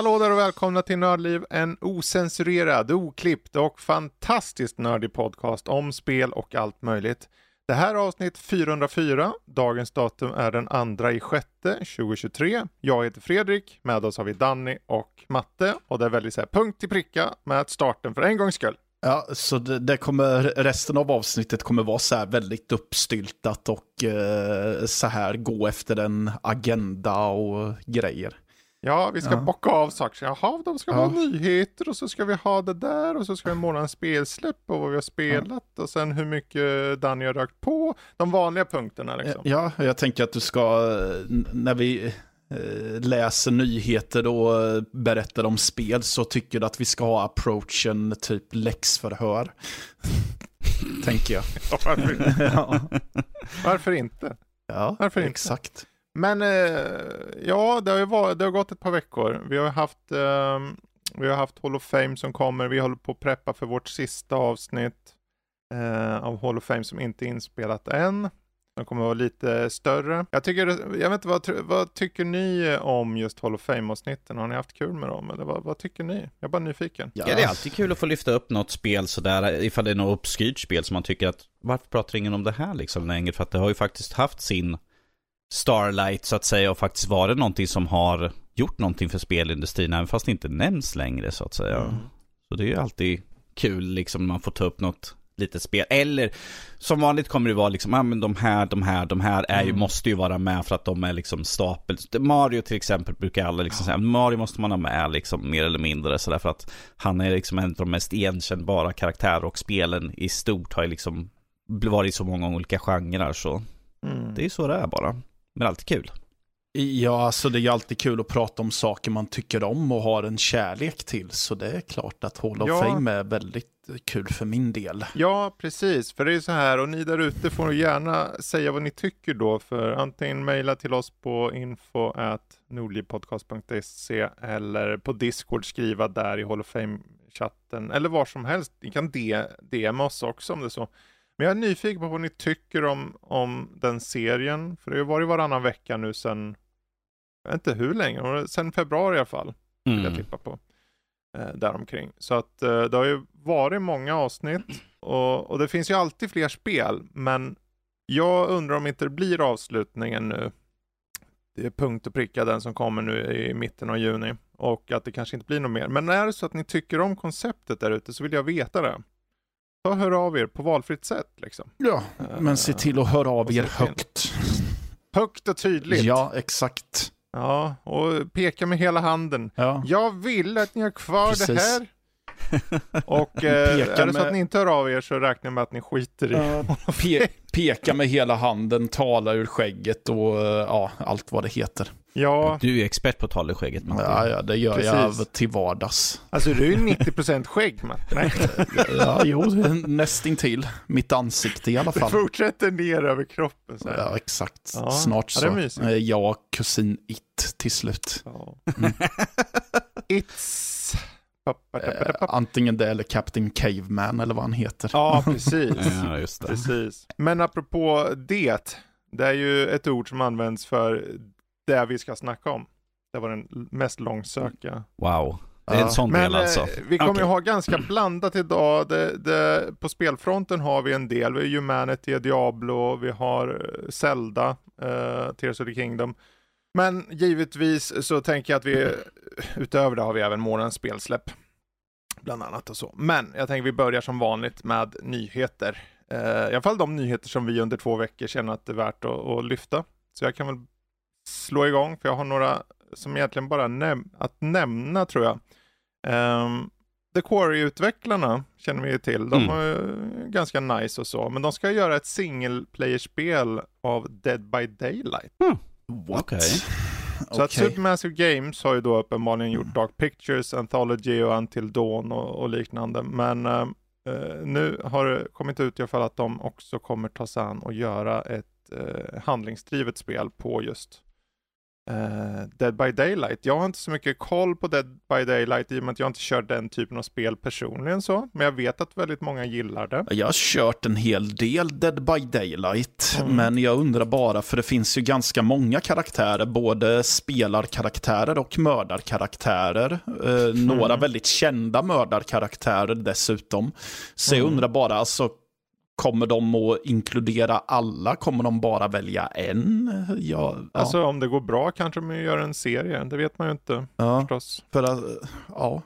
Hallå där och välkomna till Nördliv, en osensurerad, oklippt och fantastiskt nördig podcast om spel och allt möjligt. Det här är avsnitt 404. Dagens datum är den 2 i sjätte 2023. Jag heter Fredrik, med oss har vi Danny och Matte och det är väldigt så här punkt till pricka med starten för en gångs skull. Ja, så det, det, kommer, resten av avsnittet kommer vara så här väldigt uppstyltat och eh, så här gå efter en agenda och grejer. Ja, vi ska ja. bocka av saker. Jaha, de ska ja. vara nyheter och så ska vi ha det där och så ska vi måla en spelsläpp och vad vi har spelat ja. och sen hur mycket Danny har rökt på. De vanliga punkterna liksom. Ja, jag tänker att du ska, när vi eh, läser nyheter och berättar om spel så tycker du att vi ska ha approachen typ läxförhör. tänker jag. Ja, varför, inte? varför inte? Ja, varför inte? exakt. Men eh, ja, det har, ju varit, det har gått ett par veckor. Vi har haft, eh, vi har haft Hall of Fame som kommer. Vi håller på att preppa för vårt sista avsnitt eh, av Hall of Fame som inte är inspelat än. De kommer att vara lite större. Jag tycker, jag vet inte, vad, vad tycker ni om just Hall of Fame-avsnitten? Har ni haft kul med dem? Eller vad, vad tycker ni? Jag är bara nyfiken. Ja. ja. det är alltid kul att få lyfta upp något spel sådär, ifall det är något obskyrt spel som man tycker att varför pratar ingen om det här liksom längre? För att det har ju faktiskt haft sin Starlight så att säga och faktiskt varit någonting som har gjort någonting för spelindustrin även fast det inte nämns längre så att säga. Mm. Så det är ju alltid kul liksom när man får ta upp något litet spel. Eller som vanligt kommer det vara liksom, ja ah, men de här, de här, de här är ju, mm. måste ju vara med för att de är liksom stapel. Mario till exempel brukar alla liksom säga, Mario måste man ha med liksom mer eller mindre sådär för att han är liksom en av de mest igenkännbara karaktärer och spelen i stort har ju liksom varit i så många olika genrer så. Mm. Det är ju så det är bara. Men alltid kul. Ja, alltså det är ju alltid kul att prata om saker man tycker om och har en kärlek till. Så det är klart att Hall of ja. Fame är väldigt kul för min del. Ja, precis. För det är ju så här, och ni där ute får gärna säga vad ni tycker då. För antingen mejla till oss på info nordlivpodcast.se eller på Discord skriva där i Hall of Fame-chatten. Eller var som helst. Ni kan DM oss också om det är så. Men jag är nyfiken på vad ni tycker om, om den serien. För det har varit varannan vecka nu sen, jag vet inte hur länge, sen februari i alla fall. Vill jag mm. tippa på. Eh, däromkring. Så att eh, det har ju varit många avsnitt och, och det finns ju alltid fler spel. Men jag undrar om inte det blir avslutningen nu. Det är punkt och pricka den som kommer nu i mitten av juni. Och att det kanske inte blir något mer. Men är det så att ni tycker om konceptet där ute så vill jag veta det. Ta hör av er på valfritt sätt. Liksom. Ja, men se till att höra av er högt. Högt och tydligt. Ja, exakt. Ja, och peka med hela handen. Ja. Jag vill att ni har kvar Precis. det här. Och eh, är det så att ni inte hör av er så räknar jag med att ni skiter i uh, pe Peka med hela handen, tala ur skägget och uh, ja, allt vad det heter. Ja. Du är expert på att tala ur skägget Matte. Ja, ja, det gör Precis. jag till vardags. Alltså du är 90% skägg Matte. Nej. ja, jo, nästintill. Mitt ansikte i alla fall. Du fortsätter ner över kroppen så här. Ja, exakt. Ja. Snart så. Ja, är jag kusin It till slut. Ja. Mm. It's Eh, antingen det eller Captain Caveman eller vad han heter. Ja, precis. ja, just det. precis. Men apropå det, det är ju ett ord som används för det vi ska snacka om. Det var den mest långsöka. Wow. Det är en sån Men, del alltså. Vi kommer okay. ju ha ganska blandat idag. Det, det, på spelfronten har vi en del. Vi har Humanity, Diablo, vi har eh, Zelda, uh, Tears of the Kingdom. Men givetvis så tänker jag att vi utöver det har vi även månadens spelsläpp. Bland annat och så. Men jag tänker vi börjar som vanligt med nyheter. Eh, I alla fall de nyheter som vi under två veckor känner att det är värt att, att lyfta. Så jag kan väl slå igång, för jag har några som egentligen bara näm att nämna tror jag. Um, The Quarry-utvecklarna känner vi ju till. De mm. ju ganska nice och så, men de ska göra ett single player-spel av Dead by Daylight. Mm. What? Okay. Så okay. att Supermassive Games har ju då uppenbarligen gjort Dark Pictures, Anthology och Until Dawn och, och liknande. Men uh, nu har det kommit ut i alla fall att de också kommer ta sig an och göra ett eh, handlingsdrivet spel på just eh, Dead by Daylight. Jag har inte så mycket koll på Dead by Daylight i och med att jag inte kör den typen av spel personligen så, men jag vet att väldigt många gillar det. Jag har kört en hel del Dead by Daylight, Mm. men jag undrar bara, för det finns ju ganska många karaktärer, både spelarkaraktärer och mördarkaraktärer. Några Mm. väldigt kända mördarkaraktärer dessutom. Så jag Mm. undrar bara, alltså, kommer de att inkludera alla? Kommer de bara välja en? Ja, ja, Alltså om det går bra kanske de gör en serie, det vet man ju inte ja, förstås. för att, ja.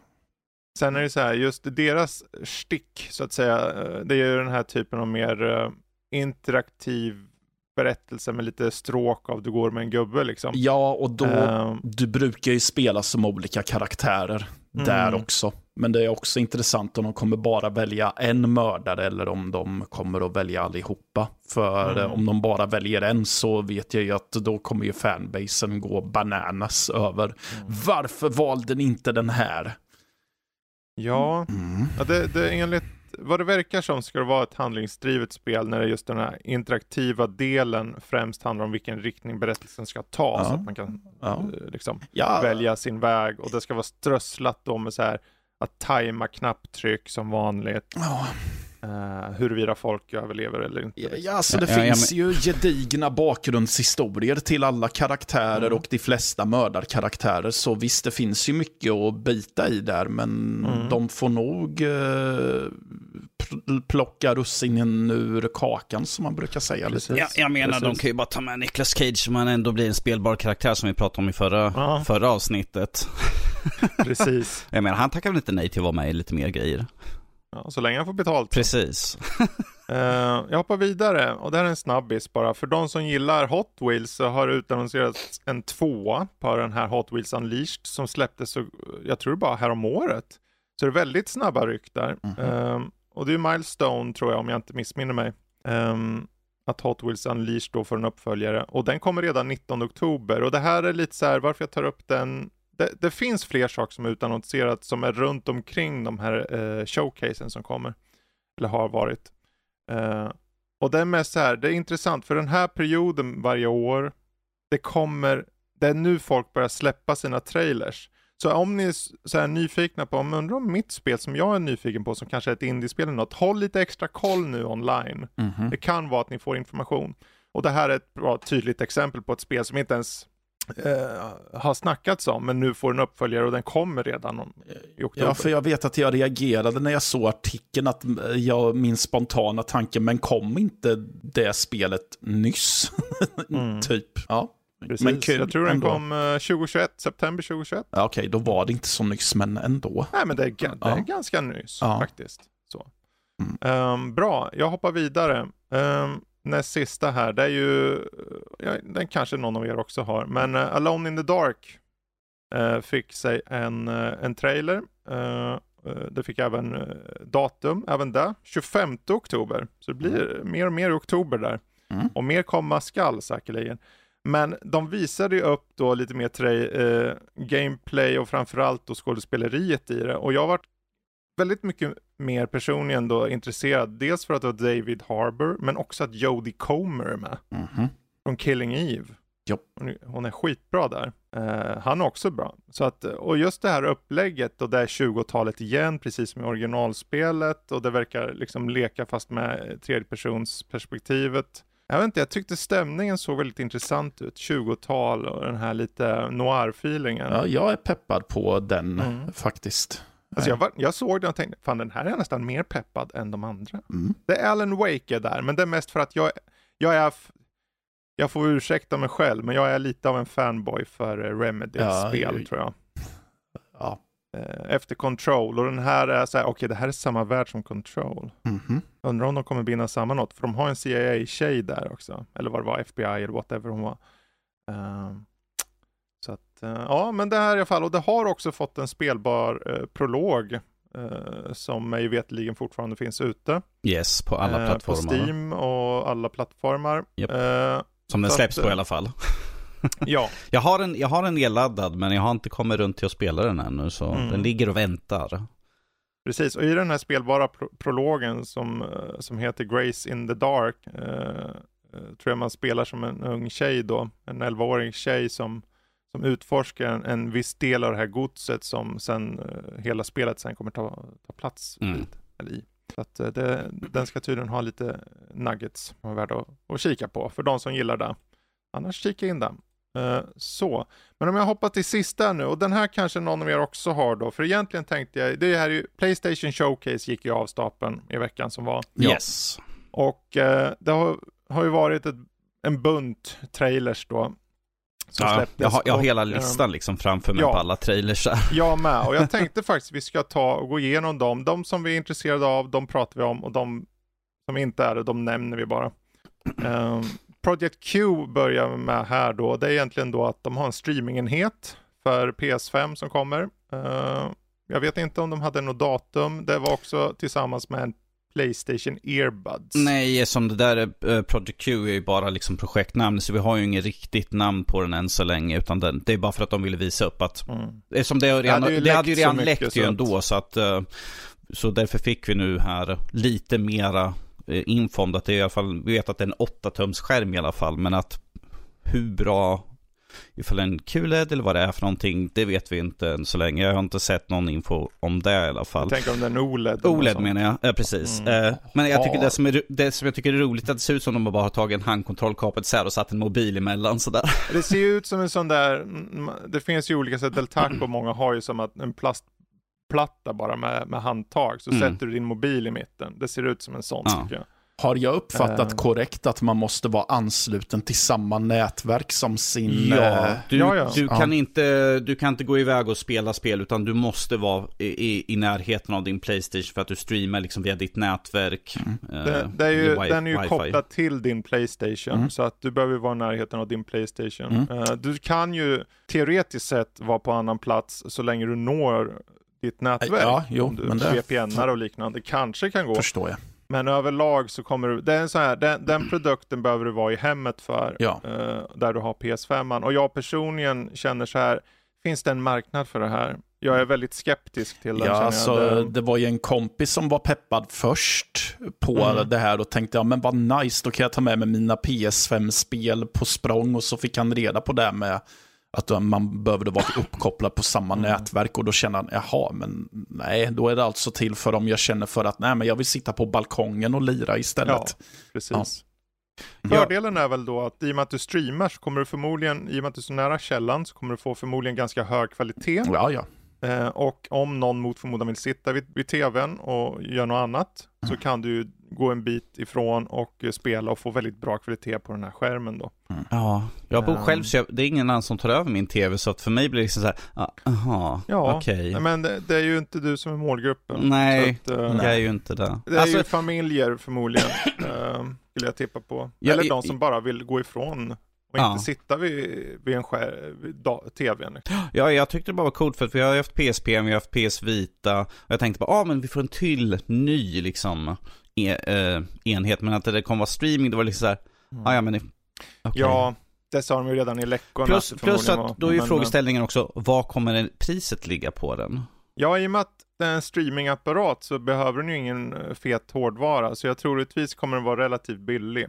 Sen är det så här, just deras stick så att säga, eh, det är ju den här typen av mer eh, interaktiv berättelse med lite stråk av du går med en gubbe liksom. ja, och då, Ehm, du brukar ju spela som olika karaktärer där Mm. också. Men det är också intressant om de kommer bara välja en mördare eller om de kommer att välja allihopa. För Mm. om de bara väljer en så vet jag ju att då kommer ju fanbasen gå bananas över. Mm. Varför valde ni inte den här? ja, Mm. ja det, det enligt vad det verkar som ska det vara ett handlingsdrivet spel när det just den här interaktiva delen främst handlar om vilken riktning berättelsen ska ta Ja. så att man kan Ja. eh, liksom Ja, välja sin väg och det ska vara strösslat då med så här att tajma knapptryck som vanligt, ja, uh, huruvida folk överlever eller inte. ja, liksom. ja, alltså det Ja, ja, finns ju gedigna bakgrundshistorier till alla karaktärer Mm. och de flesta mördarkaraktärer. Så visst, det finns ju mycket att bita i där, men Mm. de får nog pl- plocka russinen ur kakan som man brukar säga. Lite. Ja, jag menar, de Precis. kan ju bara ta med Nicolas Cage som han ändå blir en spelbar karaktär som vi pratade om i förra, förra avsnittet. Precis. Jag menar, han tackar väl inte nej till att vara med i lite mer grejer. Ja, så länge han får betalt. Precis. Eh, jag hoppar vidare och det här är en snabbis bara. För de som gillar Hot Wheels så har det utannonserats en tvåa på den här Hot Wheels Unleashed som släpptes, så, jag tror bara härom året. Så det är väldigt snabba ryck där. Mhm. Eh, och det är Milestone tror jag om jag inte missminner mig. Eh, att Hot Wheels Unleashed då får en uppföljare. Och den kommer redan 19 oktober. Och det här är lite så här, varför jag tar upp den. Det, det finns fler saker som är utannonserat som är runt omkring de här eh, showcasen som kommer. Eller har varit. Eh, och det är mest så här, det är intressant för den här perioden varje år, det kommer, det är nu folk börjar släppa sina trailers. Så om ni är så nyfikna på, om undrar om mitt spel som jag är nyfiken på, som kanske är ett indiespel eller något, håll lite extra koll nu online. Mhm. Det kan vara att ni får information. Och det här är ett bra tydligt exempel på ett spel som inte ens eh, har snackats om, men nu får en uppföljare och den kommer redan om, i oktober. Ja, för jag vet att jag reagerade när jag såg artikeln att eh, jag, min spontana tanke, men kom inte det spelet nyss? Mm. typ. Ja. Precis. Men kul jag tror den ändå. kom eh, 2021, september 2021. Ja, Okej, då var det inte så nyss, men ändå. Nej, men det är, det är Ja. ganska nyss Ja. faktiskt. Så. Mm. Ehm, bra, jag hoppar vidare. Um, näst sista här, det är ju, ja, den kanske någon av er också har, men eh, Alone in the Dark eh, fick sig en, eh, en trailer. Det fick även datum, även det, 25 oktober. Så det blir mer och mer i oktober där. Mm. Och mer komma skall säkerligen. Men de visade ju upp då lite mer eh, gameplay och framförallt då skådespeleriet i det. Och jag varit väldigt mycket mer personligen då intresserad. Dels för att det var David Harbour, men också att Jodie Comer är med. Mhm. Från Killing Eve. Jo. Hon är- Hon är skitbra där. Eh, han är också bra. Så att, och just det här upplägget och det är 20-talet igen, precis som i originalspelet. Och det verkar liksom leka fast med tredjepersonsperspektivet. Jag vet inte, jag tyckte stämningen såg väldigt intressant ut. 20-tal och den här lite noir-feelingen. Ja, jag är peppad på den Mm. faktiskt. Alltså jag, var, jag såg den och tänkte, fan den här är nästan mer peppad än de andra. Mm. Det är Alan Wake är där, men det är mest för att jag, jag är, jag får ursäkta mig själv, men jag är lite av en fanboy för eh, Remedys Ja, tror jag. Ja. Eh, Efter Control, och den här är så här, okej det här är samma värld som Control. Mhm. Undrar om de kommer binda samman något, för de har en CIA-tjej där också. Eller vad det var, FBI eller whatever hon var. Så att, eh, ja men det här i alla fall, och det har också fått en spelbar eh, prolog. eh, som mig veterligen fortfarande finns ute. Yes, på alla Eh, plattformar. På Steam och alla plattformar. Japp. Eh, Som den släpps att, på i eh, alla fall. ja, Jag har, en, jag har en nedladdad men jag har inte kommit runt till att spela den ännu så Mm. den ligger och väntar. Precis, och i den här spelbara pro prologen som, som heter Grace in the Dark, tror jag man spelar som en ung tjej då, en 11-årig tjej som, som utforskar en, en viss del av det här godset som sen hela spelet sen kommer ta, ta plats mm. vid, eller i. Så att det, den ska tydligen ha lite nuggets som är värda att, att kika på för de som gillar det. Annars kika in den. Uh, så, men om jag hoppar till sista nu och den här kanske någon av er också har då, för egentligen tänkte jag, det här är ju, Playstation Showcase gick ju av stapeln i veckan som var. Yes. Och uh, det har, har ju varit ett, en bunt trailers då. Ja, jag har, jag har hela listan liksom framför mig ja, på alla trailers. jag med, och jag tänkte faktiskt vi ska ta och gå igenom dem. De som vi är intresserade av, de pratar vi om och de som inte är det, de nämner vi bara. Um, Project Q börjar med här då, det är egentligen då att de har en streamingenhet för PS5 som kommer. Uh, jag vet inte om de hade något datum, det var också tillsammans med en Playstation Earbuds. Nej, som det där uh, Project Q är ju bara liksom projektnamn, så vi har ju inget riktigt namn på den än så länge, utan den, det är bara för att de ville visa upp att, mm. som det, redan, det, hade, det hade ju redan läckt ju ändå, så att, uh, så därför fick vi nu här lite mera Eh, info om det. Det är i alla fall, vi vet att det är en 8-tums skärm i alla fall. Men att hur bra, ifall en QLED eller vad det är för någonting, det vet vi inte än så länge. Jag har inte sett någon info om det i alla fall. Tänker om det är OLED. OLED menar jag, ja, precis. Mm. Eh, men jag tycker det som, är, det som jag tycker är roligt, att det ser ut som om de bara har tagit en handkontrollkapet så här och satt en mobil emellan sådär. Det ser ju ut som en sån där, det finns ju olika sätt, Deltaco många har ju som att en plast platta bara med, med handtag, så mm. sätter du din mobil i mitten. Det ser ut som en sån ja. tycker jag. Har jag uppfattat uh, korrekt att man måste vara ansluten till samma nätverk som sin... Ja, eh, du, ja, ja. du, kan, ja. Inte, du kan inte gå iväg och spela spel utan du måste vara i, i, i närheten av din Playstation för att du streamar liksom via ditt nätverk. Mm. Uh, det, det är ju, den är ju kopplad till din Playstation mm. så att du behöver vara i närheten av din Playstation. Mm. Uh, du kan ju teoretiskt sett vara på annan plats så länge du når ditt nätverk. Ja, jo, om du men det... VPN och liknande kanske kan gå. Förstår jag. Men överlag så kommer du, det är så här, den, den produkten behöver du vara i hemmet för, ja. uh, där du har PS5. Och jag personligen känner så här, finns det en marknad för det här? Jag är väldigt skeptisk till den. Ja, alltså, det... det... var ju en kompis som var peppad först på mm. det här och tänkte, ja men vad nice, då kan jag ta med mig mina PS5-spel på språng och så fick han reda på det med att man behövde vara uppkopplad på samma mm. nätverk och då känner han, jaha, men nej, då är det alltså till för om jag känner för att nej, men jag vill sitta på balkongen och lira istället. Ja, precis. Ja. Fördelen är väl då att i och med att du streamar så kommer du förmodligen, i och med att du är så nära källan, så kommer du få förmodligen ganska hög kvalitet. Ja, ja. Eh, och om någon mot förmodan vill sitta vid, vid tvn och göra något annat, mm. så kan du gå en bit ifrån och spela och få väldigt bra kvalitet på den här skärmen då. Mm. Ja, jag bor själv så jag, det är ingen annan som tar över min tv så att för mig blir det liksom så här, aha, ja, okej. Okay. men det, det, är ju inte du som är målgruppen. Nej, att, uh, jag är ju inte det. Det är alltså, ju familjer förmodligen, uh, skulle jag tippa på. Eller de som bara vill gå ifrån och ja. inte sitta vid, vid en skär, vid tvn. Liksom. Ja, jag tyckte det bara var coolt för att vi har haft PSP, vi har haft PS Vita. Och jag tänkte bara, ja ah, men vi får en till ny liksom e äh, enhet. Men att det kommer vara streaming, det var liksom så här, mm. ah, ja men okay. Ja, det sa de ju redan i läckorna. Plus, plus att då är ju men, frågeställningen också, vad kommer priset ligga på den? Ja, i och med att det är en streamingapparat så behöver den ju ingen eh, fet hårdvara. Så jag troligtvis kommer den vara relativt billig.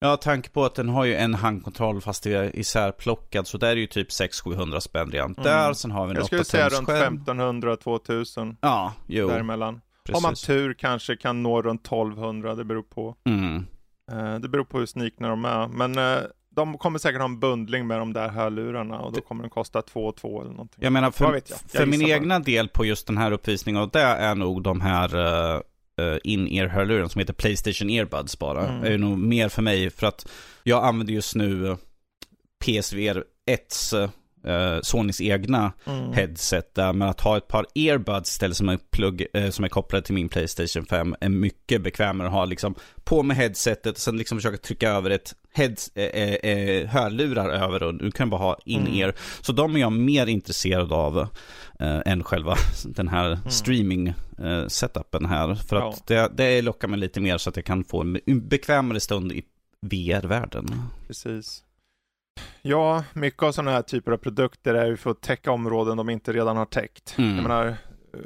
Ja, tanke på att den har ju en handkontroll fast det är isärplockad. Så där är det ju typ 600-700 spänn redan mm. där. Sen har vi en Jag skulle säga runt 1500-2000. Ja, jo. Däremellan. Precis. Har man tur kanske kan nå runt 1200, det beror på. Mm. Uh, det beror på hur snikna de är. Men uh, de kommer säkert ha en bundling med de där hörlurarna och då kommer den kosta 2 2 eller någonting. Jag menar, för, jag? Jag för min egna del på just den här uppvisningen, och det är nog de här uh, in-ear-hörluren som heter Playstation Earbuds bara. Mm. är nog mer för mig för att jag använder just nu PSVR 1 uh, Sonys egna mm. headset där. Men att ha ett par earbuds istället som är, plugg, uh, som är kopplade till min Playstation 5 är mycket bekvämare att ha liksom på med headsetet och sen liksom försöka trycka över ett heads, äh, hörlurar över och du kan bara ha in-ear. Mm. Så de är jag mer intresserad av äh, än själva den här mm. streaming äh, setupen här. För ja. att det, det lockar mig lite mer så att jag kan få en bekvämare stund i VR-världen. Precis. Ja, mycket av sådana här typer av produkter är ju för att täcka områden de inte redan har täckt. Mm. Jag menar,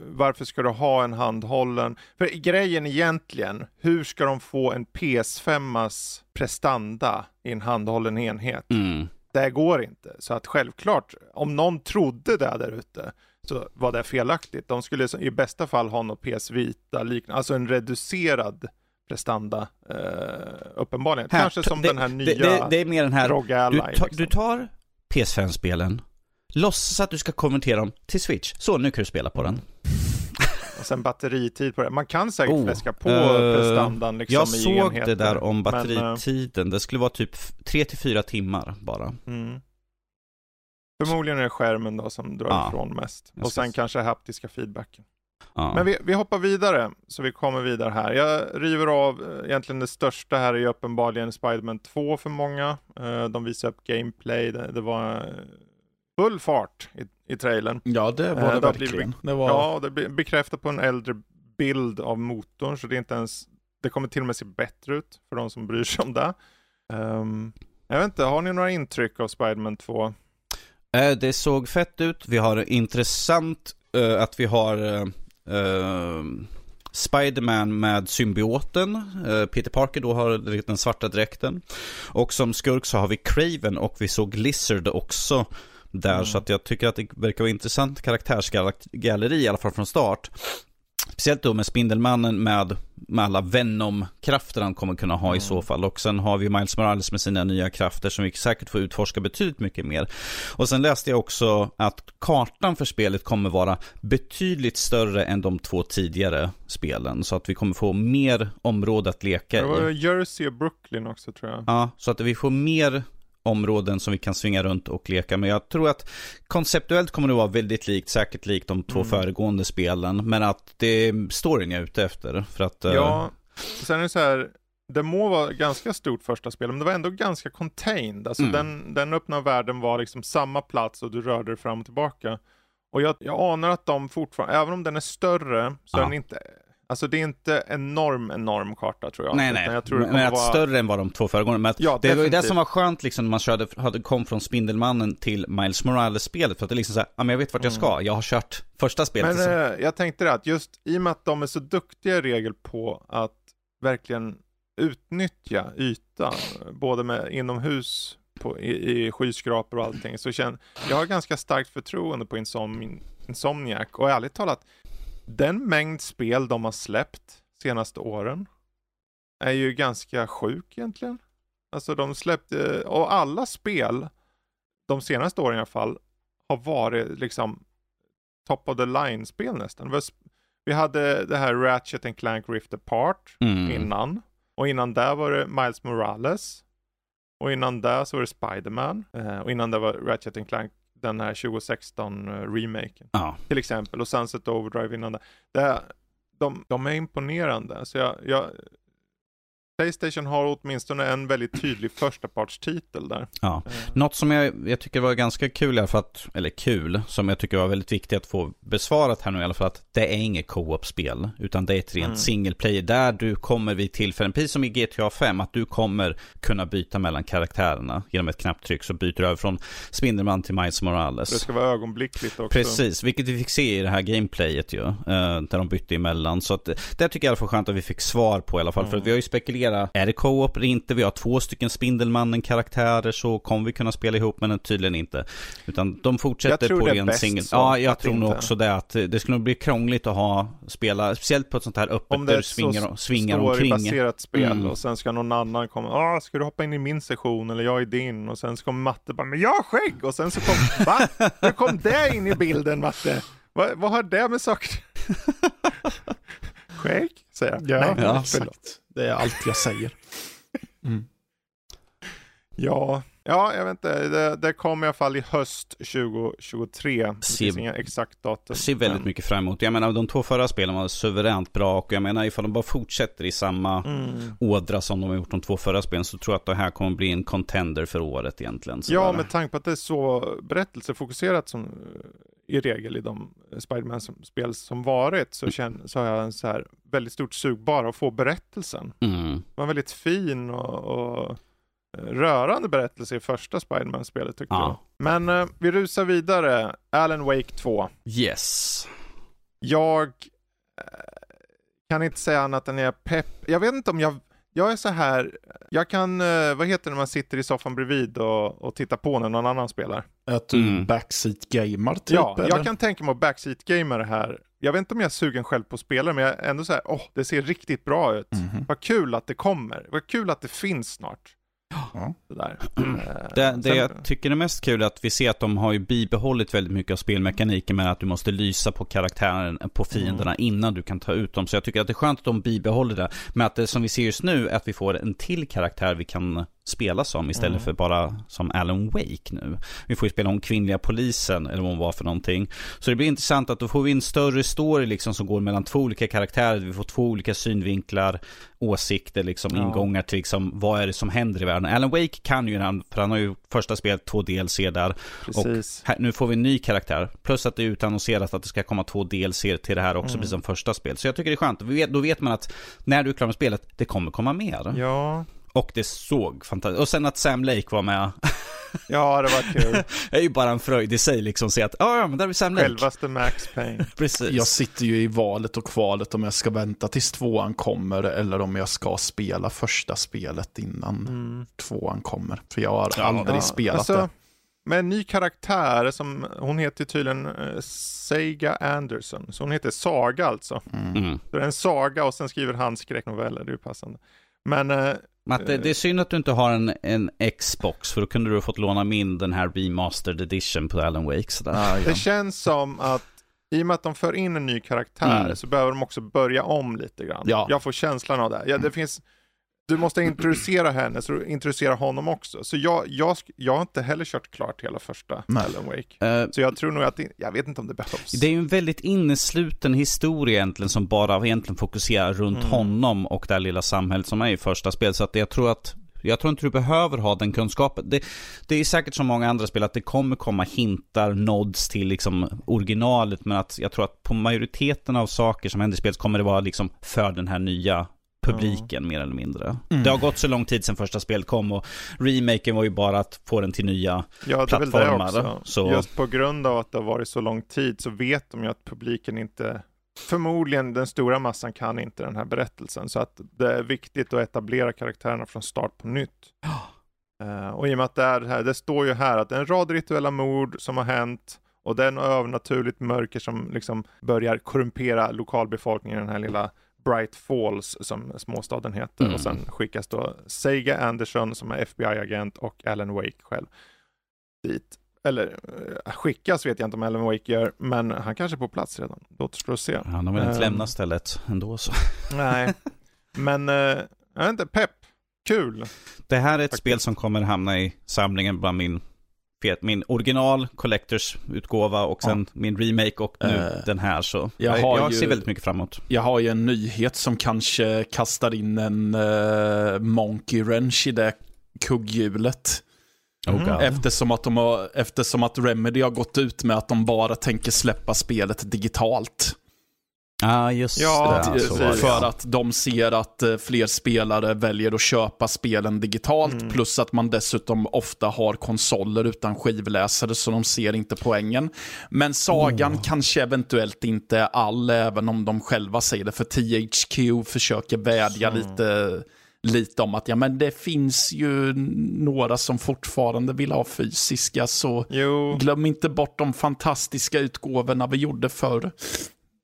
varför ska du ha en handhållen? För grejen egentligen, hur ska de få en PS5as prestanda i en handhållen enhet? Mm. Det går inte. Så att självklart, om någon trodde det där ute, så var det felaktigt. De skulle i bästa fall ha något PS Vita liknande, alltså en reducerad prestanda eh, uppenbarligen. Här, Kanske som det, den här nya det, det, är mer den här, ROG du, ta, liksom. du tar PS5-spelen, låtsas att du ska konvertera dem till Switch. Så, nu kan du spela på den. Och sen batteritid på det. Man kan säkert Oh, fläska på eh, prestandan liksom Jag såg enheter. det där om Men, eh, batteritiden. Det skulle vara typ 3-4 timmar bara. mm. Förmodligen är det skärmen då som drar Ja. ifrån mest. Och sen se. kanske haptiska feedbacken. Ja. Men vi, vi hoppar vidare, så vi kommer vidare här. Jag river av, eh, egentligen det största här är ju uppenbarligen Spiderman 2 för många. Eh, De visar upp gameplay, det, det var eh, full fart i, i trailern. Ja, det var det det verkligen. Det var... Ja, det blir bekräftat på en äldre bild av motorn, så det är inte ens, det kommer till och med se bättre ut för de som bryr sig om det. Ehm, jag vet inte, har ni några intryck av Spiderman 2? Eh, Det såg fett ut. Vi har intressant eh, att vi har eh, eh, Spiderman med symbioten. Eh, Peter Parker då har den svarta dräkten. Och som skurk så har vi Craven och vi såg Lizard också där. Mm. Så att jag tycker att det verkar vara intressant karaktärsgalleri i alla fall från start. Speciellt då med Spindelmannen med, med alla Venom-krafter han kommer kunna ha i Mm. så fall. Och sen har vi Miles Morales med sina nya krafter som vi säkert får utforska betydligt mycket mer. Och sen läste jag också att kartan för spelet kommer vara betydligt större än de två tidigare spelen. Så att vi kommer få mer område att leka Det var i. Jersey och Brooklyn också tror jag. Ja, så att vi får mer områden som vi kan svinga runt och leka med. Jag tror att konceptuellt kommer det vara väldigt likt, säkert likt de två Mm. föregående spelen. Men att det är storyn jag är ute efter. För att, eh, Ja, sen är det så här, det må vara ganska stort första spel, men det var ändå ganska contained. Alltså Mm. den, den öppna världen var liksom samma plats och du rörde dig fram och tillbaka. Och jag, jag anar att de fortfarande, även om den är större, så är Ja. den inte, alltså det är inte enorm, enorm karta tror jag. Nej, nej. Jag tror men att vara... större än vad de två föregående. Men Ja, det var ju det som var skönt liksom när man körde, hade, kom från Spindelmannen till Miles Morales-spelet. För att det är liksom så här, ja men jag vet vart jag ska. Jag har kört första spelet. Mm. Men liksom. eh, jag tänkte det att just i och med att de är så duktiga i regel på att verkligen utnyttja ytan, både med inomhus på, i, i skyskrapor och allting, så känner jag har ganska starkt förtroende på Insom, Insomniac och ärligt talat, den mängd spel de har släppt senaste åren är ju ganska sjuk egentligen. Alltså de släppte, och alla spel, de senaste åren i alla fall, har varit liksom top of the line-spel nästan. Det Vi hade det här Ratchet and Clank Rift Apart Mm. innan. Och innan där var det Miles Morales. Och innan där så var det Spiderman. Eh, och innan det var Ratchet and Clank, den här 2016-remaken Ja. till exempel. Och Sunset Overdrive innan det. det de, de är imponerande. Så jag, jag, Playstation har åtminstone en väldigt tydlig förstapartstitel där. Ja. Eh, Något som jag, jag tycker var ganska kul i alla fall, att, eller kul, som jag tycker var väldigt viktigt att få besvarat här nu i alla fall, att det är inget co-op-spel, utan det är ett rent Mm. single player där du kommer vid tillfällen, precis som i GTA 5, att du kommer kunna byta mellan karaktärerna genom ett knapptryck, så byter du över från Spindelman till Miles Morales. Det ska vara ögonblickligt också. Precis, vilket vi fick se i det här gameplayet ju. eh, där de bytte emellan. Så att, det tycker jag i alla fall skönt att vi fick svar på i alla fall. För Mm. att vi har ju spekulerat, är det co-op eller inte? Vi har två stycken Spindelmannen-karaktärer, så kommer vi kunna spela ihop, men tydligen inte. Utan de fortsätter på det är ren singel. Ja, jag tror nog också det. Att det skulle nog bli krångligt att ha, spela, speciellt på ett sånt här öppet Om det där är du svingar, svingar omkring. storybaserat spel Mm. och sen ska någon annan komma, ah, ska du hoppa in i min session eller jag i din och sen så kommer Matte bara, men jag har skägg och sen så kom, va? Hur kom det in i bilden Matte? Va, vad har det med saker? skägg? Säger jag. Ja, Nej, ja, exakt. Det är allt jag säger. Mm. Ja, ja, jag vet inte. Det, det kommer i alla fall i höst 2023. Det Se- finns inga exakt datum. Ser väldigt men- mycket fram emot. Jag menar, de två förra spelen var suveränt bra och jag menar, ifall de bara fortsätter i samma Mm. ådra som de har gjort de två förra spelen så tror jag att det här kommer bli en contender för året egentligen. Så Ja, där. med tanke på att det är så berättelsefokuserat som eh, i regel i de Spiderman-spel som varit så, känner, så har jag en så här väldigt stort sug bara att få berättelsen. Mm. Det var väldigt fin och, och eh, rörande berättelse i första Spiderman-spelet tyckte Ja. jag. Men eh, vi rusar vidare. Alan Wake 2. Yes. jag eh, kan inte säga annat än jag är pepp. Jag vet inte om jag, jag är så här, jag kan, eh, vad heter det när man sitter i soffan bredvid och, och tittar på när någon annan spelar? Att du Mm. backseat-gamar typ? ja, eller? jag kan tänka mig att backseat-gamea det här. Jag vet inte om jag är sugen själv på att spela men jag är ändå så här, åh, det ser riktigt bra ut. Mhm. Vad kul att det kommer. Vad kul att det finns snart. Ja. Sådär. Det, Eh, det sen- jag tycker är mest kul är att vi ser att de har ju bibehållit väldigt mycket av spelmekaniken med att du måste lysa på karaktären, på fienderna innan du kan ta ut dem. Så jag tycker att det är skönt att de bibehåller det. Men att det som vi ser just nu är att vi får en till karaktär vi kan spela som istället Mm. för bara som Alan Wake nu. Vi får ju spela om kvinnliga polisen eller vad hon var för någonting. Så det blir intressant att då får vi en större story liksom som går mellan två olika karaktärer. Vi får två olika synvinklar, åsikter, liksom Ja. ingångar till liksom vad är det som händer i världen. Alan Wake kan ju, han- för han har ju första spelet två DLC där. Precis. Här, nu får vi en ny karaktär. Plus att det är utannonserat att det ska komma två DLC till det här också, Mm. precis som första spel. Så jag tycker det är skönt. Då vet man att när du är klar med spelet, det kommer komma mer. Ja, Och det såg fantastiskt. Och sen att Sam Lake var med. ja det var kul. Det är ju bara en fröjd i sig liksom. att Se att, "Ah, ja men där är Sam Lake. Självaste Max Payne. Precis. Jag sitter ju i valet och kvalet om jag ska vänta tills tvåan kommer eller om jag ska spela första spelet innan Mm. tvåan kommer. För jag har Ja, aldrig Ja, spelat alltså, det. Med en ny karaktär som, hon heter tydligen uh, Sega Anderson. Så hon heter Saga alltså. Mm. Mm. Så det är en saga och sen skriver han skräcknoveller, det är ju passande. Men eh, Matte, det är synd att du inte har en, en Xbox, för då kunde du ha fått låna min den här remastered edition på Alan Wake. Sådär. Ah, ja. det känns som att i och med att de för in en ny karaktär Mm. så behöver de också börja om lite grann. Ja. Jag får känslan av det. Ja, det finns, du måste introducera henne, så du introducerar honom också. Så jag, jag, jag har inte heller kört klart hela första Nej. Alan Wake. Eh, Så jag tror nog att, det, jag vet inte om det behövs. Det är ju en väldigt innesluten historia egentligen som bara egentligen fokuserar runt Mm. honom och det här lilla samhället som är i första spel. Så att jag tror att jag tror inte du behöver ha den kunskapen. Det, det är säkert som många andra spel att det kommer komma hintar, nods till liksom originalet. Men att jag tror att på majoriteten av saker som händer i spelet kommer det vara liksom för den här nya publiken mer eller mindre. Mm. Det har gått så lång tid sedan första spelet kom och remaken var ju bara att få den till nya. Ja, det plattformar, så- Just på grund av att det har varit så lång tid så vet de ju att publiken inte, förmodligen den stora massan kan inte den här berättelsen. Så att det är viktigt att etablera karaktärerna från start på nytt. Eh, och i och med att det är här, det står ju här att det är en rad rituella mord som har hänt och det är något övernaturligt mörker som liksom börjar korrumpera lokalbefolkningen i den här lilla Bright Falls som småstaden heter. Mm. Och sen skickas då Sega Anderson som är FBI-agent och Alan Wake själv dit. Eller eh, skickas vet jag inte om Alan Wake gör, men han kanske är på plats redan. Det återstår att se. Han har väl inte Ehm. lämnat stället ändå så. Nej, men eh, jag vet inte, pepp. Kul. Det här är ett Faktiskt. spel som kommer hamna i samlingen bland min, min original Collectors utgåva och sen min remake och nu Eh, den här. Så jag jag, har jag ju- ser väldigt mycket framåt. Jag har ju en nyhet som kanske kastar in en uh, monkey wrench i det kugghjulet. Oh Mm. Eftersom att, de har, eftersom att Remedy har gått ut med att de bara tänker släppa spelet digitalt. Ja, just Ja, det. precis. Det, för att de ser att eh, fler spelare väljer att köpa spelen digitalt. Mm. Plus att man dessutom ofta har konsoler utan skivläsare så de ser inte poängen. Men sagan kanske eventuellt inte är all även om de själva säger det. För THQ försöker vädja Så. lite, lite om att ja, men det finns ju några som fortfarande vill ha fysiska. Så Jo, glöm inte bort de fantastiska utgåvorna vi gjorde förr.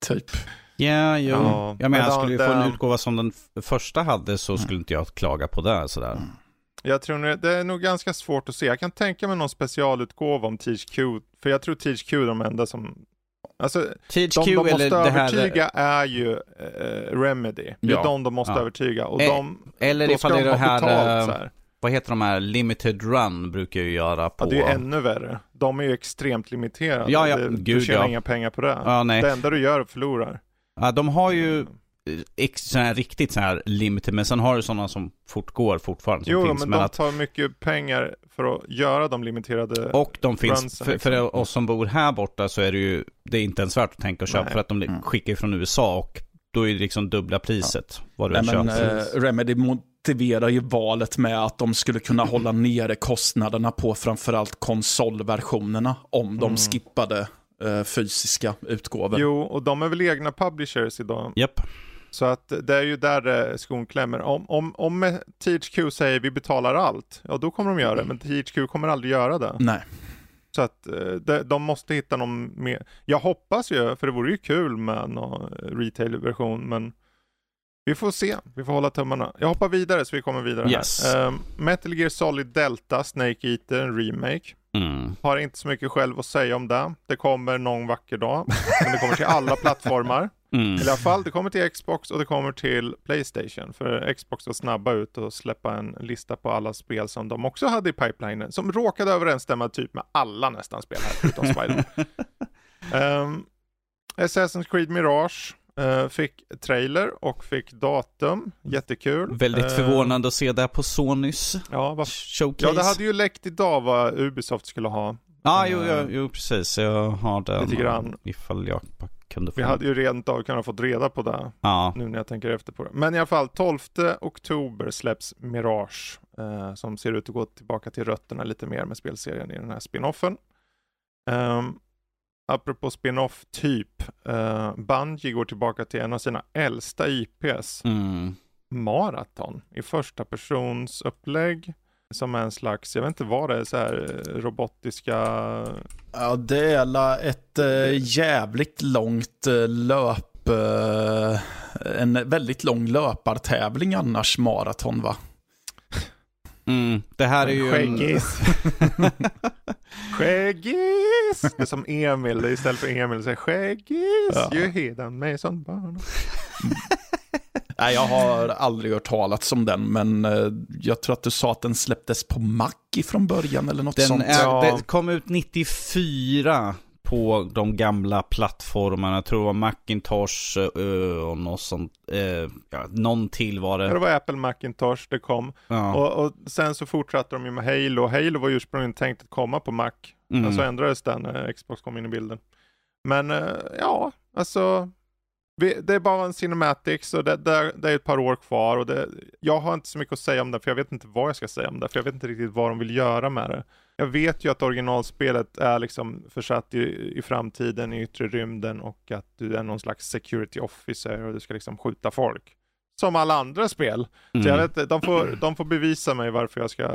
Typ. Ja, jo. Ja, jag menar, skulle ju få det- en utgåva som den första hade så skulle inte jag klaga på det sådär. jag tror nog- det är nog ganska svårt att se. Jag kan tänka mig någon specialutgåva om THQ, för jag tror THQ är de enda som Alltså, THQ de de måste det här... övertyga är ju eh, Remedy. Det är Ja. de de måste Ja. övertyga. Och Eh, de, Eller ifall det de är det ha här... betalt eh, här. Vad heter de här? Limited Run brukar ju göra på... Ja, det är ju ännu värre. De är ju extremt limiterade. Ja, ja, Det, du gud, tjänar ja. inga pengar på det. Ja, nej. Det enda du gör är att förlorar. Ja, de har ju ex, sån här, riktigt så här limited, men sen har du sådana som fortgår fortfarande. Som Jo, finns, men men de att, tar mycket pengar för att göra de limiterade. och de finns, runsen, för, liksom. för oss som bor här borta så är det ju, det är inte ens värt att tänka och köpa Nej. för att de Mm. skickar från USA och då är det liksom dubbla priset vad du Nej, men, köper. eh, Remedy motiverar ju valet med att de skulle kunna hålla nere kostnaderna på framförallt konsolversionerna om de Mm. skippade eh, fysiska utgåvor. Jo, och de är väl egna publishers idag. Japp. Så att det är ju där eh, skon klämmer. Om, om, om THQ säger vi betalar allt, ja då kommer de göra det. Men THQ kommer aldrig göra det. Nej. Så att eh, de, de måste hitta någon mer. Jag hoppas ju, för det vore ju kul med någon retail-version, men vi får se. Vi får hålla tummarna. Jag hoppar vidare så vi kommer vidare Yes. här. Um, Metal Gear Solid Delta, Snake Eater, en remake. Mm. Har inte så mycket själv att säga om det. Det kommer någon vacker dag. Men det kommer till alla plattformar. Mm. I alla fall, det kommer till Xbox och det kommer till Playstation. För Xbox var snabba ut och släppa en lista på alla spel som de också hade i pipelinen. Som råkade överensstämma typ med alla nästan spel här förutom Spider. um, Assassin's Creed Mirage eh, fick trailer och fick datum. Jättekul. Väldigt Eh, förvånande att se det på Sonys Ja, vad showcase. Ja, det hade ju läckt idag vad Ubisoft skulle ha. ah, jo, jo, jo, precis. Jag har den. Lite grann. Ifall jag kunde få Vi hade ju rent av kunnat fått reda på det Ja. nu när jag tänker efter på det. Men i alla fall 12 oktober släpps Mirage eh, som ser ut att gå tillbaka till rötterna lite mer med spelserien i den här spinoffen. Um, apropå spinoff typ, uh, Bungie går tillbaka till en av sina äldsta IPs, Mm. Marathon, i första persons upplägg. Som är en slags, jag vet inte vad det är, så här eh, robotiska Ja, det är ett eh, jävligt långt eh, löp... Eh, en väldigt lång löpartävling annars, maraton va? Mm. Det här är ju en... Skäggis. Skäggis! Det är som Emil, istället för Emil säger skäggis, Ja. ju hedan mig som barn. Nej, jag har aldrig hört talas om den, men eh, jag tror att du sa att den släpptes på Mac från början eller något Den sånt. är, Ja. det kom ut 94 på de gamla plattformarna. Jag tror det var Macintosh eh, och något sånt. eh, ja, någon till var Det det. var Apple Macintosh det kom. Ja. Och, och sen så fortsatte de ju med Halo. Halo var ursprungligen tänkt att komma på Mac. Mm. Men så ändrades den när Xbox kom in i bilden. Men eh, ja, alltså. Vi, det är bara en Cinematics och det, det, det är ett par år kvar. Och det, jag har inte så mycket att säga om det för jag vet inte vad jag ska säga om det. För jag vet inte riktigt vad de vill göra med det. Jag vet ju att originalspelet är liksom försatt i, i framtiden, i yttre rymden och att du är någon slags security officer och du ska liksom skjuta folk. Som alla andra spel. Så jag Mm. vet, de, får, de får bevisa mig varför jag ska eh,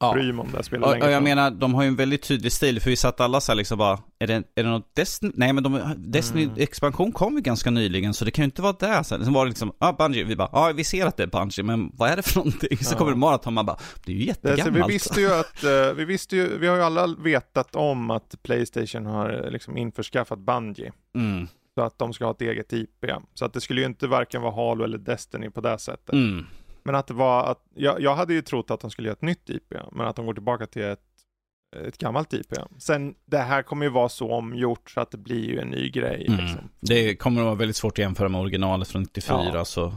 Ja. bry mig om det här spelet Och, längre och jag menar, de har ju en väldigt tydlig stil, för vi satt alla så liksom bara, är det, är det något Destiny? Nej men de, Destiny Mm. expansion kom ju ganska nyligen, så det kan ju inte vara det. Sen var det liksom, ja ah, Bungie, vi bara, ja vi ser att det är Bungie, men vad är det för någonting? Så Ja. kommer det maraton, man bara, det är ju Det, är jättegammalt. vi visste ju att, eh, vi visste ju, vi har ju alla vetat om att Playstation har eh, liksom införskaffat Bungie. Mm, Så att de ska ha ett eget IP. Så att det skulle ju inte varken vara Halo eller Destiny på det sättet. mm. Men att det var att, jag, jag hade ju trott att de skulle göra ett nytt IP, men att de går tillbaka till ett, ett gammalt IP. Sen, det här kommer ju vara så omgjort så att det blir ju en ny grej. Mm. Liksom. Det kommer att vara väldigt svårt att jämföra med originalet från 94, Ja. så.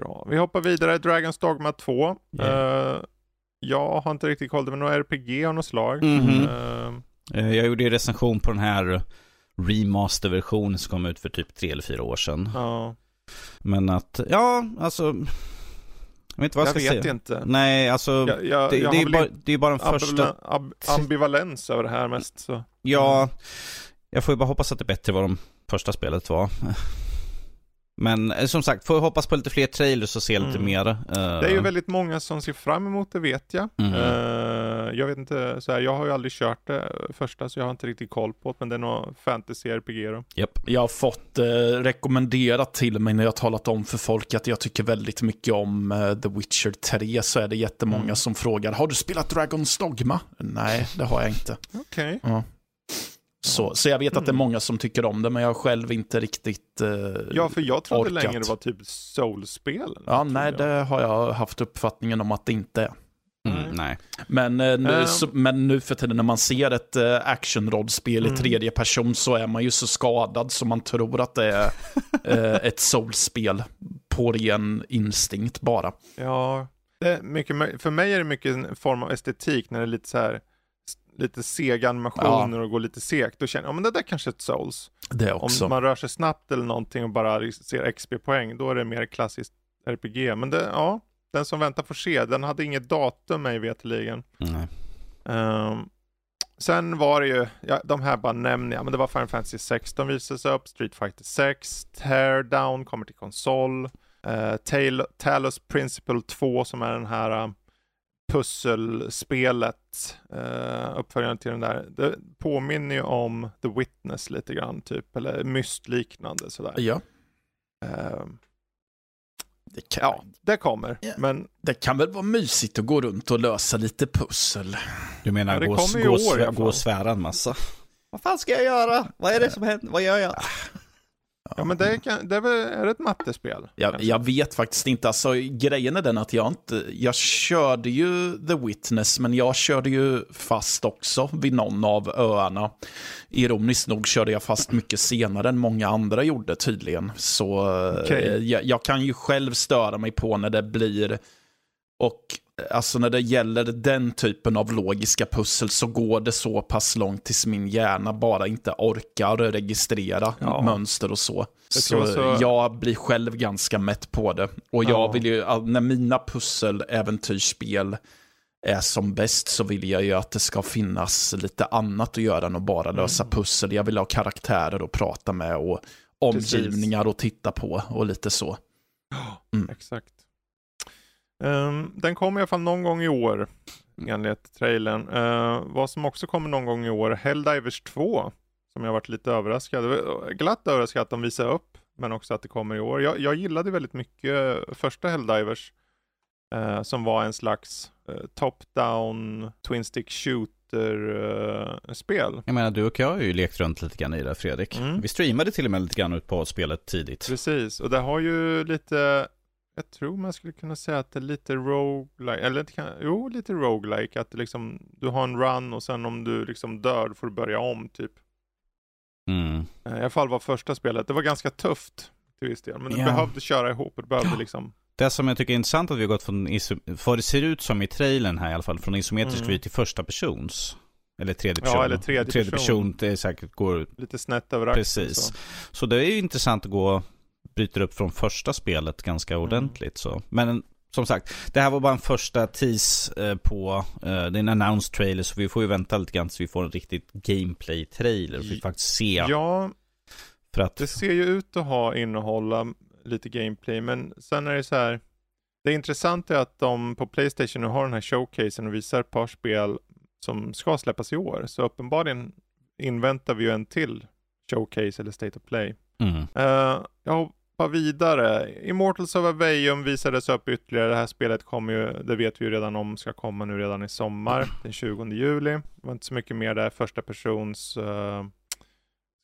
Bra. Vi hoppar vidare, Dragon's Dogma 2. Yeah. Eh, jag har inte riktigt koll, det var nog RPG av något slag. Mhm. Eh, Eh, Jag gjorde ju recension på den här remaster-versionen som kom ut för typ tre eller fyra år sedan. ja, Men att, ja, alltså. Jag vet inte vad jag, jag ska vet säga. inte. Nej, alltså. Jag, jag, det, det, är bara, det är bara den första. ambivalens, ab, ambivalens över det här mest. Så. Ja, jag får ju bara hoppas att det är bättre vad de första spelet var. Men eh, som sagt, får jag hoppas på lite fler trailers och se lite Mm. mer. eh, Det är ju väldigt många som ser fram emot det vet jag. Mm. Eh, jag vet inte, så här, jag har ju aldrig kört det första så jag har inte riktigt koll på det, men det är nog fantasy-RPG då. Japp. Jag har fått eh, rekommenderat till mig när jag har talat om för folk att jag tycker väldigt mycket om eh, The Witcher 3 så är det jättemånga Mm. som frågar Har du spelat Dragon's Dogma? Nej, det har jag inte. Okej. Så, så jag vet att det är Mm. många som tycker om det men jag har själv inte riktigt eh, Ja, för jag trodde orkat. länge det var typ soul-spel. Ja, nej, jag. det har jag haft uppfattningen om att det inte är. Mm, Nej. nej. Men, eh, nu, Ehm. så, men nu för tiden när man ser ett uh, actionrollspel i Mm. tredje person så är man ju så skadad så man tror att det är eh, ett soulspel på ren instinkt bara. Ja, det är mycket, för mig är det mycket en form av estetik när det är lite så här lite sega animationer och går lite segt. Då känner jag, ja men det där kanske är ett souls. Det Om också. man rör sig snabbt eller någonting och bara ser XP-poäng, då är det mer klassiskt RPG. Men det, ja, den som väntar får se. Den hade inget datum mig veterligen. nej. Ehm, sen var det ju, ja, de här bara nämner jag, men det var Final Fantasy 16 visades upp, Street Fighter 6, Teardown kommer till konsol, uh, Talos Principle 2 som är den här pusselspelet, uh, uppföljaren till den där, det påminner ju om The Witness lite grann, typ, eller Myst-liknande sådär. Ja. Uh, det kan, ja, det kommer, ja. men... Det kan väl vara mysigt att gå runt och lösa lite pussel. Du menar Ja, det gå, kommer gå, år gå fall. och svära en massa? Vad fan ska jag göra? Vad är det som händer? Vad gör jag? Ja, men det, kan, det är, väl, är det ett mattespel? Jag, jag vet faktiskt inte. Alltså, grejen är den att jag inte... Jag körde ju The Witness, men jag körde ju fast också vid någon av öarna. Ironiskt nog körde jag fast mycket senare än många andra gjorde tydligen. Så Okej. eh, jag, jag kan ju själv störa mig på när det blir... Och alltså när det gäller den typen av logiska pussel så går det så pass långt tills min hjärna bara inte orkar registrera Ja. mönster och så. Så, så- jag blir själv ganska mätt på det. Och jag Ja. vill ju, när mina pusseläventyrsspel är som bäst så vill jag ju att det ska finnas lite annat att göra än att bara lösa Mm. pussel. Jag vill ha karaktärer att prata med och omgivningar att titta på och lite så. Mm. Exakt. Ehm, den kommer i alla fall någon gång i år, enligt trailern. Uh, vad som också kommer någon gång i år, Helldivers 2, som jag varit lite överraskad. Var Glatt överraskad att de visar upp, men också att det kommer i år. Jag, jag gillade väldigt mycket första Helldivers, eh, som var en slags eh, top-down, twin stick shooter-spel. Jag menar, du och jag har ju lekt runt lite grann i det Fredrik. Mm. Vi streamade till och med lite grann ut på spelet tidigt. Precis, och det har ju lite, jag tror man skulle kunna säga att det är lite roguelike, eller det kan, jo lite roguelike, att det liksom, du har en run och sen om du liksom dör får du börja om typ. Mm. Eh, I alla fall var första spelet, det var ganska tufft till viss del, men du Ja. behövde köra ihop och du behövde liksom, Det som jag tycker är intressant att vi har gått från, för det ser ut som i trailern här i alla fall, från isometrisk Mm. vy till första persons. Eller tredje Ja, person. eller tredje person. person. Det är säkert går, lite snett över axeln. precis. Så. Så det är ju intressant att gå, bryter upp från första spelet ganska Mm. ordentligt så. Men som sagt, det här var bara en första tease eh, på, eh, det är en announced trailer så vi får ju vänta lite grann tills vi får en riktigt gameplay-trailer. Så vi faktiskt ser. Ja, För att, det ser ju ut att ha innehålla lite gameplay, men sen är det så här. Det intressanta är att de på Playstation nu har den här showcasen och visar ett par spel som ska släppas i år. Så uppenbarligen inväntar vi ju en till showcase eller State of Play mm. Uh, jag hoppar vidare. Immortals of Aveum visades upp ytterligare. Det här spelet kommer ju, det vet vi ju redan om, ska komma nu redan i sommar, den 20 juli. Det var inte så mycket mer där, första persons, uh,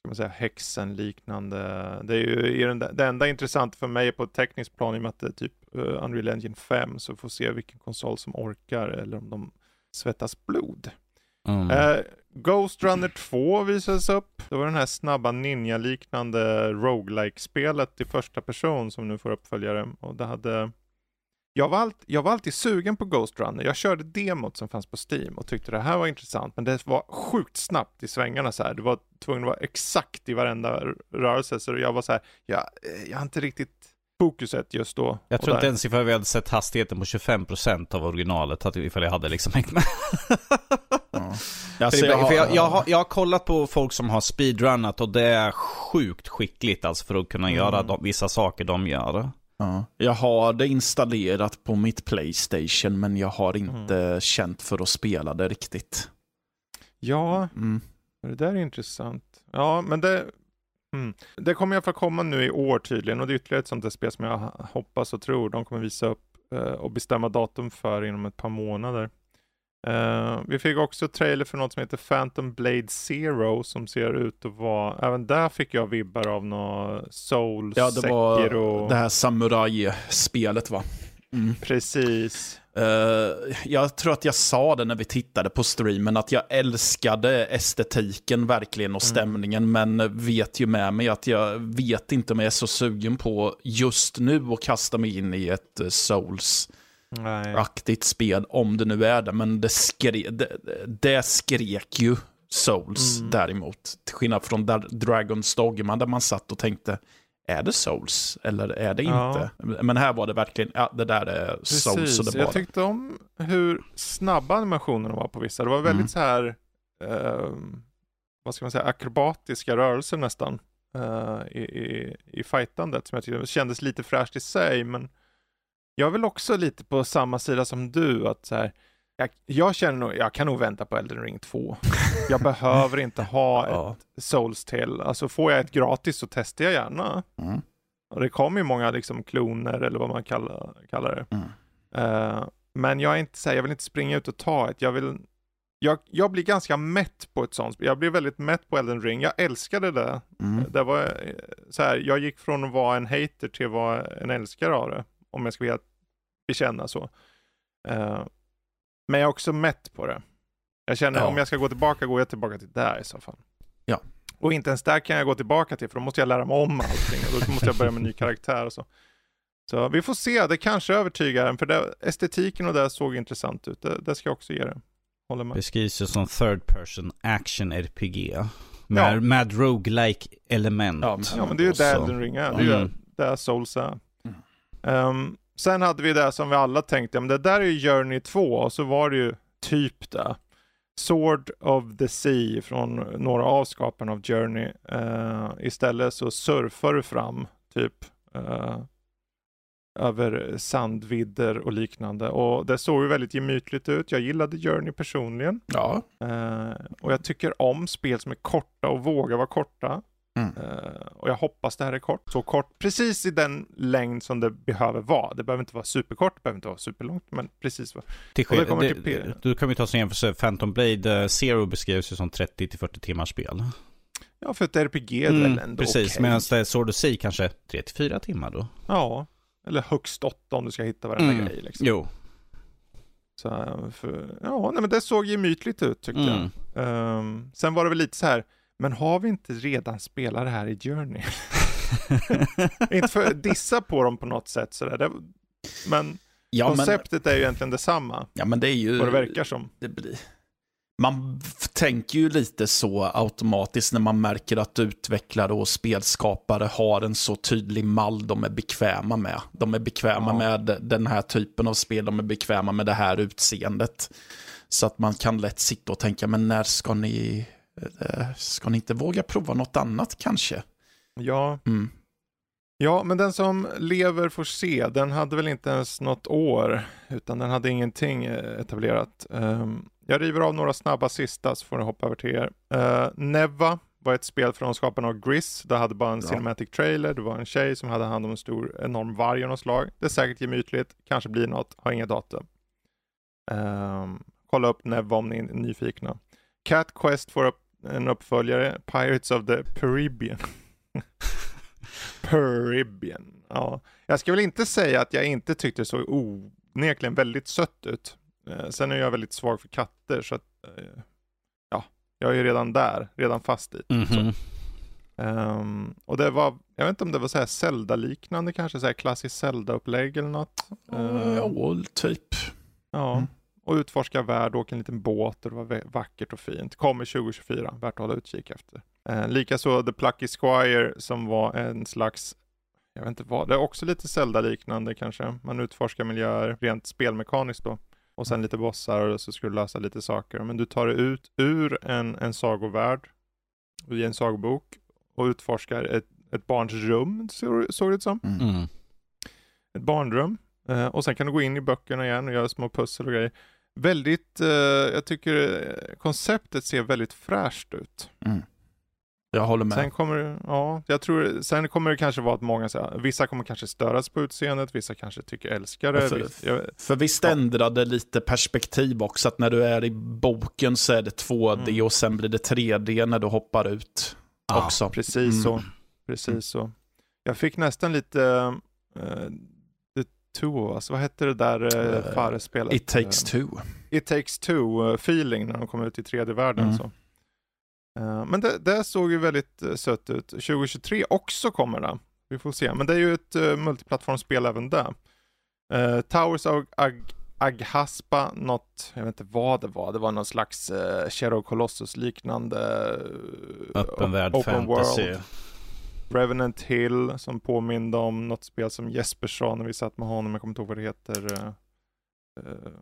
ska man säga, häxen liknande. Det är ju det enda intressanta för mig på ett tekniskt plan i och med att det är typ uh, Unreal Engine 5, så får se vilken konsol som orkar eller om de svettas blod. Mm. Eh, Ghost Runner 2 visades upp. Det var den här snabba ninja-liknande roguelike-spelet i första person som nu får uppföljare. Och det hade... Jag var, allt, jag var alltid sugen på Ghost Runner. Jag körde demot som fanns på Steam och tyckte det här var intressant. Men det var sjukt snabbt i svängarna så här. Du var tvungen att vara exakt i varenda rörelse. Så jag var så här, jag, eh, jag har inte riktigt fokuset just då. Jag tror inte ens ifall vi hade sett hastigheten på 25% av originalet, att ifall jag hade liksom hängt med. Alltså, jag, jag, för jag, har- jag, har, jag har kollat på folk som har speedrunnat och det är sjukt skickligt alltså för att kunna Mm. göra de, vissa saker de gör. Ja. Jag har det installerat på mitt Playstation men jag har inte känt för att spela det riktigt. Ja, Mm. Det där är intressant. Ja, men det, mm. det kommer i alla fall komma nu i år tydligen och det är ytterligare ett sånt där spel som jag hoppas och tror de kommer visa upp eh, och bestämma datum för inom ett par månader. Eh, vi fick också trailer för något som heter Phantom Blade Zero som ser ut att vara, även där fick jag vibbar av något Soul, Ja, det var Sekiro. det här samurajspelet va? Mm. Precis. Eh, jag tror att jag sa det när vi tittade på streamen, att jag älskade estetiken verkligen och stämningen, men vet ju med mig att jag vet inte om jag är så sugen på just nu att kasta mig in i ett eh, Nej. spel, om det nu är det, men det, skre det, det skrek ju Souls Mm. däremot, till skillnad från Dra- Dragon's Dogma där man satt och tänkte, är det Souls eller är det Ja. inte? Men här var det verkligen, ja det där är Souls. Precis, Och det jag bara. tyckte om hur snabba animationerna var på vissa. Det var väldigt Mm. så här eh, vad ska man säga, akrobatiska rörelser nästan eh, i, i, i fightandet som jag tyckte kändes lite fräscht i sig, men jag är väl också lite på samma sida som du, att så här, jag, jag känner nog, jag kan nog vänta på Elden Ring 2. Jag behöver inte ha Ja. ett Souls till. Alltså får jag ett gratis så testar jag gärna. Mm. Och det kommer ju många liksom kloner eller vad man kallar, kallar det. Mm. Eh, men jag är inte så här, jag vill inte springa ut och ta ett. Jag vill, jag, jag blir ganska mätt på ett sånt. Jag blir väldigt mätt på Elden Ring. Jag älskade det. Mm. Det var eh, så här, jag gick från att vara en hater till att vara en älskare av det. Om jag ska helt bekänna så. Eh, men jag är också mätt på det. Jag känner Ja. om jag ska gå tillbaka, går jag tillbaka till där i så fall. Ja. Och inte ens där kan jag gå tillbaka till, för då måste jag lära mig om allting. Och då måste jag börja med en ny karaktär och så. Så vi får se, det kanske övertygar en, för det, estetiken och det såg intressant ut. Det, det ska jag också ge det. Håller med. Beskrivs ju som third person action RPG. Med, Ja. med roguelike element. Ja, men- Ja men det är ju det Elden Ring är. Det är ju Mm. det Souls är. Ehm, sen hade vi det som vi alla tänkte, men det där är ju Journey 2 och så var det ju typ det. Sword of the Sea från några av skaparna av Journey. Eh, istället så surfar du fram typ eh, över sandvidder och liknande. Och det såg ju väldigt gemytligt ut. Jag gillade Journey personligen. Ja. Eh, och jag tycker om spel som är korta och vågar vara korta. Mm. Eh, och jag hoppas det här är kort. Så kort, precis i den längd som det behöver vara. Det behöver inte vara superkort, det behöver inte vara superlångt, men precis vad. Till Och det kommer det, till P- du kan vi ta som jämförelse. Phantom Blade eh, Zero beskrivs ju som 30-40 timmars spel. Ja, för ett RPG är det väl ändå precis, okej. medan det är Sword of Sea kanske 3-4 timmar då. Ja, eller högst åtta om du ska hitta varenda Mm. grej. Liksom. Jo. Så, eh, för, ja, nej, men det såg gemytligt ut tyckte Mm. jag. Ehm, sen var det väl lite så här, men har vi inte redan spelat det här i Journey? inte för att dissa på dem på något sätt sådär. Men Ja, men, konceptet är ju egentligen detsamma, ja, men det är ju... vad det verkar som. det blir... Man tänker ju lite så automatiskt när man märker att utvecklare och spelskapare har en så tydlig mall de är bekväma med. De är bekväma Ja. med den här typen av spel, de är bekväma med det här utseendet. Så att man kan lätt sitta och tänka, men när ska ni, ska ni inte våga prova något annat kanske? Ja, Mm. ja, men den som lever får se. Den hade väl inte ens något år, utan den hade ingenting eh, etablerat. Ehm, jag river av några snabba sista så får ni hoppa över till er. Uh, Neva var ett spel från skaparna av Gris. Det hade bara en Ja. cinematic trailer. Det var en tjej som hade hand om en stor enorm varg av något slag. Det är säkert gemytligt, kanske blir något, har inga datum. Ehm, kolla upp Neva om ni är nyfikna. Cat Quest får upp en uppföljare, Pirates of the Caribbean. Caribbean. Ja. Jag ska väl inte säga att jag inte tyckte det såg onekligen väldigt sött ut. Eh, sen är jag väldigt svag för katter så att eh, ja, jag är ju redan där, redan fast i. Mhm. Ehm, och det var, jag vet inte om det var så här Zelda-liknande kanske, så här klassiskt Zelda-upplägg eller något. Ehm, Ja, typ. Ja, Mm. Och utforska värld, åka en liten båt och det var vackert och fint. Kommer 2024, värt att hålla utkik efter. Eh, Likaså The Plucky Squire som var en slags, jag vet inte vad, det är också lite Zelda-liknande kanske. Man utforskar miljöer rent spelmekaniskt då. Och sen lite bossar och så ska du lösa lite saker. Men du tar dig ut ur en, en sagovärld i en sagobok och utforskar ett, ett barns rum, så- såg det ut som. Mm. ett barnrum. Eh, och sen kan du gå in i böckerna igen och göra små pussel och grejer. Väldigt, eh, jag tycker eh, konceptet ser väldigt fräscht ut. Mm. Jag håller med. Sen kommer, ja, jag tror, sen kommer det kanske vara att många, så här, vissa kommer kanske störas på utseendet, vissa kanske tycker älskar det. För- viss- jag, För visst Ja. ändrade lite perspektiv också, att när du är i boken så är det 2D Mm. och sen blir det 3D när du hoppar ut Ja, också. precis Mm. så. Precis så. Jag fick nästan lite uh, The Two Us, vad hette det där uh, Eh, förespelet? It takes two. It takes two eh, feeling när de kom ut i 3D-världen. Mm. Så. Eh, men det, det såg ju väldigt uh, sött ut. 2023 också kommer det. Vi får se. Men det är ju ett uh, multiplattformsspel även där. Eh, Towers of Ag Aghaspa, något, jag vet inte vad det var. Det var någon slags uh, Shadow Colossus liknande uh, Öppen värld open fantasy. world. Revenant Hill som påminde om något spel som Jesper sa när vi satt med honom. Jag kommer inte ihåg vad det heter. eh,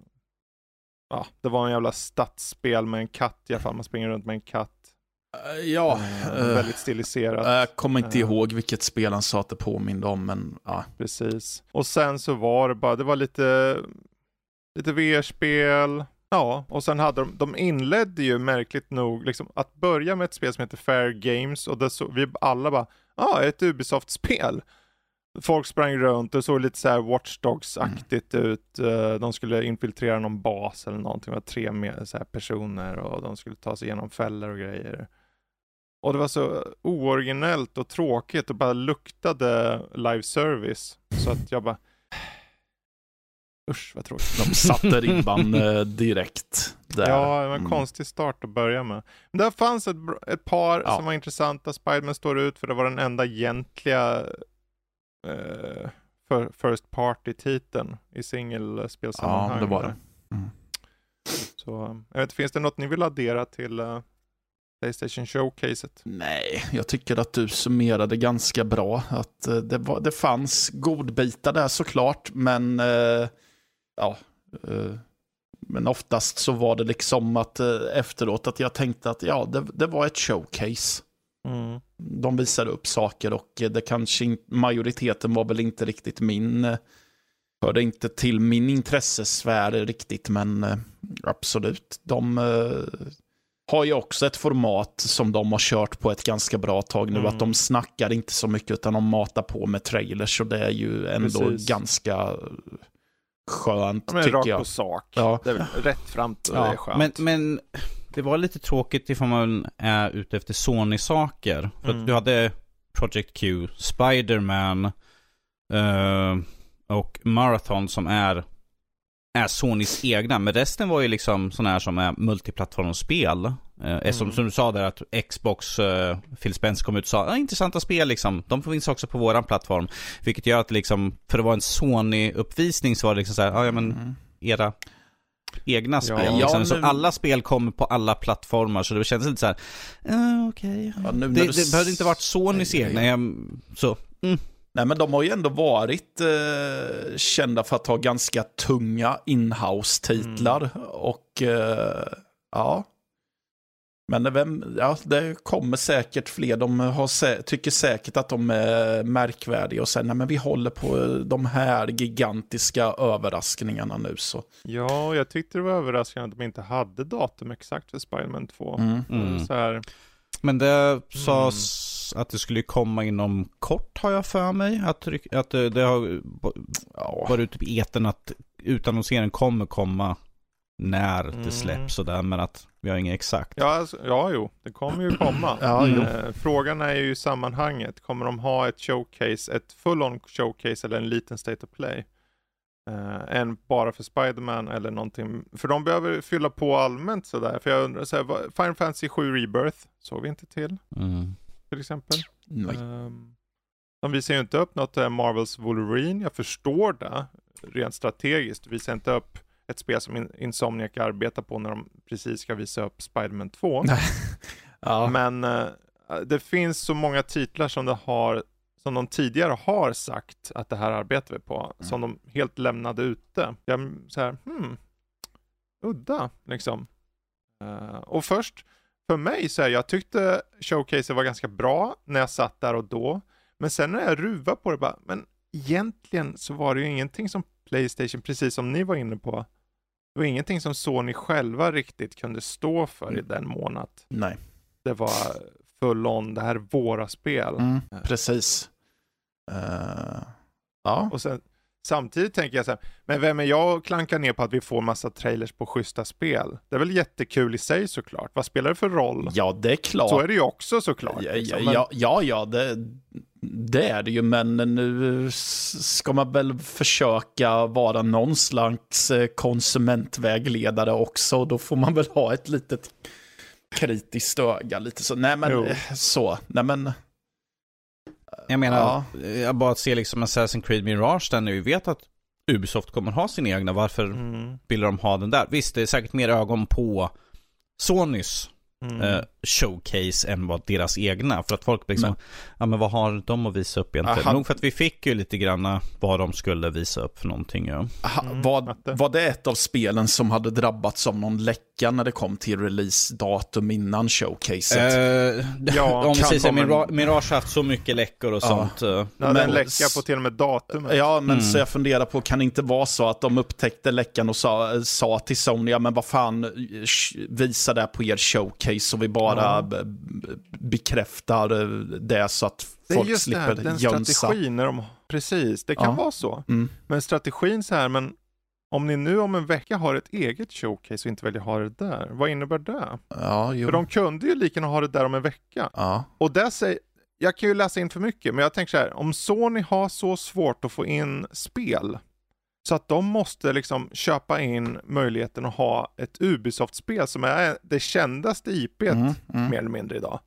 ja, det var en jävla stadsspel med en katt i alla fall. Man springer runt med en katt. Eh, Ja, eh, väldigt stiliserat. jag kommer inte ihåg vilket spel han sa att det påminde om, men ja. Precis. Och sen så var det bara, det var lite, lite VR-spel. Ja, och sen hade de, de inledde ju märkligt nog, liksom att börja med ett spel som heter Fair Games och det så, vi alla bara, ja, ah, ett Ubisoft-spel. Folk sprang runt och såg lite så här Watch Dogs-aktigt ut. Eh, De skulle infiltrera någon bas eller någonting. Det var tre med, så här personer och de skulle ta sig igenom fällor och grejer. Och det var så ooriginellt och tråkigt och bara luktade live service. Så att jag bara... Usch vad tråkigt. De satte ribban eh, direkt där. Ja, det var en Mm. konstig start att börja med. Men där fanns ett, ett par Ja. som var intressanta. Spiderman står ut för det var den enda egentliga eh, för, First Party-titeln i singelspelsammanhang. Ja, det var det. Mm. Så, jag vet, finns det något ni vill addera till eh, Playstation Showcaset? Nej, jag tycker att du summerade ganska bra. Att eh, det, var, det fanns godbitar där såklart, men eh, ja. Eh, men oftast så var det liksom att eh, efteråt att jag tänkte att ja, det, det var ett showcase. Mm. De visade upp saker och det kanske in, majoriteten var väl inte riktigt min, eh, hörde inte till min intressesfär riktigt, men eh, absolut. De eh, har ju också ett format som de har kört på ett ganska bra tag nu, Mm. att de snackar inte så mycket utan de matar på med trailers och det är ju ändå Precis. ganska skönt De är tycker rakt jag. på sak. Ja. Det är rätt framt och Ja, det är skönt. Men, men det var lite tråkigt ifall man är ute efter Sony-saker. För Mm. att du hade Project Q, Spider-Man eh, och Marathon som är, är Sonys egna. Men resten var ju liksom sådana här som är multiplattformsspel. Eh, Mm. som du sa där att Xbox, eh, Phil Spencer kom ut och sa ah, intressanta spel liksom. De finns också på våran plattform. Vilket gör att liksom, för att vara en Sony-uppvisning så var det liksom så här, ah, ja men Mm. era egna spel. Ja, liksom. nu- Så alla spel kommer på alla plattformar, så det kändes lite så här, uh, okej. Ja, nu när Det, du det behövde inte varit Sonys egna, så. Mm. Nej, men de har ju ändå varit eh, kända för att ha ganska tunga inhouse-titlar. Och eh, ja. Men vem, ja, det kommer säkert fler. De har sä tycker säkert att de är märkvärdiga och säger nej men vi håller på de här gigantiska överraskningarna nu. Så. Ja, jag tyckte det var överraskande att de inte hade datum exakt för Spiderman 2. Mm. Mm. Så här, Men det sades att det skulle komma inom kort har jag för mig. Att, att det, det har Ja. varit ute i eten att utannonseringen kommer komma när Mm. det släpps och där, men att vi har inget exakt. ja, alltså, ja, jo, det kommer ju komma. Ja. Eh, Frågan är ju i sammanhanget, kommer de ha ett showcase, ett full-on showcase eller en liten state of play? Eh, än bara för Spiderman eller någonting. För de behöver fylla på allmänt sådär. För jag undrar, så här, vad- Final Fantasy 7 Rebirth såg vi inte till, Mm. till exempel. Nej. Um, de visar ju inte upp något eh, Marvels Wolverine. Jag förstår det rent strategiskt. Visar inte upp ett spel som In- Insomniac arbetar på när de precis ska visa upp Spiderman 2. Ja. Men eh, det finns så många titlar som, det har, som de tidigare har sagt att det här arbetar vi på, Mm. som de helt lämnade ute. Jag så här, hmm, udda liksom. Eh, och först, för mig så här, jag tyckte showcaset var ganska bra när jag satt där och då. Men sen när jag ruvade på det bara, men egentligen så var det ju ingenting som Playstation, precis som ni var inne på, det var ingenting som Sony själva riktigt kunde stå för i Mm. den månaden Nej. det var full on, det här är våra spel. Mm, precis. Eh, ja. Och sen, samtidigt tänker jag så här, men vem är jag att klanka ner på att vi får massa trailers på schyssta spel? Det är väl jättekul i sig såklart. Vad spelar det för roll? ja, det är klart. Så är det ju också såklart. Ja, liksom. Men- ja, ja, ja det, det är det ju, men nu ska man väl försöka vara någon slags eh, konsumentvägledare också. Och då får man väl ha ett litet kritiskt öga. Lite så. Nej, men Jo. så. Nej, men Jag menar, Ja. jag bara ser liksom Assassin's Creed Mirage där nu, vet att Ubisoft kommer ha sin egna, varför Mm, vill de ha den där? Visst, det är säkert mer ögon på Sonys mm. eh, showcase än vad deras egna. För att folk liksom, men, ja men vad har de att visa upp egentligen? Aha. Nog för att vi fick ju lite grann vad de skulle visa upp för någonting. Ja. Aha, mm, var, var det ett av spelen som hade drabbats av någon läcka när det kom till releasedatum innan showcaset? Uh, ja, om vi säger Mirage, Mirage har haft så mycket läckor och ja. sånt. Ja, men, en läcka på till och med datumet. Ja, men mm. så jag funderar på, kan det inte vara så att de upptäckte läckan och sa, sa till Sony, ja men vad fan, visa det på er showcase så vi bara ja. bekräftar det så att folk det är slipper det här, den strategin när de, precis, det kan ja. vara så. Mm. Men strategin så här, men om ni nu om en vecka har ett eget showcase och inte väljer ha det där, vad innebär det? Ja, För de kunde ju lika gärna ha det där om en vecka. Ja. Och där säger, jag kan ju läsa in för mycket, men jag tänker så här, om Sony har så svårt att få in spel, så att de måste liksom köpa in möjligheten att ha ett Ubisoft-spel som är det kändaste IP mm, mm. mer eller mindre idag.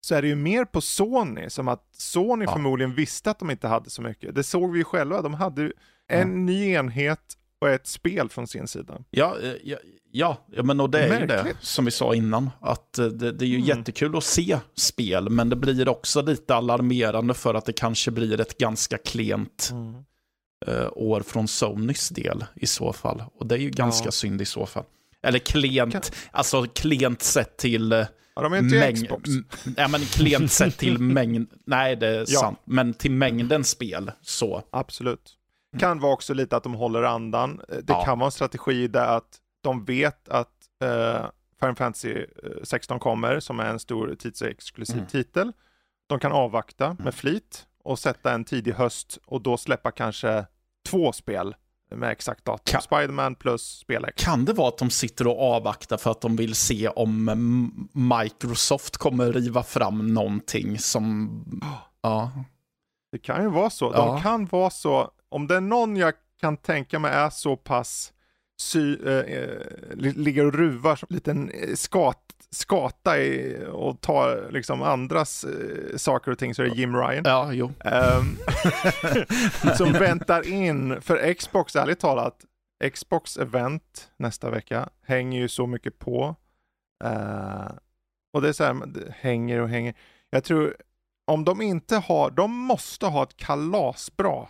Så är det ju mer på Sony, som att Sony ja. förmodligen visste att de inte hade så mycket. Det såg vi ju själva, de hade en mm. ny enhet och ett spel från sin sida. Ja, eh, ja, ja, ja men och det är Märkligt. ju det som vi sa innan. Att eh, det, det är ju mm. jättekul att se spel, men det blir också lite alarmerande för att det kanske blir ett ganska klent mm år från Sonys del i så fall. Och det är ju ganska ja. synd i så fall. Eller klent, kan... alltså klent sett till... Eh, ja, de är inte mäng... Xbox. Ja, men klent sett till mängd... Nej, det är ja. sant. Men till mängden spel, så. Absolut. Mm. Kan vara också lite att de håller andan. Eh, det ja. kan vara en strategi där att de vet att uh, Final Fantasy 16 kommer, som är en stor tidsexklusiv mm. titel. De kan avvakta mm. med flit och sätta en tidig höst och då släppa kanske två spel med exakt datum. Kan, Spiderman plus SpelX. Kan det vara att de sitter och avvaktar för att de vill se om Microsoft kommer riva fram någonting som... Ja. Det kan ju vara så. De ja. kan vara så. Om det är någon jag kan tänka mig är så pass sy, äh, ligger och ruvar som en liten eh, skat skata i, och ta liksom andras eh, saker och ting så är det Jim Ryan. Ja, jo. Um, som väntar in, för Xbox, ärligt talat, Xbox event nästa vecka hänger ju så mycket på. Uh, och det är så här, det hänger och hänger. Jag tror, om de inte har, de måste ha ett kalasbra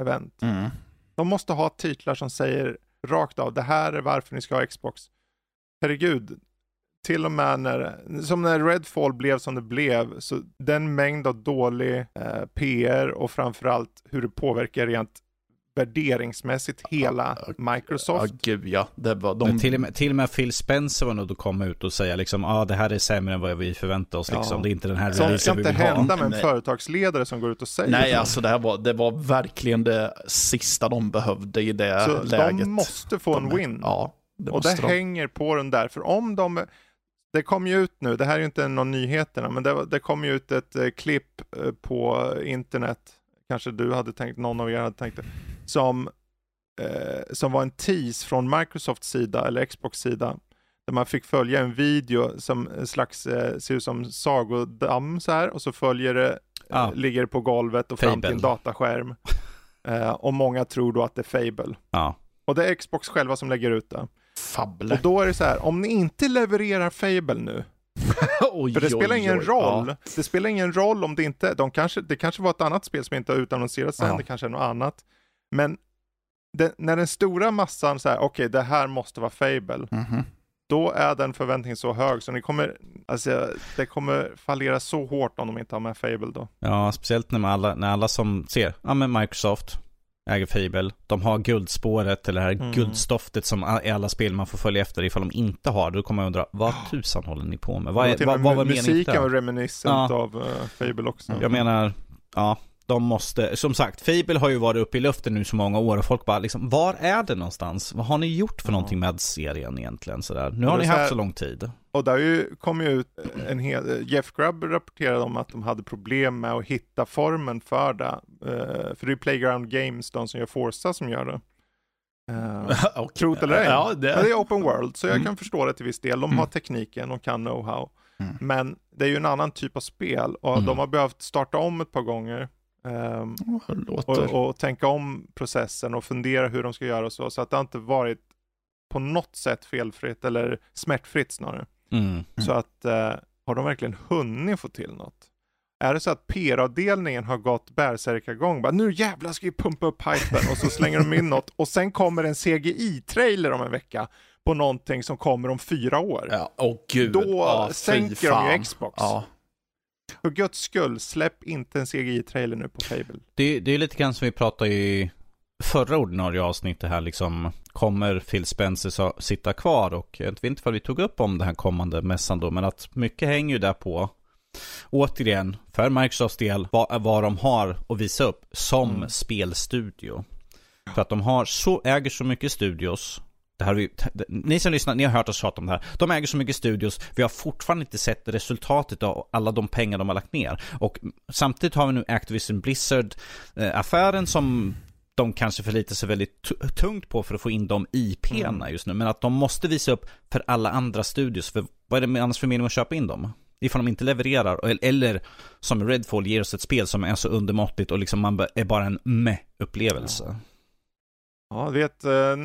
event. Mm. De måste ha titlar som säger rakt av, det här är varför ni ska ha Xbox. Herregud, till och med när, som när Redfall blev som det blev, så den mängd av dålig eh, PR och framförallt hur det påverkar rent värderingsmässigt hela Microsoft. Ja, gud ja. Det var de... till, och med, till och med Phil Spencer var nog att komma ut och säga liksom, ja ah, det här är sämre än vad vi förväntar oss. Liksom. Det är inte den här vi ha. ska inte hända med en Nej. företagsledare som går ut och säger Nej, så. alltså det här var, det var verkligen det sista de behövde i det så läget. De måste få de, en win. Ja, det och det de. hänger på den där, för om de det kom ju ut nu, det här är ju inte någon nyheterna, men det, det kom ju ut ett eh, klipp eh, på internet, kanske du hade tänkt, någon av er hade tänkt det, som, eh, som var en tease från Microsofts sida eller Xbox sida. Där man fick följa en video som en slags, eh, ser ut som sagodamm så här och så följer det, ah. ligger på golvet och Fable. fram till en dataskärm. Eh, och många tror då att det är Fable. Ah. Och det är Xbox själva som lägger ut det. Fable. Och då är det så här, om ni inte levererar Fable nu, oj, för det spelar ingen oj, roll. Ja. Det spelar ingen roll om det inte, de kanske, det kanske var ett annat spel som inte har utannonserats än, ja. det kanske är något annat. Men det, när den stora massan säger, okej okay, det här måste vara Fable, mm -hmm. då är den förväntningen så hög så ni kommer, alltså, det kommer fallera så hårt om de inte har med Fable då. Ja, speciellt när alla, när alla som ser, ja men Microsoft, äger Fable. De har guldspåret eller det här mm. guldstoftet som i alla spel man får följa efter. Ifall de inte har då kommer jag undra, vad tusan håller ni på med? Vad, är, vad, vad var meningen? Musiken var reminiscent ja. av uh, Fable också. Jag menar, ja, de måste, som sagt, Fable har ju varit uppe i luften nu så många år och folk bara liksom, var är det någonstans? Vad har ni gjort för någonting med serien egentligen sådär? Nu har ni haft så lång tid. Och där ju, kom ju ut en hel, Jeff Grubb rapporterade om att de hade problem med att hitta formen för det. Uh, för det är Playground Games, de som gör Forza, som gör det. Uh, okay. Trot eller ej. Ja, det... det... är open world, så jag mm. kan förstå det till viss del. De har mm. tekniken, de kan know-how. Mm. Men det är ju en annan typ av spel och mm. de har behövt starta om ett par gånger. Um, och, och, tänka om processen och fundera hur de ska göra och så. Så att det har inte varit på något sätt felfritt eller smärtfritt snarare. Mm. Så att, eh, har de verkligen hunnit få till något? Är det så att PR-avdelningen har gått bärsärkagång? Bara, nu jävlar ska vi pumpa upp hypen och så slänger de in något och sen kommer en CGI-trailer om en vecka på någonting som kommer om fyra år. Ja, åh gud. Då ja, sänker de ju Xbox. Ja. För guds skull, släpp inte en CGI-trailer nu på Fable. Det, det är lite grann som vi pratade i förra ordinarie avsnittet här liksom. Kommer Phil Spencer så, sitta kvar? Och jag vet inte vad vi tog upp om den här kommande mässan då. Men att mycket hänger ju där på. Återigen, för Microsofts del, vad, vad de har att visa upp som Mm. spelstudio. För att de har så, äger så mycket studios. Det här vi, ni som lyssnar, ni har hört oss tjata om det här. De äger så mycket studios, vi har fortfarande inte sett resultatet av alla de pengar de har lagt ner. Och samtidigt har vi nu Activision Blizzard-affären som de kanske förlitar sig väldigt tu- tungt på för att få in de IP-erna Mm. just nu. Men att de måste visa upp för alla andra studios. För vad är det annars för mening att köpa in dem? Ifall de inte levererar, eller- som Redfall ger oss ett spel som är så undermåttigt och liksom man är bara en meh-upplevelse. Ja, vet, eh,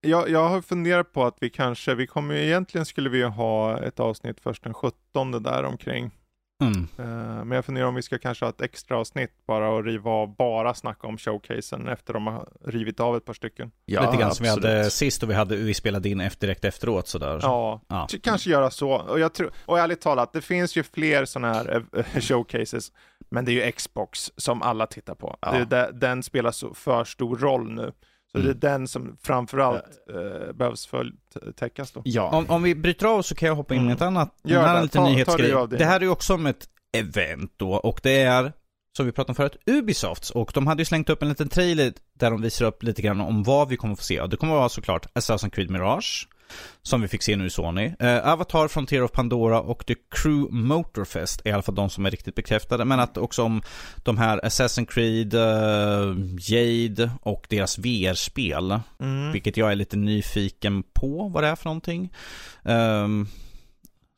jag, jag har funderat på att vi kanske, vi kommer ju egentligen skulle vi ju ha ett avsnitt först den 17 där omkring. Mm. Eh, Men jag funderar om vi ska kanske ha ett extra avsnitt bara och riva av, bara snacka om showcasen efter de har rivit av ett par stycken. Ja, Lite grann som vi hade sist och vi, hade, vi spelade in efter, direkt efteråt sådär. Ja, Ja. kanske göra så. Och, jag tror, och ärligt talat, det finns ju fler sådana här eh, showcases, men det är ju Xbox som alla tittar på. Ja. Det den spelar så för stor roll nu. Så Mm. det är den som framförallt eh, behövs för täckas då. Ja. Om, om vi bryter av så kan jag hoppa in med ett annat. Gör en annan det. liten Ta- ta nyhetsgrej. det. Det här är ju också om ett event då och det är som vi pratade om förut, Ubisofts och de hade ju slängt upp en liten trailer där de visar upp lite grann om vad vi kommer få se. Och det kommer vara såklart Assassin's Creed Mirage, som vi fick se nu i Sony. Eh, Avatar, Frontier of Pandora och The Crew Motorfest är i alla fall de som är riktigt bekräftade. Men att också om de här Assassin's Creed, eh, Jade och deras VR-spel. Mm. Vilket jag är lite nyfiken på vad det är för någonting. Ehm,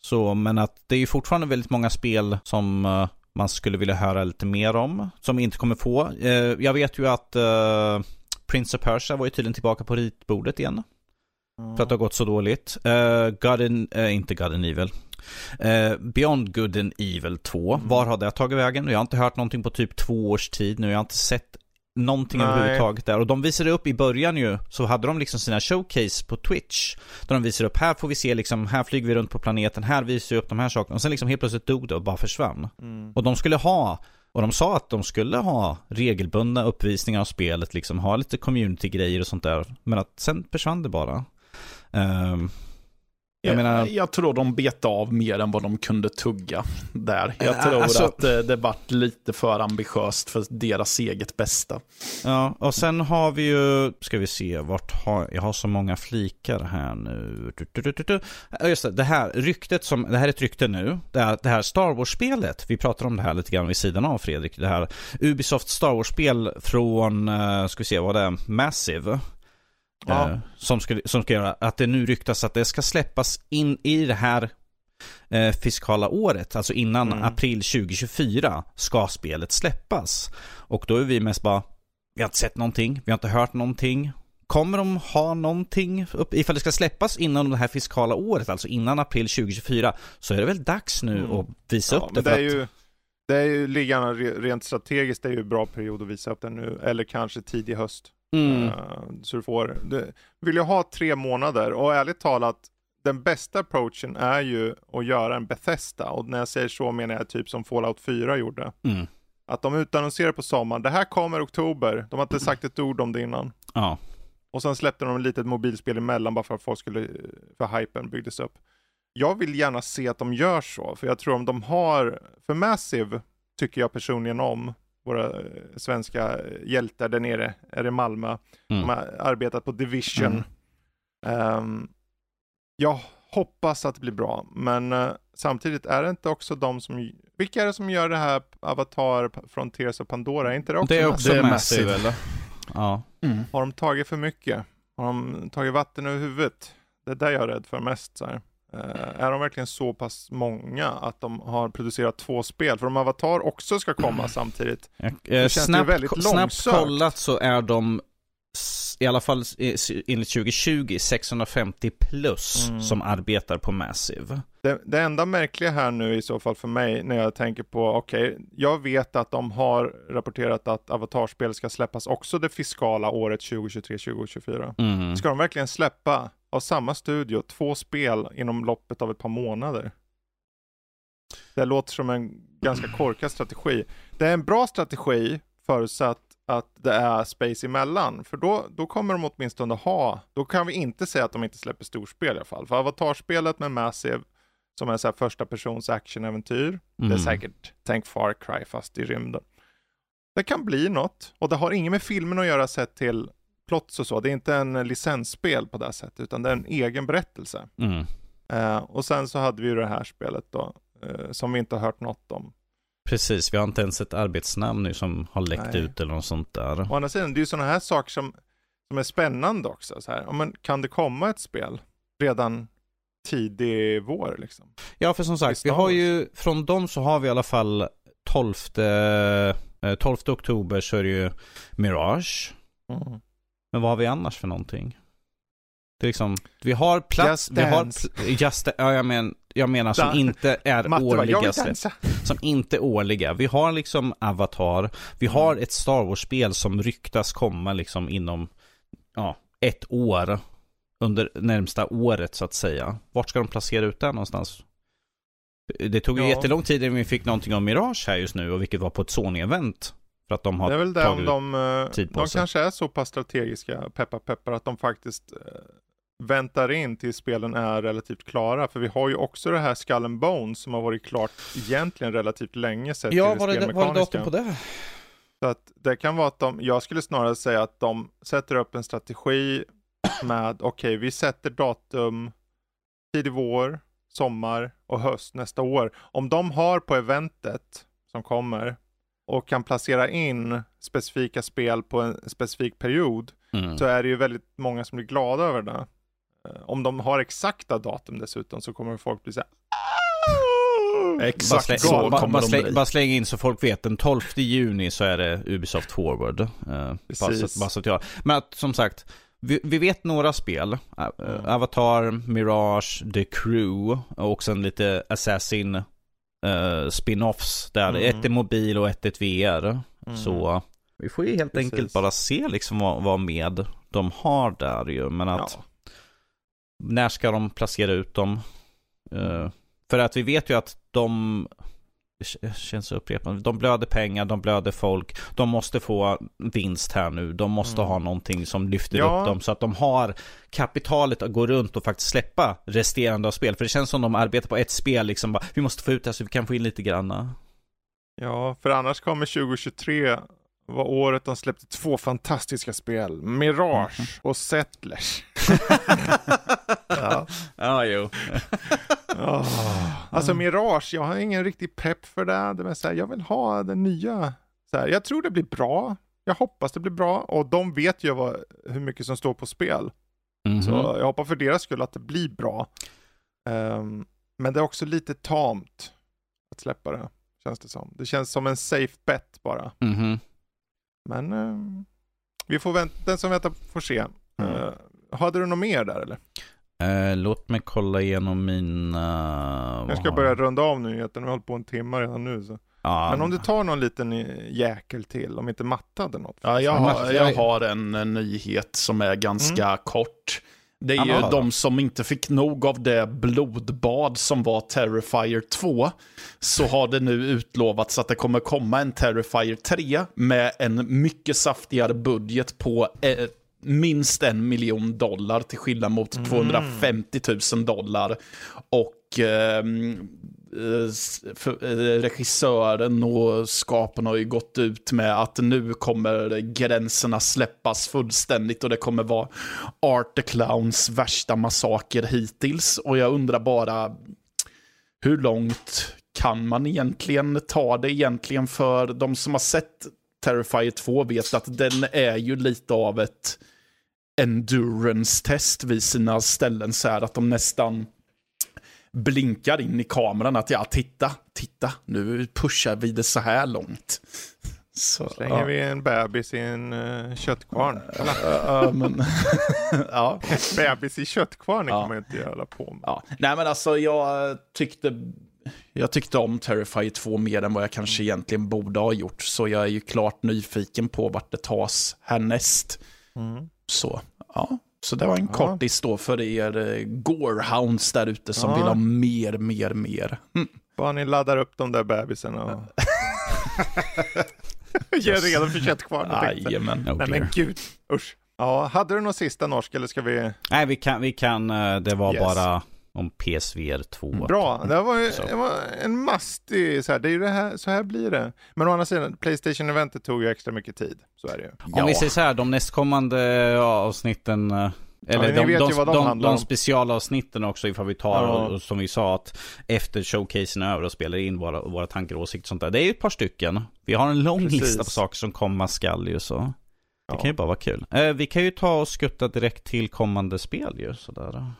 så, men att det är ju fortfarande väldigt många spel som eh, man skulle vilja höra lite mer om. Som vi inte kommer få. Eh, jag vet ju att uh, Prince of Persia var ju tydligen tillbaka på ritbordet igen. För att det har gått så dåligt. Uh, God and, eh, inte God and Evil. Eh, Beyond Good and Evil 2. Mm. Var har det tagit vägen? Jag har inte hört någonting på typ två års tid nu. Jag har inte sett någonting Nej. överhuvudtaget där. Och de visade upp i början ju, så hade de liksom sina showcase på Twitch. Där de visade upp, här får vi se liksom, här flyger vi runt på planeten, här visar vi upp de här sakerna. Och sen liksom helt plötsligt dog det och bara försvann. Mm. Och de skulle ha, och de sa att de skulle ha regelbundna uppvisningar av spelet, liksom ha lite community-grejer och sånt där. Men att sen försvann det bara. Ehm, jag Jag, menar- jag tror de bet av mer än vad de kunde tugga där. Jag Äh, tror alltså- att det, det vart lite för ambitiöst för deras eget bästa. Ja, och sen har vi ju, ska vi se, vart har, jag har så många flikar här nu. Just det, det här ryktet som, det här är ett rykte nu. Det här, det här Star Wars-spelet, vi pratar om det här lite grann vid sidan av Fredrik. Det här Ubisoft Star Wars-spel från, eh, ska vi se vad det är, Massive. Ja. Eh, som, ska, som ska göra att det nu ryktas att det ska släppas in i det här eh, fiskala året, alltså innan Mm. april 2024 ska spelet släppas. Och då är vi mest bara, vi har inte sett någonting, vi har inte hört någonting. Kommer de ha någonting upp, ifall det ska släppas innan det här fiskala året, alltså innan april 2024, så är det väl dags nu Mm. att visa Ja, upp det. men det för är att, ju, det är ju ligan re- rent strategiskt, det är ju en bra period att visa upp den nu, eller kanske tidig höst. Mm, Eh, så du får, du vill jag ha tre månader och ärligt talat, den bästa approachen är ju att göra en Bethesda och när jag säger så menar jag typ som Fallout 4 gjorde. mm, Att de utannonserar på sommaren, det här kommer oktober, de har inte sagt ett ord om det innan. ja. Och sen släppte de ett litet mobilspel emellan bara för att folk skulle, för hypen byggdes upp. Jag vill gärna se att de gör så, för jag tror om de har, för Massive tycker jag personligen om, våra eh, svenska hjältar där nere, är det Malmö. Mm. De har arbetat på Division. Mm. Ehm, jag hoppas att det blir bra, men eh, samtidigt är det inte också de som, vilka är det som gör det här Avatar, Frontiers och Pandora? Är inte det också Det är också Det Massive, Massive. eller? Ja. Mm. Har de tagit för mycket? Har de tagit vatten över huvudet? Det är där jag är rädd för mest. Så här. Eh, är de verkligen så pass många att de har producerat två spel? För om Avatar också ska komma samtidigt. Eh, känns det snabbt, väldigt snabbt långsökt. kollat så är de i alla fall enligt 2020 650 plus mm. som arbetar på Massive. Det, det, enda märkliga här nu i så fall för mig när jag tänker på, okej, okay, jag vet att de har rapporterat att avatarspel ska släppas också det fiskala året 2023-2024. Mm. Ska de verkligen släppa av samma studio två spel inom loppet av ett par månader? Det låter som en ganska korkad strategi. Det är en bra strategi förutsatt att det är space emellan. För då, då kommer de åtminstone ha, då kan vi inte säga att de inte släpper storspel i alla fall. För avatarspelet med Massive, som är så här första persons actionäventyr, mm. det är mm. säkert Tänk Far Cry fast i rymden. Det kan bli något, och det har inget med filmen att göra sett till plots och så. Det är inte en licensspel på det sättet, utan det är en egen berättelse. Mm. Uh, och sen så hade vi ju det här spelet då, uh, som vi inte har hört något om. Precis, vi har inte ens ett arbetsnamn nu som har läckt Nej. ut eller något sånt där. Å andra sidan, det är ju sådana här saker som, som är spännande också. Så här. Men kan det komma ett spel redan tidig vår liksom? Ja, för som sagt, vi har ju, från dem så har vi i alla fall 12, 12 eh, oktober så är det ju Mirage. Mm. Men vad har vi annars för någonting? Det är liksom, vi har plats, vi har, just, ja jag men, jag menar som inte är Matte årliga Som inte är årliga. Vi har liksom Avatar, vi har ett Star Wars-spel som ryktas komma liksom inom, ja, ett år. Under närmsta året så att säga. Vart ska de placera ut det någonstans? Det tog ju ja. jättelång tid innan vi fick någonting om Mirage här just nu och vilket var på ett Sony-event. För att de har Det är väl det om de, tid på de sig. kanske är så pass strategiska, peppar peppar, att de faktiskt eh, väntar in tills spelen är relativt klara. För vi har ju också det här Skull and Bones som har varit klart egentligen relativt länge sett Ja, var det, var det datum på det? Så att det kan vara att de, jag skulle snarare säga att de sätter upp en strategi med, okej, okay, vi sätter datum tidig vår, sommar och höst nästa år. Om de har på eventet som kommer och kan placera in specifika spel på en specifik period mm. så är det ju väldigt många som blir glada över det. Eh, om de har exakta datum dessutom så kommer folk bli så här, Exakt bara så kommer bara, de släng, bara släng in så folk vet, den 12 juni så är det Ubisoft Forward. Bara, så, bara så att jag, men att, som sagt, vi, vi, vet några spel. Mm. Avatar, Mirage, The Crew och sen lite Assassin uh, spin-offs. Där mm. ett är mobil och ett är VR. Mm. Så vi får ju helt Precis. enkelt bara se liksom vad, vad med de har där ju. Men att ja. När ska de placera ut dem? Uh, för att vi vet ju att de känns upprepande. De blöder pengar, de blöder folk. De måste få vinst här nu. De måste mm. ha någonting som lyfter ja. upp dem så att de har kapitalet att gå runt och faktiskt släppa resterande av spel. För det känns som de arbetar på ett spel liksom. Bara, vi måste få ut det så vi kan få in lite granna. Ja, för annars kommer 2023 var året de släppte två fantastiska spel. Mirage mm. och Settlers. ja. ja, jo. oh. Alltså Mirage, jag har ingen riktig pepp för det. det så här, jag vill ha det nya. Så här, jag tror det blir bra. Jag hoppas det blir bra och de vet ju vad, hur mycket som står på spel. Mm. Så jag hoppas för deras skull att det blir bra. Um, men det är också lite tamt att släppa det, känns det som. Det känns som en safe bet bara. Mm. Men uh, vi får vänta, den som väntar får se. Mm. Uh, hade du något mer där eller? Uh, låt mig kolla igenom mina... Jag ska börja runda av nyheten, vi har hållit på en timme redan nu. Så. Ah, Men om du tar någon liten jäkel till, om inte Matte hade något. Ja, jag, har, jag har en, en nyhet som är ganska mm. kort. Det är ju de som inte fick nog av det blodbad som var Terrifier 2. Så har det nu utlovats att det kommer komma en Terrifier 3 med en mycket saftigare budget på eh, minst en miljon dollar till skillnad mot mm. 250 000 dollar. Och eh, Eh, eh, regissören och skaparna har ju gått ut med att nu kommer gränserna släppas fullständigt och det kommer vara Art the Clowns värsta massaker hittills. Och jag undrar bara, hur långt kan man egentligen ta det egentligen för de som har sett Terrifier 2 vet att den är ju lite av ett endurance-test vid sina ställen så här att de nästan blinkar in i kameran att ja, titta, titta, nu pushar vi det så här långt. Så, Slänger ja. vi en bebis i en uh, köttkvarn. Ja, men, ja. bebis i köttkvarn Ja. kan man ju inte göra på med. Ja, nej men alltså jag tyckte, jag tyckte om Terrifier 2 mer än vad jag kanske egentligen borde ha gjort. Så jag är ju klart nyfiken på vart det tas härnäst. Mm. Så, ja. Så det var en Ja. kortis då för er eh, Gorehounds där ute som Ja. vill ha mer, mer, mer. Mm. Bara ni laddar upp de där bebisarna och ger redo för köttkvarnen. Jajamän. Oh Nej men gud, usch. Ja, hade du någon sista norsk eller ska vi? Nej, vi kan, vi kan, eh, det var Yes. bara om PSVR 2. Bra, det var, ju, det var en mastig, så här, det är ju det här, så här blir det. Men å andra sidan, Playstation-eventet tog ju extra mycket tid. Så är det ju. Om vi säger så här, de nästkommande ja, avsnitten, eh, eller ni de, de, de de, de specialavsnitten också ifall vi tar, Ja. och, som vi sa, att efter showcasen är över och spelar in våra, våra tankar och åsikter och sånt där. Det är ju ett par stycken. Vi har en lång Precis. lista på saker som komma skall ju så. Det Ja. kan ju bara vara kul. Eh, vi kan ju ta och skutta direkt till kommande spel ju sådär.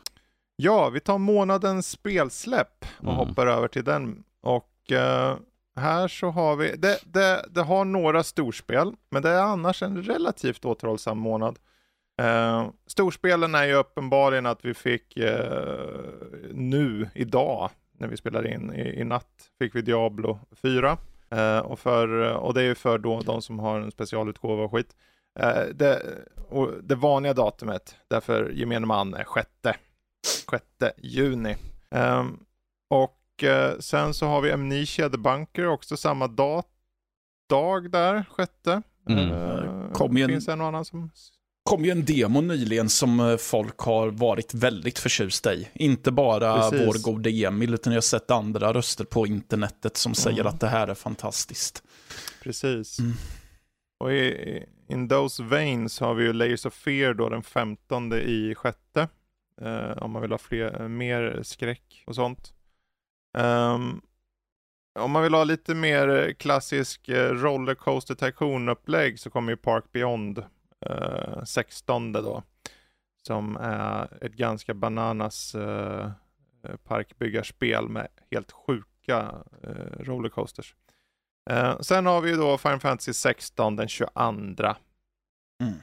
Ja, vi tar månadens spelsläpp och Mm. hoppar över till den. Och eh, här så har vi, det, det, det har några storspel, men det är annars en relativt återhållsam månad. Eh, storspelen är ju uppenbarligen att vi fick eh, nu, idag, när vi spelar in i, i natt, fick vi Diablo 4. Eh, och, för, och det är ju för då de som har en specialutgåva och skit. Det, och det vanliga datumet, därför gemene man, är sjätte 6 juni. Ehm, och eh, sen så har vi Amnesia The Bunker också samma dag, dag där, sjätte. Mm. Eh, Kom ju en- Finns en och annan som... kom ju en demo nyligen som eh, folk har varit väldigt förtjusta i. Inte bara Precis. vår gode Emil, utan jag har sett andra röster på internetet som säger Mm. att det här är fantastiskt. Precis. Mm. Och i- in those veins har vi ju Layers of Fear då den 15 i sjätte. Eh, om man vill ha fler, eh, mer skräck och sånt. Um, om man vill ha lite mer eh, klassisk eh, Rollercoaster Tycoon-upplägg så kommer ju Park Beyond eh, 16 då. Som är ett ganska bananas eh, parkbyggarspel med helt sjuka eh, rollercoasters. Eh, sen har vi ju då Final Fantasy 16 den 22 Mm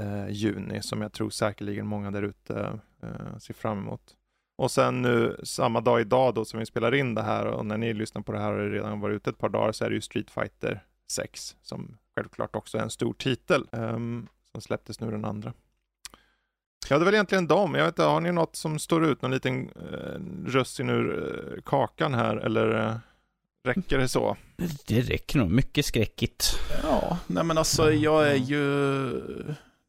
eh, juni som jag tror säkerligen många där ute eh, ser fram emot. Och sen nu samma dag idag då som vi spelar in det här och när ni lyssnar på det här och det redan varit ute ett par dagar så är det ju Street Fighter 6 som självklart också är en stor titel ehm, som släpptes nu den andra. Ja, det är väl egentligen dem. Jag vet inte, har ni något som står ut? Någon liten eh, russin ur eh, kakan här eller eh, räcker det så? Det räcker nog, mycket skräckigt. Ja, nej men alltså jag är ju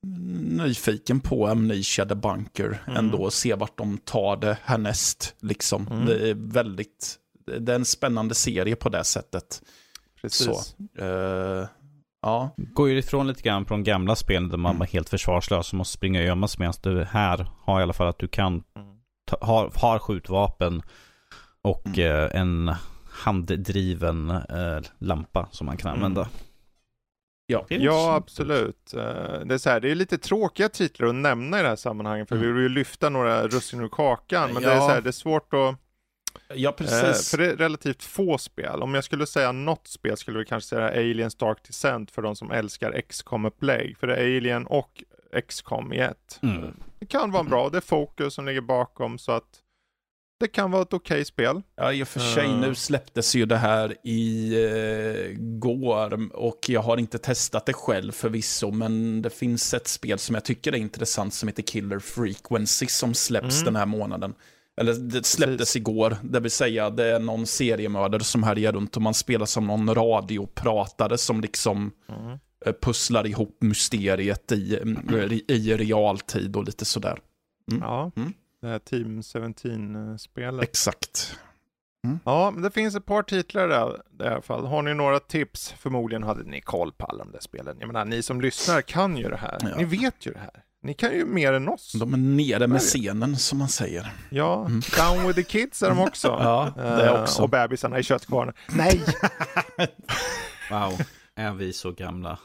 nyfiken på Amnesia The Bunker Mm. ändå och se vart de tar det härnäst. Liksom. Mm. Det är väldigt, det är en spännande serie på det sättet. Precis. Så. Eh, ja, Går ju ifrån lite grann på de gamla spelen där man Mm. var helt försvarslös och måste springa och gömma sig medan du här har i alla fall att du kan ta, har, har skjutvapen och Mm. eh, en handdriven eh, lampa som man kan Mm. använda. Ja. Ja, absolut. Eh, Det är, så här, det är lite tråkiga titlar att nämna i det här sammanhanget, för Mm. vi vill ju lyfta några russin ur kakan, men det, är Ja. så här, det är svårt att... ja, eh, precis. för det är relativt få spel. Om jag skulle säga något spel skulle vi kanske säga Aliens Dark Descent för de som älskar XCOM-upplägg. För det är Alien och XCOM i ett. Mm. Det kan vara bra, det är Focus som ligger bakom, så att det kan vara ett okej spel. Ja, i och för sig, Eh. nu släpptes ju det här i eh, går och jag har inte testat det själv förvisso, men det finns ett spel som jag tycker är intressant som heter Killer Frequency som släpps Mm. den här månaden. Eller det släpptes Precis. igår, det vill säga det är någon seriemördare som härjar runt och man spelar som någon radiopratare som liksom eh, pusslar ihop mysteriet i, mm, i, i realtid och lite sådär. Mm. Ja, Mm. Det här Team 17-spelet. Exakt. Ja, men det finns ett par titlar där, där i alla fall. Har ni några tips? Förmodligen hade ni koll på alla de där spelen. Jag menar, ni som lyssnar kan ju det här. Ja. Ni vet ju det här. Ni kan ju mer än oss. De är nere med scenen som man säger. Ja, Mm. down with the kids är de också. Ja, det är Eh, också. Och bebisarna i köttkvarnen. Nej! Wow, är vi så gamla?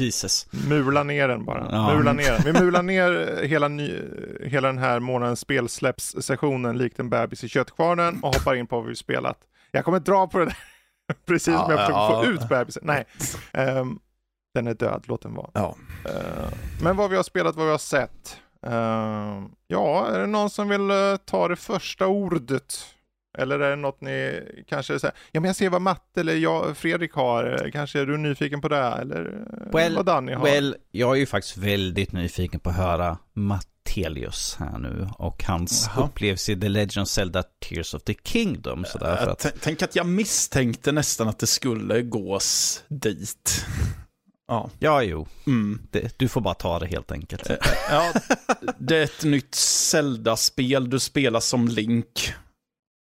Jesus. Mula ner den bara. Ja. Mula ner den. Vi mular ner hela, ny, hela den här månadens spelsläppssessionen likt en bebis i köttkvarnen och hoppar in på vad vi spelat. Jag kommer dra på det där. Precis som jag försöker Ja, få ja. ut bebisen. Nej, Ehm, den är död, låt den vara. Ja. Eh, men vad vi har spelat, vad vi har sett. Ehm, ja, är det någon som vill eh, ta det första ordet? Eller är det något ni kanske säger, ja men jag ser vad Matte eller jag, Fredrik har, Eh, kanske är du nyfiken på det? Eller eh, Well, vad Danny har? Well, jag är ju faktiskt väldigt nyfiken på att höra Mattelius här nu och hans Jaha. upplevelse i The Legend of Zelda Tears of the Kingdom. Sådär, för Jag att, t- Tänk att jag misstänkte nästan att det skulle gås dit. Ja. ja, jo, Mm. det, du får bara ta det helt enkelt. Eh, ja, det är ett nytt Zelda-spel. Du spelar som Link.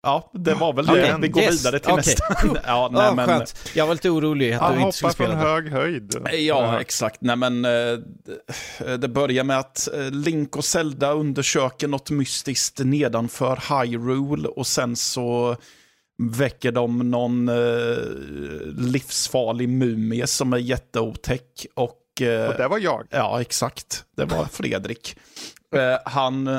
Ja, det var väl det. Okej, Vi går yes, vidare till okej. nästa. ja, nej, Ja, men, skönt. Jag var lite orolig att Han du inte hoppar skulle från spela det. hög höjd. Ja, exakt. Nej, men eh, det börjar med att eh, Link och Zelda undersöker något mystiskt nedanför Hyrule och sen så väcker de någon eh, livsfarlig mumie som är jätteotäck och Och det var jag. Ja, exakt. Det var Fredrik. Han,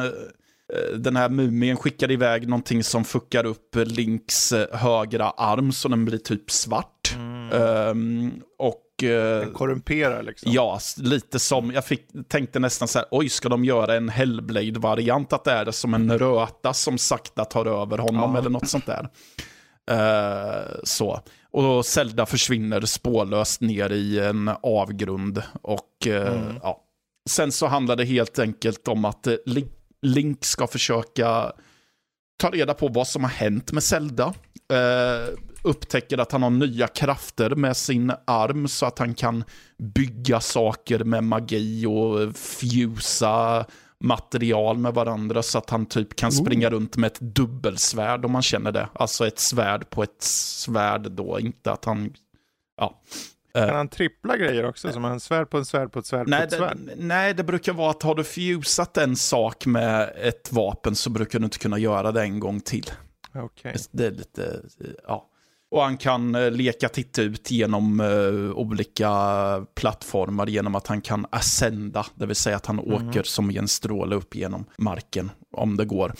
den här mumien skickade iväg någonting som fuckar upp Links eh, högra arm så den blir typ svart. Ehm, och eh, Den korrumperar liksom. ja, lite som, jag fick, tänkte nästan så här, oj, ska de göra en Hellblade-variant? Att det är som en röta som sakta tar över honom Ja. eller något sånt där. Eh, så. Och Zelda försvinner spårlöst ner i en avgrund. Och eh, Mm. ja. Sen så handlar det helt enkelt om att eh, Link, Link ska försöka ta reda på vad som har hänt med Zelda. Eh, upptäcker att han har nya krafter med sin arm så att han kan bygga saker med magi och fusa material med varandra så att han typ kan springa runt med ett dubbelsvärd om man känner det. Alltså ett svärd på ett svärd då, inte att han... Ja. Eh, Kan han trippla grejer också? Som en svärd på en svärd på ett svärd på ett det, svärd? nej, det brukar vara att har du fusat en sak med ett vapen så brukar du inte kunna göra det en gång till. Okej. Det är lite, eh, ja. Och han kan eh, leka titta ut genom eh, olika plattformar genom att han kan ascenda, det vill säga att han åker som i en stråle upp genom marken, om det går.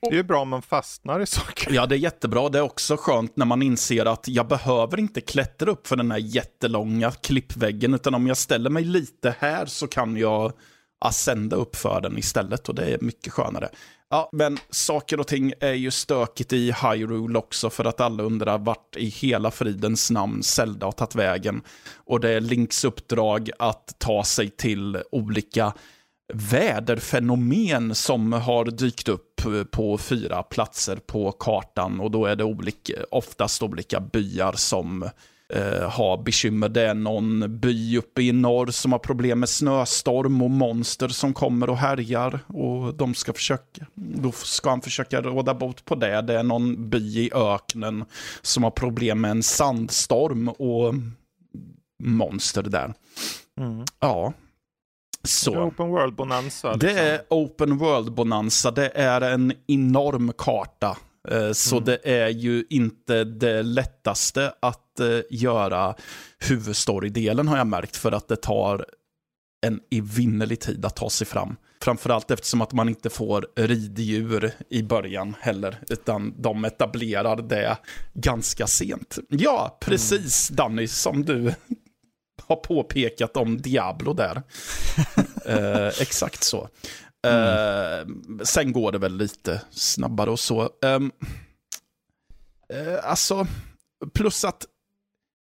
Det är ju bra om man fastnar i saker. Ja, det är jättebra. Det är också skönt när man inser att jag behöver inte klättra upp för den här jättelånga klippväggen, utan om jag ställer mig lite här så kan jag ascenda upp för den istället och det är mycket skönare. Ja, men saker och ting är ju stökigt i Hyrule också för att alla undrar vart i hela fridens namn Zelda har tagit vägen. Och det är Links uppdrag att ta sig till olika väderfenomen som har dykt upp på fyra platser på kartan och då är det olika, oftast olika byar som eh, har bekymmer. Det är någon by uppe i norr som har problem med snöstorm och monster som kommer och härjar och de ska försöka, då ska han försöka råda bot på det. Det är någon by i öknen som har problem med en sandstorm och monster där. Mm. Ja. Det är Så. Open World Bonanza. Det liksom. är Open World Bonanza. Det är en enorm karta. Eh, Så Mm. det är ju inte det lättaste att eh, göra huvudstorydelen har jag märkt. För att det tar en evinnerlig tid att ta sig fram. Framförallt eftersom att man inte får riddjur i början heller. Utan de etablerar det ganska sent. Ja, precis Danny, som du har påpekat om Diablo där. eh, exakt så. Eh, sen går det väl lite snabbare och så. Um, alltså, plus att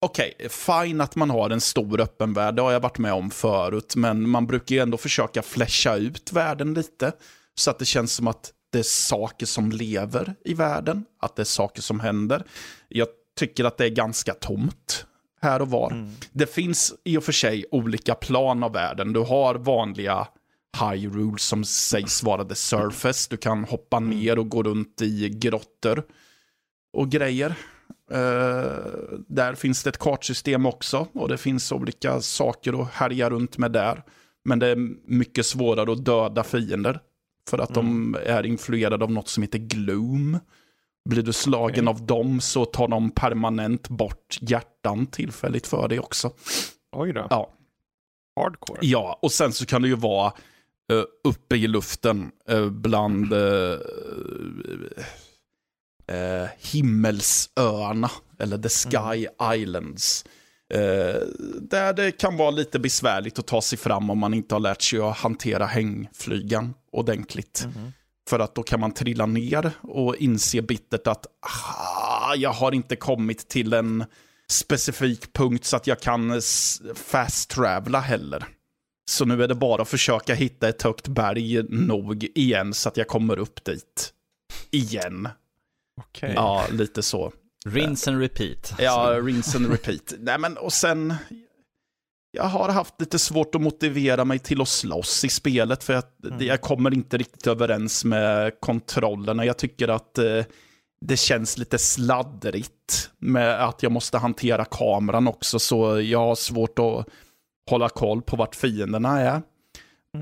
Okej, fine att man har en stor öppen värld, det har jag varit med om förut, men man brukar ju ändå försöka fläscha ut världen lite, så att det känns som att det är saker som lever i världen, att det är saker som händer. Jag tycker att det är ganska tomt här och var. Mm. Det finns i och för sig olika plan av världen. Du har vanliga Hyrule som sägs vara the surface. Du kan hoppa ner och gå runt i grottor och grejer. Eh, där finns det ett kartsystem också och det finns olika saker att härja runt med där. Men det är mycket svårare att döda fiender för att de är influerade av något som heter gloom. Blir du slagen Okej. av dem så tar de permanent bort hjärtan tillfälligt för dig också. Oj då. Ja. Hardcore. Ja, och sen så kan det ju vara uh, uppe i luften uh, bland uh, eh, himmelsöarna, eller The Sky Islands. Eh, där det kan vara lite besvärligt att ta sig fram om man inte har lärt sig att hantera hängflygan ordentligt. För att då kan man trilla ner och inse bittert att ah, jag har inte kommit till en specifik punkt så att jag kan s- fast travela heller. Så nu är det bara att försöka hitta ett högt berg nog igen så att jag kommer upp dit. Igen. Okej. Ja, lite så. Rinse and repeat. Ja, rinse and repeat. Nej, men och sen... Jag har haft lite svårt att motivera mig till att slåss i spelet för att det- jag kommer inte riktigt överens med kontrollerna. Jag tycker att eh, det känns lite sladdrigt med att jag måste hantera kameran också så jag har svårt att hålla koll på vart fienderna är.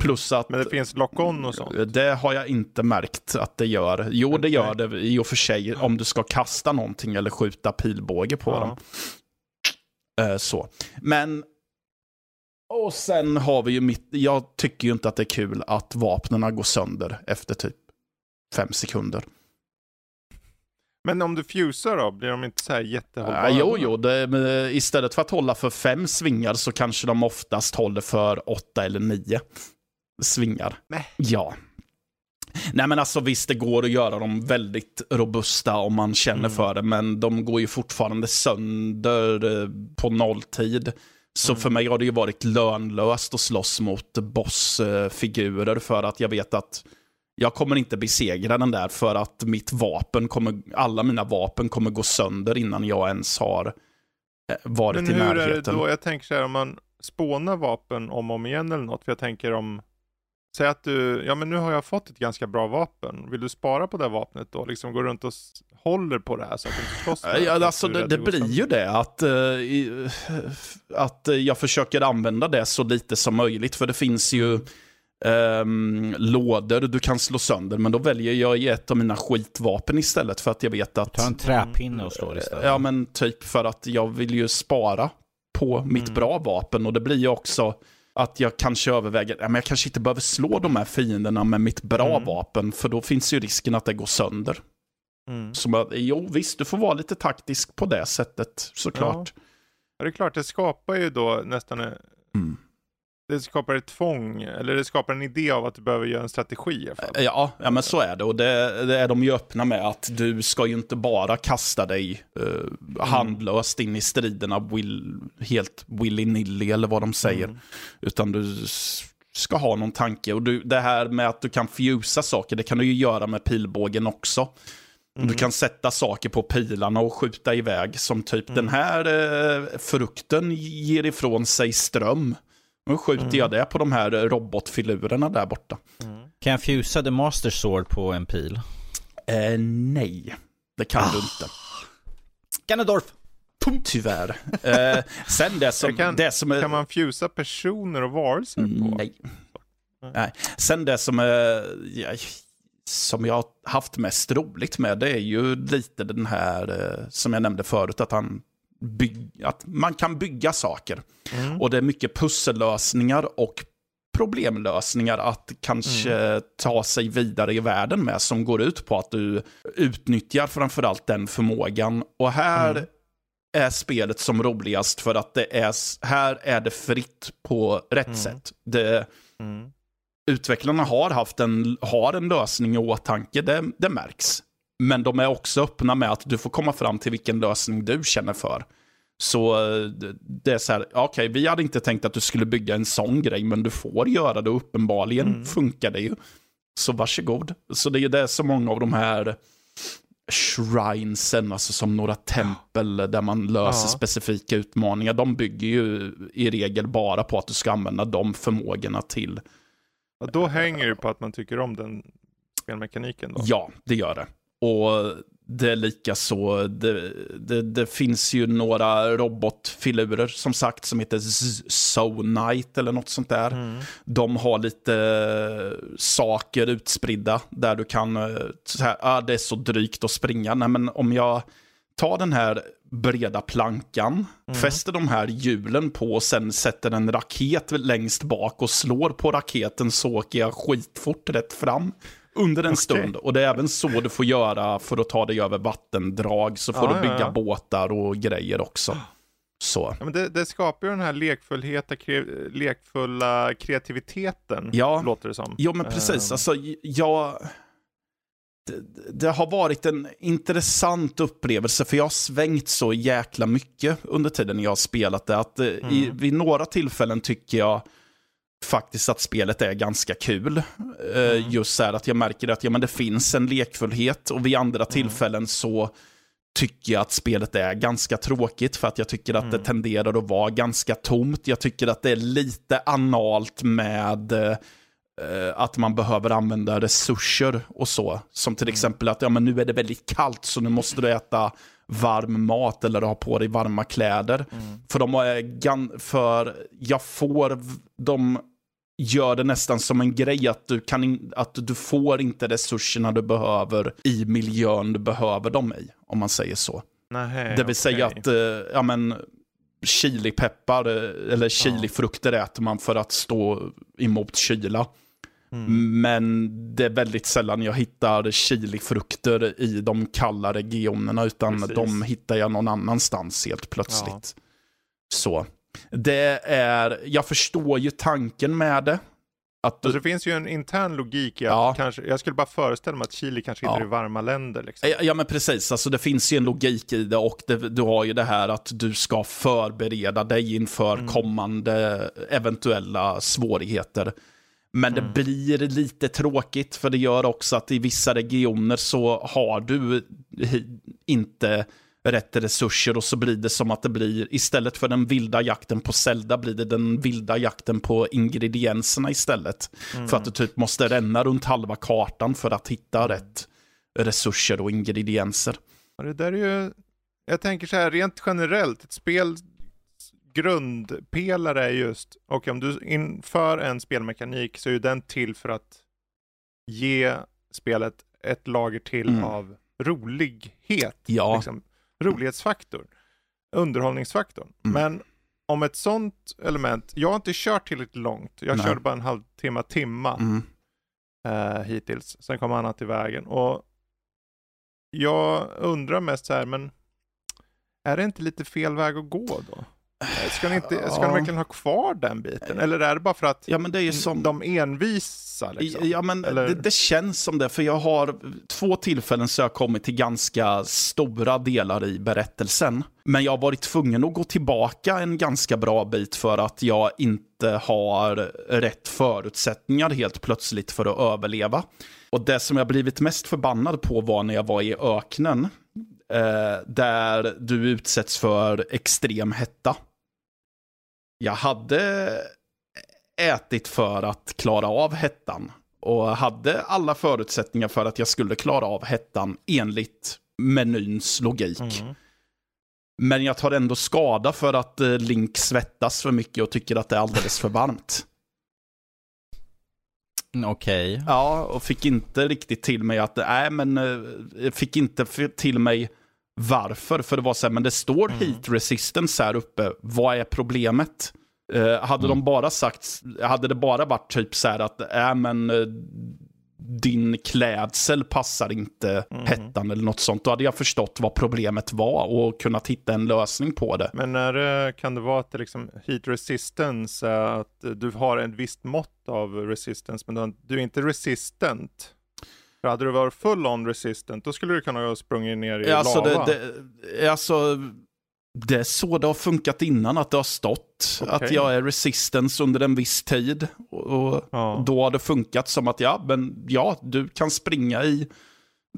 Plus att Men det finns lock-on och sånt. det har jag inte märkt att det gör. Jo, det gör det i och för sig om du ska kasta någonting eller skjuta pilbåge på Ja. dem. Eh, så. Men... Och sen har vi ju mitt... Jag tycker ju inte att det är kul att vapnena går sönder efter typ fem sekunder. Men om du fusar då, blir de inte så här jättehållbara? Uh, jo, jo. Det, eh, istället för att hålla för fem svingar så kanske de oftast håller för åtta eller nio svingar. Nej. Ja. Nej men alltså visst, det går att göra dem väldigt robusta om man känner Mm. för det, men de går ju fortfarande sönder eh, på nolltid. Så Mm. för mig har det ju varit lönlöst att slåss mot bossfigurer för att jag vet att jag kommer inte besegra den där för att mitt vapen kommer, alla mina vapen kommer gå sönder innan jag ens har eh, varit Men i hur är det närheten. då? Jag tänker så här om man spånar vapen om och om igen eller något. För jag tänker om, säg att du, ja men nu har jag fått ett ganska bra vapen. Vill du spara på det vapnet då? Liksom gå runt och håller på det här så att inte slåss Ja, alltså det, det blir ju det att, eh, att eh, jag försöker använda det så lite som möjligt. För det finns ju ehm, lådor du kan slå sönder. Men då väljer jag ett av mina skitvapen istället för att jag vet att... Ta en träpinne och slå istället. Ja men typ för att jag vill ju spara på mitt Mm. bra vapen. Och det blir ju också att jag kanske överväger, ja, men jag kanske inte behöver slå de här fienderna med mitt bra Mm. vapen. För då finns ju risken att det går sönder. Mm. Som att, jo visst, du får vara lite taktisk på det sättet såklart. Ja, det är klart, det skapar ju då nästan, en- Mm. det skapar ett tvång, eller det skapar en idé av att du behöver göra en strategi i alla. Ja, ja, men så är det. Och det, det är de ju öppna med att du ska ju inte bara kasta dig eh, handlöst in i striderna will, helt willy-nilly eller vad de säger. Mm. Utan du ska ha någon tanke. Och du, det här med att du kan fusa saker, det kan du ju göra med pilbågen också. Mm. Du kan sätta saker på pilarna och skjuta iväg. Som typ Mm. den här eh, frukten ger ifrån sig ström. Nu skjuter Mm. jag det på de här robotfilurerna där borta. Kan jag fusa The Master Sword på en pil? Eh, nej, det kan Ah. du inte. Ganondorf! Tyvärr. Eh, sen det som, kan- det som är... Kan man fusa personer och varelser på? Mm, Nej. Nej. Sen det som, är, som jag har haft mest roligt med, det är ju lite den här, eh, som jag nämnde förut, att, han att man kan bygga saker. Mm. Och det är mycket pussellösningar och problemlösningar att kanske Mm. ta sig vidare i världen med som går ut på att du utnyttjar framförallt den förmågan. Och här Mm. är spelet som roligast för att det är, här är det fritt på rätt Mm. sätt. Det, Mm. Utvecklarna har haft en, har en lösning i åtanke, det, det märks. Men de är också öppna med att du får komma fram till vilken lösning du känner för. Så eh, det- är så här, okej, vi hade inte tänkt att du skulle bygga en sån grej, men du får göra det och uppenbarligen Mm. funkar det ju. Så varsågod. Så det är ju det så många av de här shrinesen, alltså som några tempel där man löser Ja. specifika utmaningar, de bygger ju i regel bara på att du ska använda de förmågorna till Och då hänger det på att man tycker om den spelmekaniken då? Ja, det gör det. Och det är lika så, det, det, det finns ju några robotfilurer som sagt som heter Zonite eller något sånt där. Mm. De har lite saker utspridda där du kan, eh, så här, ah, det är så drygt att springa. Nej men om jag tar den här breda plankan, fäster de här hjulen på och sen sätter en raket längst bak och slår på raketen så åker jag skitfort rätt fram. under en Okej. stund. Och det är även så du får göra för att ta dig över vattendrag. Så får Ja, du bygga ja, ja. båtar och grejer också. Så. Ja, men det, det skapar ju den här lekfullheta, kre, lekfulla kreativiteten, Ja. låter det som. Jo, men precis. Ehm, Alltså, jag... Det, har varit en intressant upplevelse, för jag har svängt så jäkla mycket under tiden jag har spelat det. Att, eh, i, Mm. vid några tillfällen tycker jag faktiskt att spelet är ganska kul. Eh, Mm. Just så här att jag märker att ja, men det finns en lekfullhet och vid Mm. andra tillfällen så tycker jag att spelet är ganska tråkigt för att jag tycker att det Mm. tenderar att vara ganska tomt. Jag tycker att det är lite analt med eh, att man behöver använda resurser och så. Som till exempel att ja, men nu är det väldigt kallt så nu måste du äta varm mat eller ha på dig varma kläder. Mm. För de är gan- för jag får, de gör det nästan som en grej att du, kan in, att du får inte resurserna du behöver i miljön du behöver dem i, om man säger så. nähä, det vill säga okej. att, eh, ja men, chilipeppar eh, eller chilifrukter äter man för att stå emot kyla. Mm. Men det är väldigt sällan jag hittar chilifrukter i de kalla regionerna, utan Precis. de hittar jag någon annanstans helt plötsligt. Så. Det är, jag förstår ju tanken med det. Att du, Alltså, det finns ju en intern logik i att Ja. kanske, jag skulle bara föreställa mig att Chile kanske inte Ja. är varma länder. Liksom. Ja, Ja men precis, alltså det finns ju en logik i det och det, du har ju det här att du ska förbereda dig inför Mm. kommande eventuella svårigheter. Men Mm. det blir lite tråkigt för det gör också att i vissa regioner så har du inte rätt resurser och så blir det som att det blir, istället för den vilda jakten på Zelda blir det den vilda jakten på ingredienserna istället. Mm. För att du typ måste ränna runt halva kartan för att hitta rätt resurser och ingredienser. Det där är ju, jag tänker så här rent generellt, ett spel grundpelare är just, och om du inför en spelmekanik så är ju den till för att ge spelet ett lager till Mm. av rolighet. Ja. Liksom, rolighetsfaktor. Underhållningsfaktorn. Mm. Men om ett sånt element, jag har inte kört tillräckligt långt, jag Nej. körde bara en halvtimme, timma Mm. eh, hittills. Sen kom annat i vägen. Och jag undrar mest så här, men är det inte lite fel väg att gå då? Ska ni, inte, ska Ja. ni verkligen ha kvar den biten? Eller är det bara för att Ja men det är som... de envisa liksom? Ja, men det, det känns som det, för jag har två tillfällen så jag kommit till ganska stora delar i berättelsen. Men jag har varit tvungen att gå tillbaka en ganska bra bit för att jag inte har rätt förutsättningar helt plötsligt för att överleva. Och det som jag blivit mest förbannad på var när jag var i öknen. Eh, där du utsätts för extrem hetta. Jag hade ätit för att klara av hettan. Och hade alla förutsättningar för att jag skulle klara av hettan enligt menyns logik. Mm. Men jag tar ändå skada för att eh, Link svettas för mycket och tycker att det är alldeles för varmt. Mm, Okej. Ja, och fick inte riktigt till mig att, nej men, eh, fick inte till mig varför. För det var så här, men det står Mm. heat resistance här uppe, vad är problemet? Eh, hade Mm. de bara sagt, hade det bara varit typ så här att, äh, men eh, din klädsel passar inte Mhm. hettan eller något sånt, då hade jag förstått vad problemet var och kunnat hitta en lösning på det. Men när det, kan det vara att det liksom heat resistance, att du har ett visst mått av resistance, men du, är inte resistant? För hade du varit full on resistant, då skulle du kunna ha sprungit ner i Alltså lava. det, det, alltså, det är så det har funkat innan, att det har stått Okej. att jag är resistance under en viss tid. Och, ja. då har det funkat som att ja, men ja, du kan springa i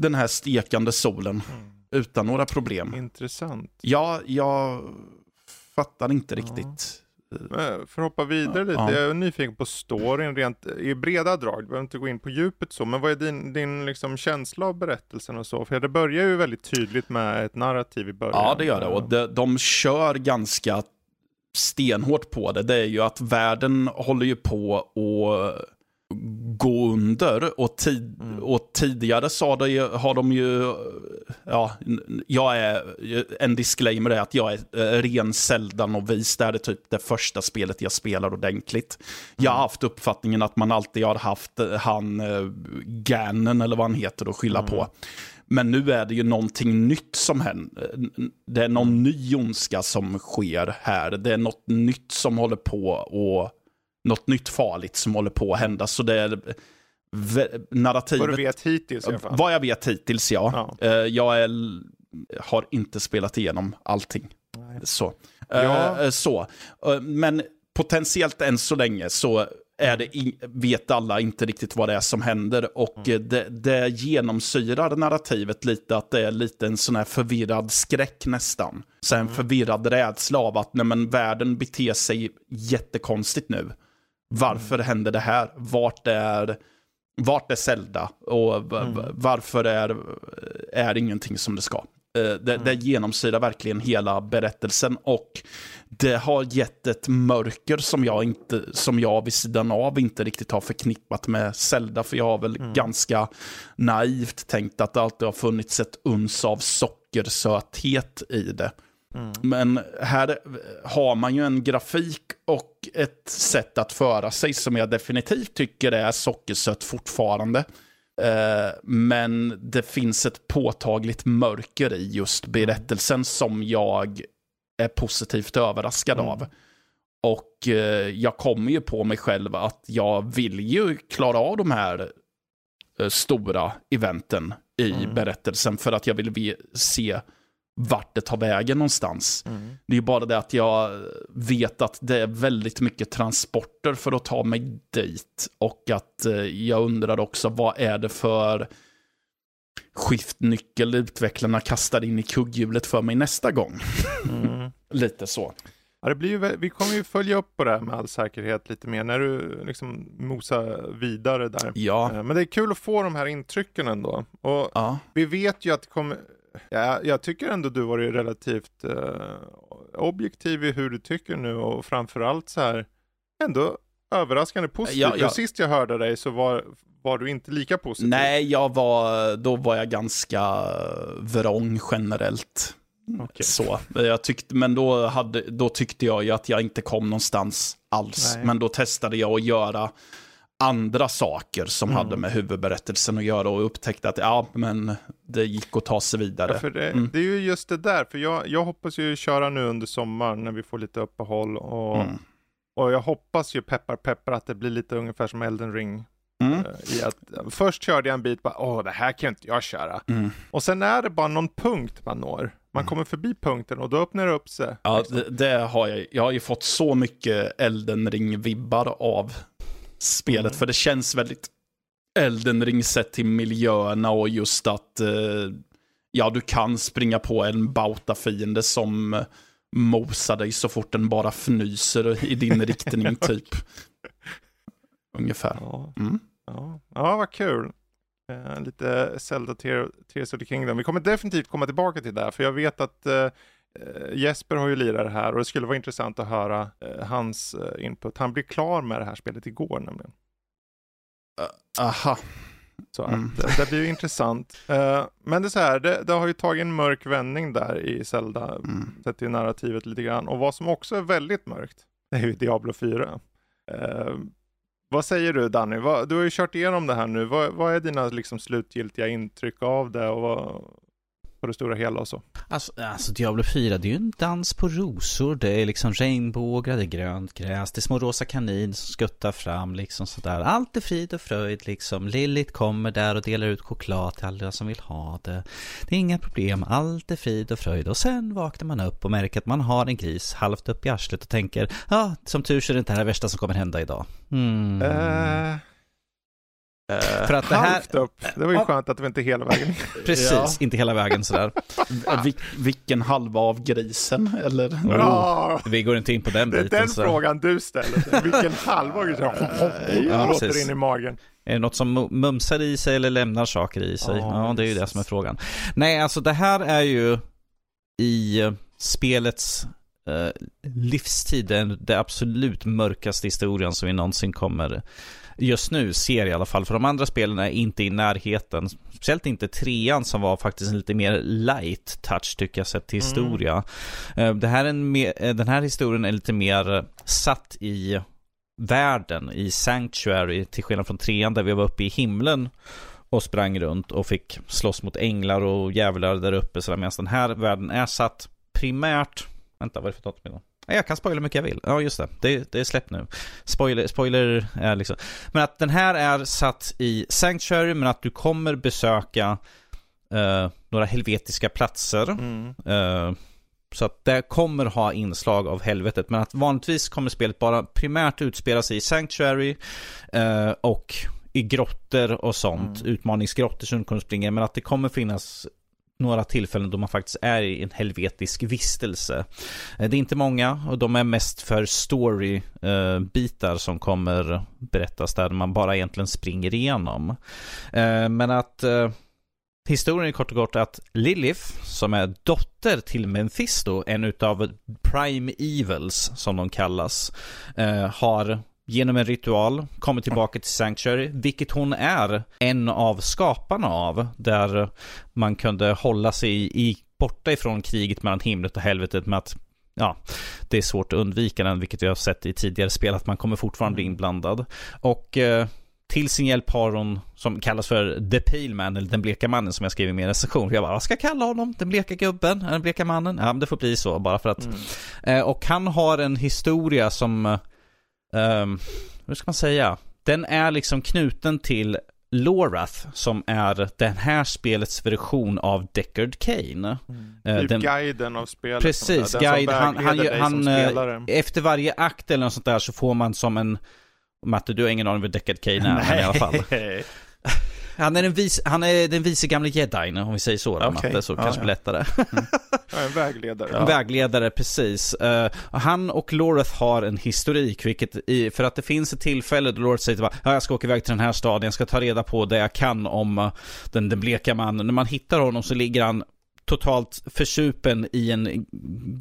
den här stekande solen Mm. utan några problem. Intressant. Ja, jag fattar inte Ja. riktigt. Men För att hoppa vidare lite, Ja. jag är nyfiken på storyn rent i breda drag. Du behöver inte gå in på djupet så, men vad är din, din liksom känsla av berättelsen och så? För det börjar ju väldigt tydligt med ett narrativ i början. Ja, det gör det. Och de, de kör ganska stenhårt på det. Det är ju att världen håller ju på att gå under. Och, tid, Mm. och tidigare sa det, har de ju, ja, jag är, en disclaimer är att jag är eh, ren Zelda-novis. Det här är typ det första spelet jag spelar ordentligt. Jag har haft uppfattningen att man alltid har haft eh, han eh, Ganon eller vad han heter att skylla på. Men nu är det ju någonting nytt som händer. Det är någon ny ondska som sker här. Det är något nytt som håller på och något nytt farligt som håller på att hända. Så det är narrativet. Vad du vet hittills i alla fall. Vad jag vet hittills, ja. Ja. Eh, jag är, har inte spelat igenom allting. Nej. Så. Ja. Eh, så. Eh, men potentiellt än så länge så är det vet alla inte riktigt vad det är som händer. Och Mm. det, det genomsyrar narrativet lite att det är lite en sån här förvirrad skräck nästan. Så Mm. en förvirrad rädsla av att nej, men, världen beter sig jättekonstigt nu. Varför Mm. händer det här? Vart är, vart är Zelda? Och Mm. varför är, är ingenting som det ska? Eh, Det, det genomsyrar verkligen hela berättelsen och det har gett ett mörker som jag, inte, som jag vid sidan av inte riktigt har förknippat med Zelda. För jag har väl ganska naivt tänkt att det alltid har funnits ett uns av sockersöthet i det. Men här har man ju en grafik och ett sätt att föra sig som jag definitivt tycker är sockersött fortfarande. Eh, Men det finns ett påtagligt mörker i just berättelsen som jag är positivt överraskad av. Och eh, jag kommer ju på mig själv att jag vill ju klara av de här eh, stora eventen i berättelsen för att jag vill se vart det tar vägen någonstans. Det är ju bara det att jag vet att det är väldigt mycket transporter för att ta mig dit. Och att eh, jag undrar också vad är det för skiftnyckel utvecklarna kastar in i kugghjulet för mig nästa gång. Mm. Lite så. Ja, det blir ju, vi kommer ju följa upp på det här med all säkerhet lite mer när du liksom mosar vidare där. Ja. Eh, Men det är kul att få de här intrycken ändå. Och Ja. vi vet ju att det kommer, ja, jag tycker ändå du var relativt eh, objektiv i hur du tycker nu och framförallt så här ändå överraskande positiv. Ja, ja. Sist jag hörde dig så var, var du inte lika positiv. Nej, jag var, då var jag ganska vrång generellt. Okej. Så. Jag tyckte, men då, hade, då tyckte jag ju att jag inte kom någonstans alls. Nej. Men då testade jag att göra andra saker som Mm. hade med huvudberättelsen att göra och upptäckte att ja, men det gick att ta sig vidare. Ja, för det, Mm. det är ju just det där, för jag, jag hoppas ju köra nu under sommaren när vi får lite uppehåll och, Mm. och jag hoppas ju peppar peppar att det blir lite ungefär som Elden ring. Mm. eh, I att, först körde jag en bit, bara, åh det här kan inte jag köra. Mm. Och sen är det bara någon punkt man når. Man kommer förbi punkten och då öppnar det upp sig. Ja, det, det har jag. Jag har ju fått så mycket Elden Ring-vibbar av spelet. Mm. För det känns väldigt Elden Ring sett till miljöerna och just att eh, ja, du kan springa på en bauta fiende som mosar dig så fort den bara fnyser i din riktning typ. Ungefär. Ja, Mm. ja. ja vad kul. Eh, lite Zelda Tear- Tears of the Kingdom. Vi kommer definitivt komma tillbaka till det, här, för jag vet att eh, Jesper har ju lirat det här och det skulle vara intressant att höra eh, hans eh, input. Han blev klar med det här spelet igår nämligen. Aha. Så Mm. att, eh, det blir ju intressant. Eh, men det är så här, det, det har ju tagit en mörk vändning där i Zelda, Mm. sett till narrativet lite grann. Och vad som också är väldigt mörkt, det är ju Diablo 4. Eh, vad säger du Danny? Vad, du har ju kört igenom det här nu. Vad, vad är dina liksom, slutgiltiga intryck av det och vad, på det stora hela och så? Alltså, alltså Diablo 4, det är ju en dans på rosor. Det är liksom regnbågar, det är grönt gräs, det är små rosa kanin som skuttar fram liksom sådär. Allt är frid och fröjd liksom. Lilith kommer där och delar ut choklad till alla som vill ha det. Det är inga problem, allt är frid och fröjd. Och sen vaknar man upp och märker att man har en gris halvt upp i arslet och tänker, ja, som tur så är det inte det här värsta som kommer hända idag. Mm. Eh, För att det här, halvt upp. Det var ju skönt att vi inte är hela vägen. precis, Ja. inte hela vägen sådär. vil- vilken halva av grisen? Eller? Oh. Ja, Vi går inte in på den det är biten. den så. frågan du ställer. Vilken halva Ja, låter precis. in i magen. Är det något som mu- mumsar i sig eller lämnar saker i sig? Ja, Ja, det är ju det som är frågan. Nej, alltså det här är ju i eh, spelets eh, livstid den, det absolut mörkaste historien som vi någonsin kommer just nu ser i alla fall. För de andra spelen är inte i närheten. Speciellt inte trean som var faktiskt en lite mer light touch tycker jag sett till mm. historia. Mm. Det här är en mer, den här historien är lite mer satt i världen, i Sanctuary, till skillnad från trean där vi var uppe i himlen och sprang runt och fick slåss mot änglar och djävlar där uppe. Så medan den här världen är satt primärt... Vänta, vad är det för datum Jag kan spoila mycket jag vill. Ja, just det. Det, det är släppt nu. Spoiler, spoiler är liksom... Men att den här är satt i Sanctuary, men att du kommer besöka uh, några helvetiska platser. Mm. Uh, så att det kommer ha inslag av helvetet. Men att vanligtvis kommer spelet bara primärt utspela sig i Sanctuary uh, och i grottor och sånt. Mm. Utmaningsgrottor som du kommer springa Men att det kommer finnas några tillfällen då man faktiskt är i en helvetisk vistelse. Eh, det är inte många och de är mest för story-bitar eh, som kommer berättas där man bara egentligen springer igenom. Eh, men att Historien är kort och kort att Lilith, som är dotter till Mephisto, en utav Prime Evils som de kallas, har genom en ritual kommer tillbaka till Sanctuary, vilket hon är en av skaparna av, där man kunde hålla sig i, borta ifrån kriget mellan himlet och helvetet med att ja, det är svårt att undvika den, vilket vi har sett i tidigare spel, att man kommer fortfarande bli inblandad. Och eh, till sin hjälp har hon, som kallas för The Pale Man, eller Den bleka mannen som jag skrev i min recension. Jag bara, vad ska jag kalla honom? Den bleka gubben? Den bleka mannen? Ja, men det får bli så, bara för att. Mm. Eh, och han har en historia som um, hur ska man säga? Den är liksom knuten till Lorath som är den här spelets version av Deckard Kane. Mm. Uh, typ den, guiden av spelet. Precis, guide. Han, han, han, eh, efter varje akt eller något sånt där så får man som en Matte, du har ingen aning vad Deckard Kane är, i alla fall. Han är den, vis, han är den vise gamle jedin, om vi säger så, okay. Matte, så ja, kanske ja. lättare. Mm. Ja, en vägledare. En vägledare, precis. Uh, han och Loreth har en historik, vilket i, för att det finns ett tillfälle då Loreth säger att jag ska åka iväg till den här staden, jag ska ta reda på det jag kan om uh, den, den bleka mannen. När man hittar honom så ligger han totalt försupen i en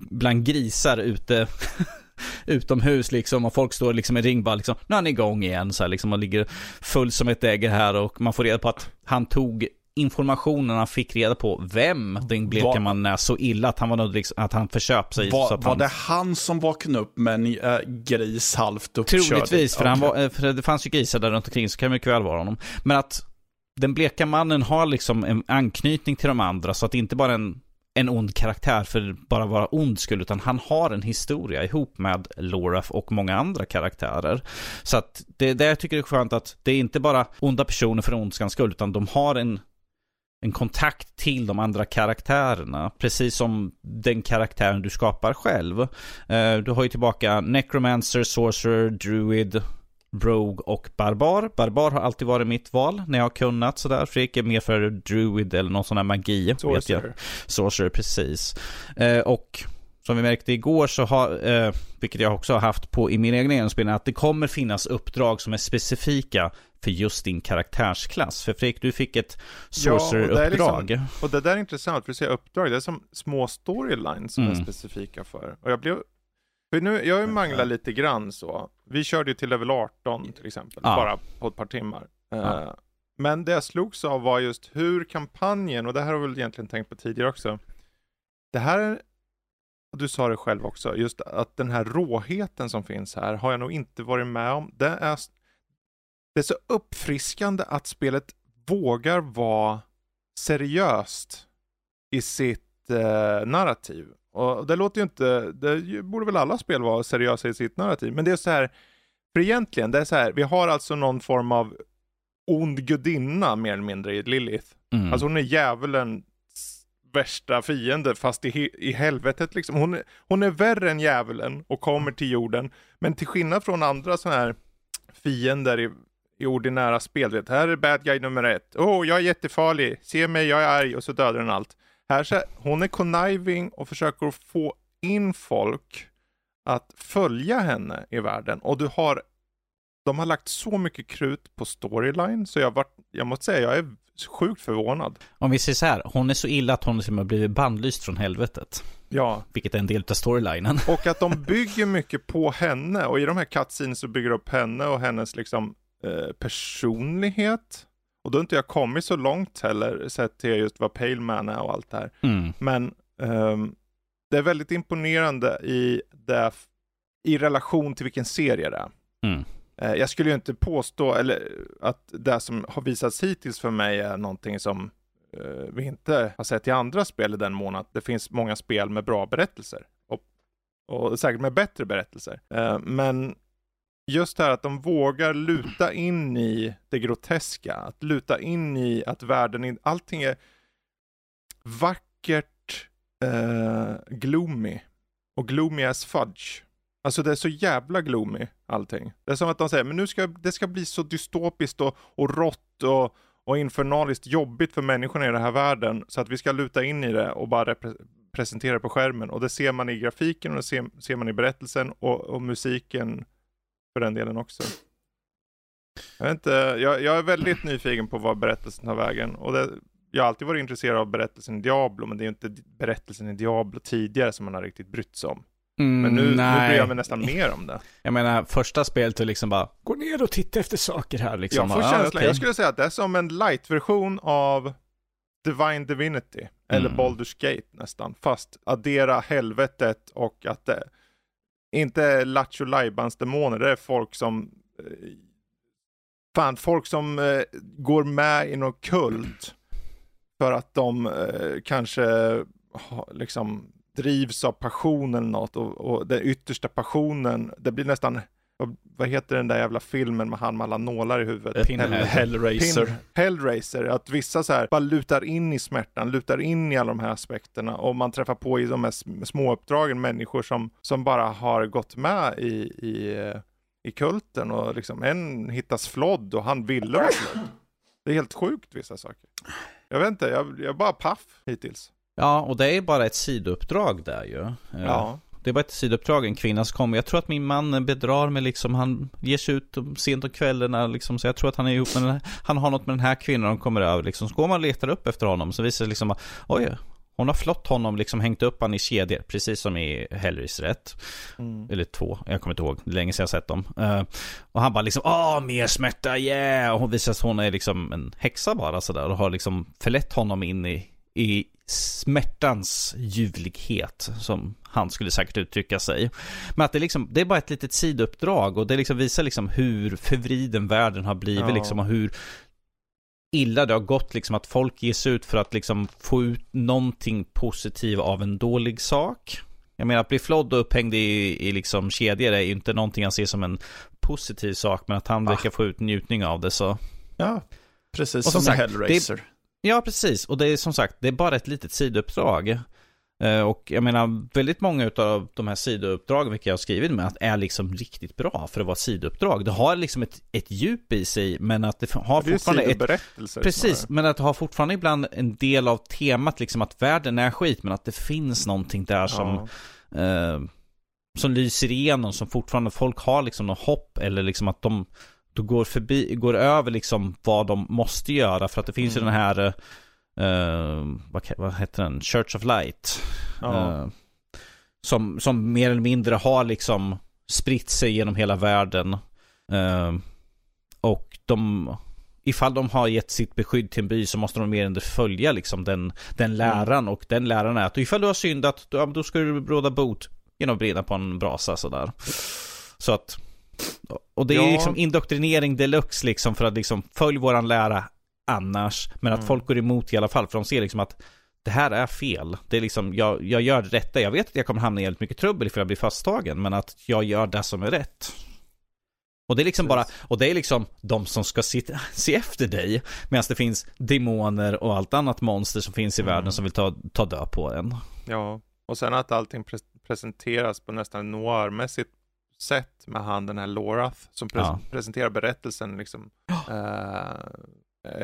bland grisar ute utomhus liksom och folk står liksom i ring bara liksom, nu är han igång igen så här liksom och ligger full som ett ägg här och man får reda på att han tog informationen han fick reda på vem den bleka mannen är så illa att han var liksom, att han försöp sig. Var, så var han... det han som vaknade upp med en äh, gris halvt uppkörd? Troligtvis, för, okay. han var, eh, för det fanns ju grisar där runt omkring så kan det mycket väl vara honom. Men att den bleka mannen har liksom en anknytning till de andra så att det inte bara är en en ond karaktär för bara vara ond skull, utan han har en historia ihop med Loraf och många andra karaktärer. Så att det, det jag tycker är skönt att det är inte bara onda personer för ondskans skull, utan de har en en kontakt till de andra karaktärerna. Precis som den karaktären du skapar själv. Eh, du har ju tillbaka Necromancer, Sorcerer, Druid, Rogue och Barbar. Barbar har alltid varit mitt val när jag har kunnat sådär. Fredrik är mer för Druid eller någon sån här magi. Sorcerer. Sorcerer, precis. Eh, och som vi märkte igår så har, eh, vilket jag också har haft på i min egen genomspelning, att det kommer finnas uppdrag som är specifika för just din karaktärsklass. För Fredrik, du fick ett sorcerer-uppdrag. Ja, och, liksom, och det där är intressant, för att säga uppdrag, det är som små storylines som mm. är specifika för. Och jag blev för nu, jag har ju manglat lite grann så. Vi körde ju till level 18 till exempel, ja. bara på ett par timmar. Ja. Uh, men det jag slogs av var just hur kampanjen, och det här har jag väl egentligen tänkt på tidigare också. Det här är, och du sa det själv också, just att den här råheten som finns här har jag nog inte varit med om. Det är, det är så uppfriskande att spelet vågar vara seriöst i sitt eh, narrativ. Och det låter ju inte, det borde väl alla spel vara seriösa i sitt narrativ, men det är så här, för egentligen, det är så här, vi har alltså någon form av ond gudinna mer eller mindre i Lilith. Mm. Alltså hon är djävulens värsta fiende fast i, i helvetet liksom. Hon, hon är värre än djävulen och kommer till jorden. Men till skillnad från andra sådana här fiender i, i ordinära spel, vet, här är bad guy nummer ett. Åh, oh, jag är jättefarlig, se mig, jag är arg och så dödar den allt. Här så, hon är conniving och försöker få in folk att följa henne i världen. Och du har, de har lagt så mycket krut på storyline så jag, var, jag måste säga jag är sjukt förvånad. Om vi säger så här, hon är så illa att hon liksom har blivit bannlyst från helvetet. Ja. Vilket är en del av storylinen. Och att de bygger mycket på henne och i de här cutscenes så bygger de upp henne och hennes liksom eh, personlighet. Och då har inte jag kommit så långt heller, sett till just vad Pale Man är och allt det här. Mm. Men ehm, det är väldigt imponerande i, det, i relation till vilken serie det är. Mm. Eh, jag skulle ju inte påstå eller, att det som har visats hittills för mig är någonting som eh, vi inte har sett i andra spel i den mån att det finns många spel med bra berättelser. Och, och säkert med bättre berättelser. Eh, men just det här att de vågar luta in i det groteska, att luta in i att världen, allting är vackert, eh, gloomy och gloomy as fudge. Alltså det är så jävla gloomy allting. Det är som att de säger, men nu ska det ska bli så dystopiskt och, och rått och, och infernaliskt jobbigt för människorna i den här världen så att vi ska luta in i det och bara presentera det på skärmen. Och det ser man i grafiken och det ser, ser man i berättelsen och, och musiken för den delen också. Jag, vet inte, jag, jag är väldigt nyfiken på vad berättelsen tar vägen. Och det, jag har alltid varit intresserad av berättelsen i Diablo, men det är ju inte berättelsen i Diablo tidigare som man har riktigt brytt sig om. Men nu, nu bryr jag mig nästan mer om det. Jag menar, första spelet är liksom bara, gå ner och titta efter saker här liksom. Jag får känslan, okej. jag skulle säga att det är som en light-version av Divine Divinity, eller Mm. Baldur's Gate nästan, fast addera helvetet och att det inte Lattjo Lajbans demoner, det är folk som eh, Fan, folk som eh, går med i någon kult för att de eh, kanske ha, liksom drivs av passion eller något och, och den yttersta passionen, det blir nästan, vad, heter den där jävla filmen med han med alla nålar i huvudet? Pinhead. Hellraiser. Pin, Hellraiser, att vissa så här bara lutar in i smärtan, lutar in i alla de här aspekterna och man träffar på i de här sm- små uppdragen människor som, som bara har gått med i, i, eh, i kulten och liksom en hittas flodd och han ville vara flodd. Det är helt sjukt vissa saker. Jag vet inte, jag, jag är bara paff hittills. Ja, och det är bara ett sidouppdrag där ju. Eh, Ja. Det bara ett sidouppdrag, en kvinna som kommer. Jag tror att min man bedrar mig liksom. Han ger sig ut sent om kvällarna liksom. Så jag tror att han är ihop med den här, Han har något med den här kvinnan de kommer över liksom. Så går man och letar upp efter honom. Så visar det liksom att, oj, hon har flott honom, liksom hängt upp han i kedjor. Precis som i Hellraiser 1. Mm. Eller 2, jag kommer inte ihåg. Det är länge sedan jag sett dem. Eh, och han bara liksom, åh, mer smärta, yeah! Och hon visar att hon är liksom en häxa bara sådär. Och har liksom förlett honom in i, i smärtans ljuvlighet, som han skulle säkert uttrycka sig. Men att det, liksom, det är bara ett litet sidouppdrag och det liksom visar liksom hur förvriden världen har blivit Ja. liksom och hur illa det har gått liksom att folk ger sig ut för att liksom få ut någonting positivt av en dålig sak. Jag menar att bli flodd och upphängd i, i liksom kedjor är ju inte någonting jag ser som en positiv sak men att han Ah. verkar få ut njutning av det så. Ja, precis Och som, som sagt, Hellraiser. Ja, precis. Och det är som sagt, det är bara ett litet sidouppdrag. Eh, Och jag menar, väldigt många av de här sidouppdragen, vilka jag har skrivit med, är liksom riktigt bra för att vara sidouppdrag. Det har liksom ett, ett djup i sig, men att det har Det är fortfarande ett... sidoberättelser Precis, snarare. men att det har fortfarande ibland en del av temat, liksom att världen är skit, men att det finns någonting där som, Ja. eh, som lyser igenom, som fortfarande folk har liksom något hopp, eller liksom att de, de går förbi, går över liksom vad de måste göra, för att det finns ju Mm. den här eh, vad, vad heter den? Church of Light. Ja. Eh, som, som mer eller mindre har liksom spritt sig genom hela världen. Eh, och de, ifall de har gett sitt beskydd till en by så måste de mer eller mindre följa liksom den, den läran. Och den läran är att ifall du har syndat, då, då ska du råda bot genom att brinna på en brasa sådär. Så att, och det är Ja. liksom indoktrinering deluxe liksom för att liksom följ våran lära annars. Men att Mm. folk går emot i alla fall för de ser liksom att det här är fel. Det är liksom, jag, jag gör det rätta. Jag vet att jag kommer hamna i jävligt mycket trubbel ifall jag blir fasttagen. Men att jag gör det som är rätt. Och det är liksom bara, Precis. och det är liksom de som ska se, se efter dig. Medan det finns demoner och allt annat monster som finns i Mm. världen som vill ta, ta död på en. Ja, och sen att allting pre- presenteras på nästan noirmässigt sätt med han den här Lorath som pres- Ja. presenterar berättelsen liksom. Eh,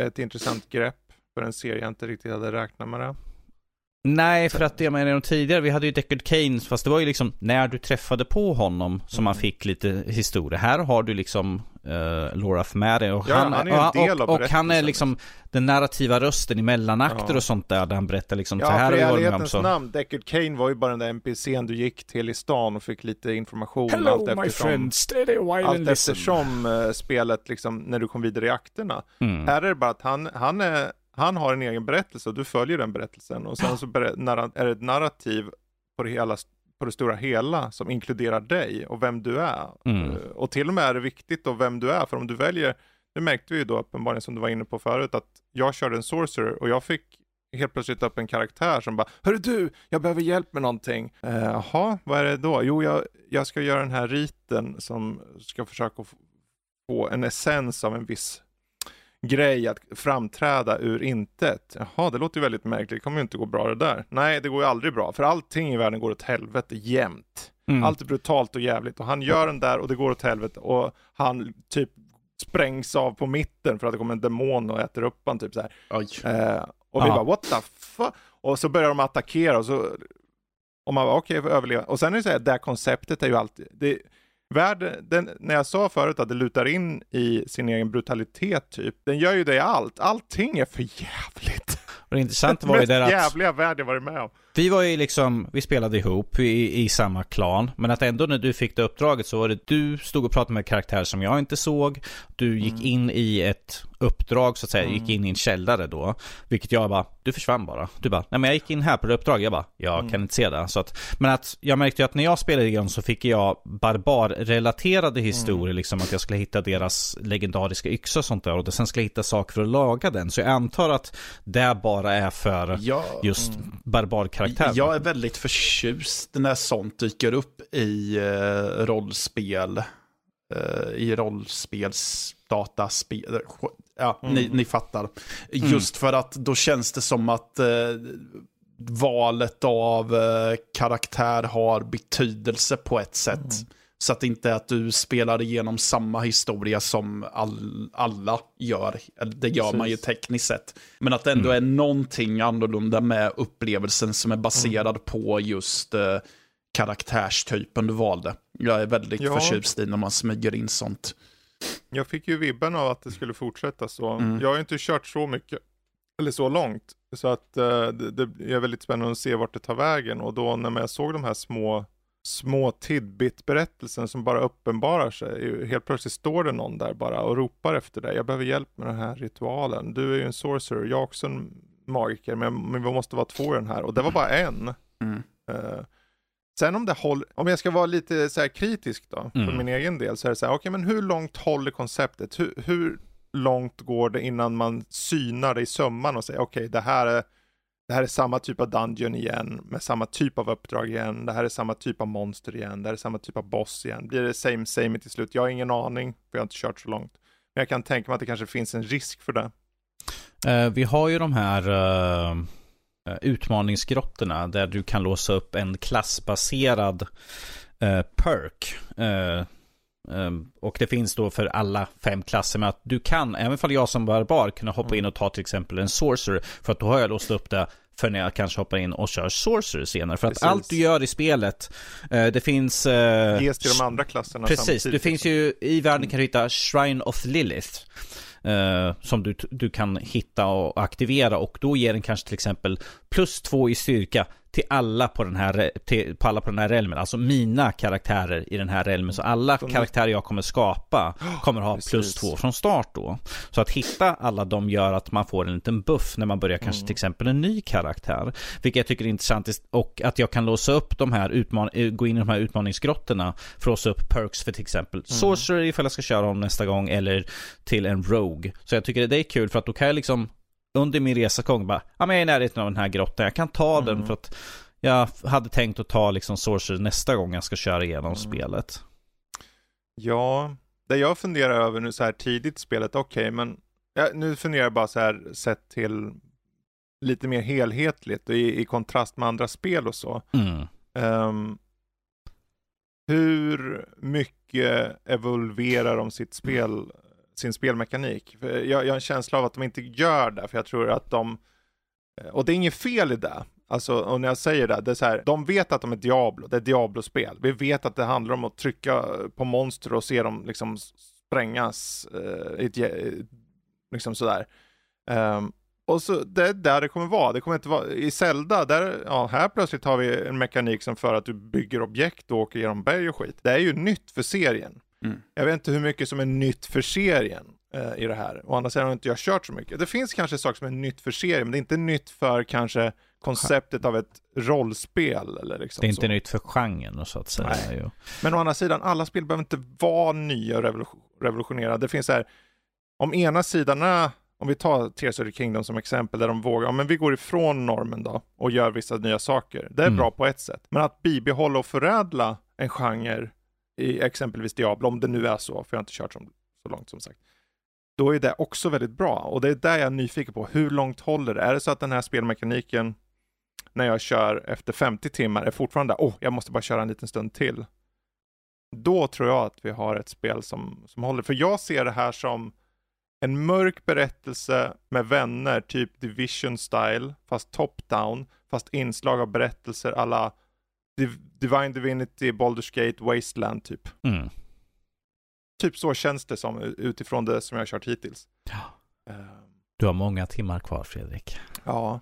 ett intressant grepp för en serie jag inte riktigt hade räknat med det. Nej, för att det jag menar tidigare, vi hade ju Deckard Kane, fast det var ju liksom när du träffade på honom som man Mm. fick lite historia. Här har du liksom uh, Laura Fmary och Ja, han, han är och, del av och, och han är liksom den narrativa rösten i mellanakter Ja. och sånt där, där han berättar liksom så Ja, här för i har varit ärlighetens så. namn, Deckard Kane var ju bara den där NPCn du gick till i stan och fick lite information allt Hello my eftersom, friend, stay there while allt listen. eftersom eh, spelet liksom, när du kom vidare i akterna. Mm. Här är det bara att han, han, är, han har en egen berättelse och du följer den berättelsen och sen så är det ett narrativ på det, hela, på det stora hela som inkluderar dig och vem du är. Mm. Eh, Och till och med är det viktigt då vem du är, för om du väljer, det märkte vi ju då uppenbarligen som du var inne på förut, att jag körde en sorcerer och jag fick helt plötsligt upp en karaktär som bara Hörru du, jag behöver hjälp med någonting. Eh, Jaha, vad är det då? Jo, jag, jag ska göra den här riten som ska försöka få en essens av en viss grej att framträda ur intet. Jaha, det låter ju väldigt märkligt. Det kommer ju inte gå bra det där. Nej, det går ju aldrig bra, för allting i världen går åt helvete jämt. Mm. Allt är brutalt och jävligt och han gör den där och det går åt helvete och han typ sprängs av på mitten för att det kommer en demon och äter upp han typ så här. Eh, och vi Ja. bara what the fuck? Och så börjar de attackera och så och man bara okej, okay, överleva. Och sen är det så här, det här konceptet är ju alltid, det, världen, den, när jag sa förut att det lutar in i sin egen brutalitet typ, den gör ju det i allt. Allting är för jävligt. Och det intressanta var ju där att jävliga värld jag varit med om. vi var ju liksom, vi spelade ihop i, i samma klan. Men att ändå när du fick det uppdraget så var det du stod och pratade med karaktärer som jag inte såg. Du gick Mm. in i ett uppdrag så att säga, Mm. gick in i en källare då. Vilket jag bara, du försvann bara. Du bara, nej men jag gick in här på det uppdraget. Jag bara, jag Mm. kan inte se det. Så att, men att jag märkte ju att när jag spelade igång så fick jag barbarrelaterade historier. Mm. Liksom att jag skulle hitta deras legendariska yxa och sånt där. Och sen skulle jag hitta saker för att laga den. Så jag antar att det bara är för Ja, just Mm. barbarkaraktär. jag är väldigt förtjust när sånt dyker upp i eh, rollspel. Eh, I rollspels dataspel. Ja, ni, Mm. ni fattar. Just för att då känns det som att eh, valet av eh, karaktär har betydelse på ett sätt. Så att det inte är att du spelar igenom samma historia som all, alla gör. Det gör man ju Precis. tekniskt sett. Men att det ändå är någonting annorlunda med upplevelsen som är baserad på just eh, karaktärstypen du valde. Jag är väldigt Ja. förtjust i när man smyger in sånt. Jag fick ju vibben av att det skulle fortsätta så. Mm. Jag har ju inte kört så mycket, eller så långt. Så att eh, det, det är väldigt spännande att se vart det tar vägen. Och då när jag såg de här små, små tidbit-berättelsen som bara uppenbarar sig. Helt plötsligt står det någon där bara och ropar efter dig. Jag behöver hjälp med den här ritualen. Du är ju en sorcerer, jag är också en magiker, men, men vi måste vara två i den här. Och det var bara en. Mm. Eh, Sen om det håller, om jag ska vara lite så kritisk då, för Mm. min egen del, så är det så här, okej men hur långt håller konceptet? Hur, hur långt går det innan man synar det i sömman och säger okej det här är det här är samma typ av dungeon igen, med samma typ av uppdrag igen, det här är samma typ av monster igen, det här är samma typ av boss igen. Blir det same same till slut? Jag har ingen aning, för jag har inte kört så långt. Men jag kan tänka mig att det kanske finns en risk för det. Eh, vi har ju de här eh, utmaningsgrottorna där du kan låsa upp en klassbaserad eh, perk. Eh, ehm, och det finns då för alla fem klasser med att du kan, även fall jag som barbar, kunna hoppa in och ta till exempel en sorcerer. För att då har jag låst upp det för när jag kanske hoppar in och kör sorcerer senare. För att Precis. allt du gör i spelet, eh, det finns... eh, Ges till de andra klasserna Precis, samtidigt. det finns ju i världen kan du hitta Shrine of Lilith eh, som du, du kan hitta och aktivera och då ger den kanske till exempel plus två i styrka till alla på den här, till, på alla på den här realmen. Alltså mina karaktärer i den här realmen. Så alla De- karaktärer jag kommer skapa kommer ha plus två från start då. Så att hitta alla de gör att man får en liten buff när man börjar kanske Mm. till exempel en ny karaktär. Vilket jag tycker är intressant och att jag kan låsa upp de här utman eh, gå in i de här utmaningsgrottorna för att låsa upp perks för till exempel Mm. Sorcerer ifall jag ska köra dem nästa gång eller till en Rogue. Så jag tycker det är kul för att då kan jag liksom under min resa gång bara, ja men jag är i närheten av den här grottan, jag kan ta den Mm. för att jag hade tänkt att ta liksom Sorcerer nästa gång jag ska köra igenom Mm. spelet. Ja, det jag funderar över nu så här tidigt i spelet, okej, men ja, nu funderar jag bara så här sett till lite mer helhetligt och i, i kontrast med andra spel och så. Mm. Ehm, hur mycket evolverar de sitt spel, sin spelmekanik? Jag, jag har en känsla av att de inte gör det, för jag tror att de, eh, och det är inget fel i det, Alltså, och när jag säger det, det är så här, de vet att de är Diablo, det är Diablo-spel. Vi vet att det handlar om att trycka på monster och se dem liksom sprängas, eh, ett, liksom sådär. Um, ehm, och så det är där det kommer vara. Det kommer inte vara i Zelda, där, ja, här plötsligt har vi en mekanik som för att du bygger objekt och åker genom berg och skit. Det är ju nytt för serien. Mm. Jag vet inte hur mycket som är nytt för serien eh, i det här. Å andra sidan har inte jag kört så mycket. Det finns kanske saker som är nytt för serien, men det är inte nytt för kanske konceptet av ett rollspel. Eller liksom det är inte så. nytt för genren så att säga. Nej. Men å andra sidan, alla spel behöver inte vara nya och revolutionerande. Det finns så här, om ena sidan är om vi tar Tears of the Kingdom som exempel där de vågar, ja, men vi går ifrån normen då och gör vissa nya saker. Det är mm. bra på ett sätt. Men att bibehålla och förädla en genre i exempelvis Diablo, om det nu är så, för jag har inte kört som, så långt som sagt. Då är det också väldigt bra och det är där jag är nyfiken på. Hur långt håller det? Är det så att den här spelmekaniken när jag kör efter 50 timmar är fortfarande, åh, oh, jag måste bara köra en liten stund till. Då tror jag att vi har ett spel som, som håller. För jag ser det här som en mörk berättelse med vänner, typ Division style, fast top-down, fast inslag av berättelser alla Divine Divinity, Baldur's Gate, Wasteland typ. Mm. Typ så känns det som utifrån det som jag har kört hittills. Ja. Uh. Du har många timmar kvar Fredrik. Ja.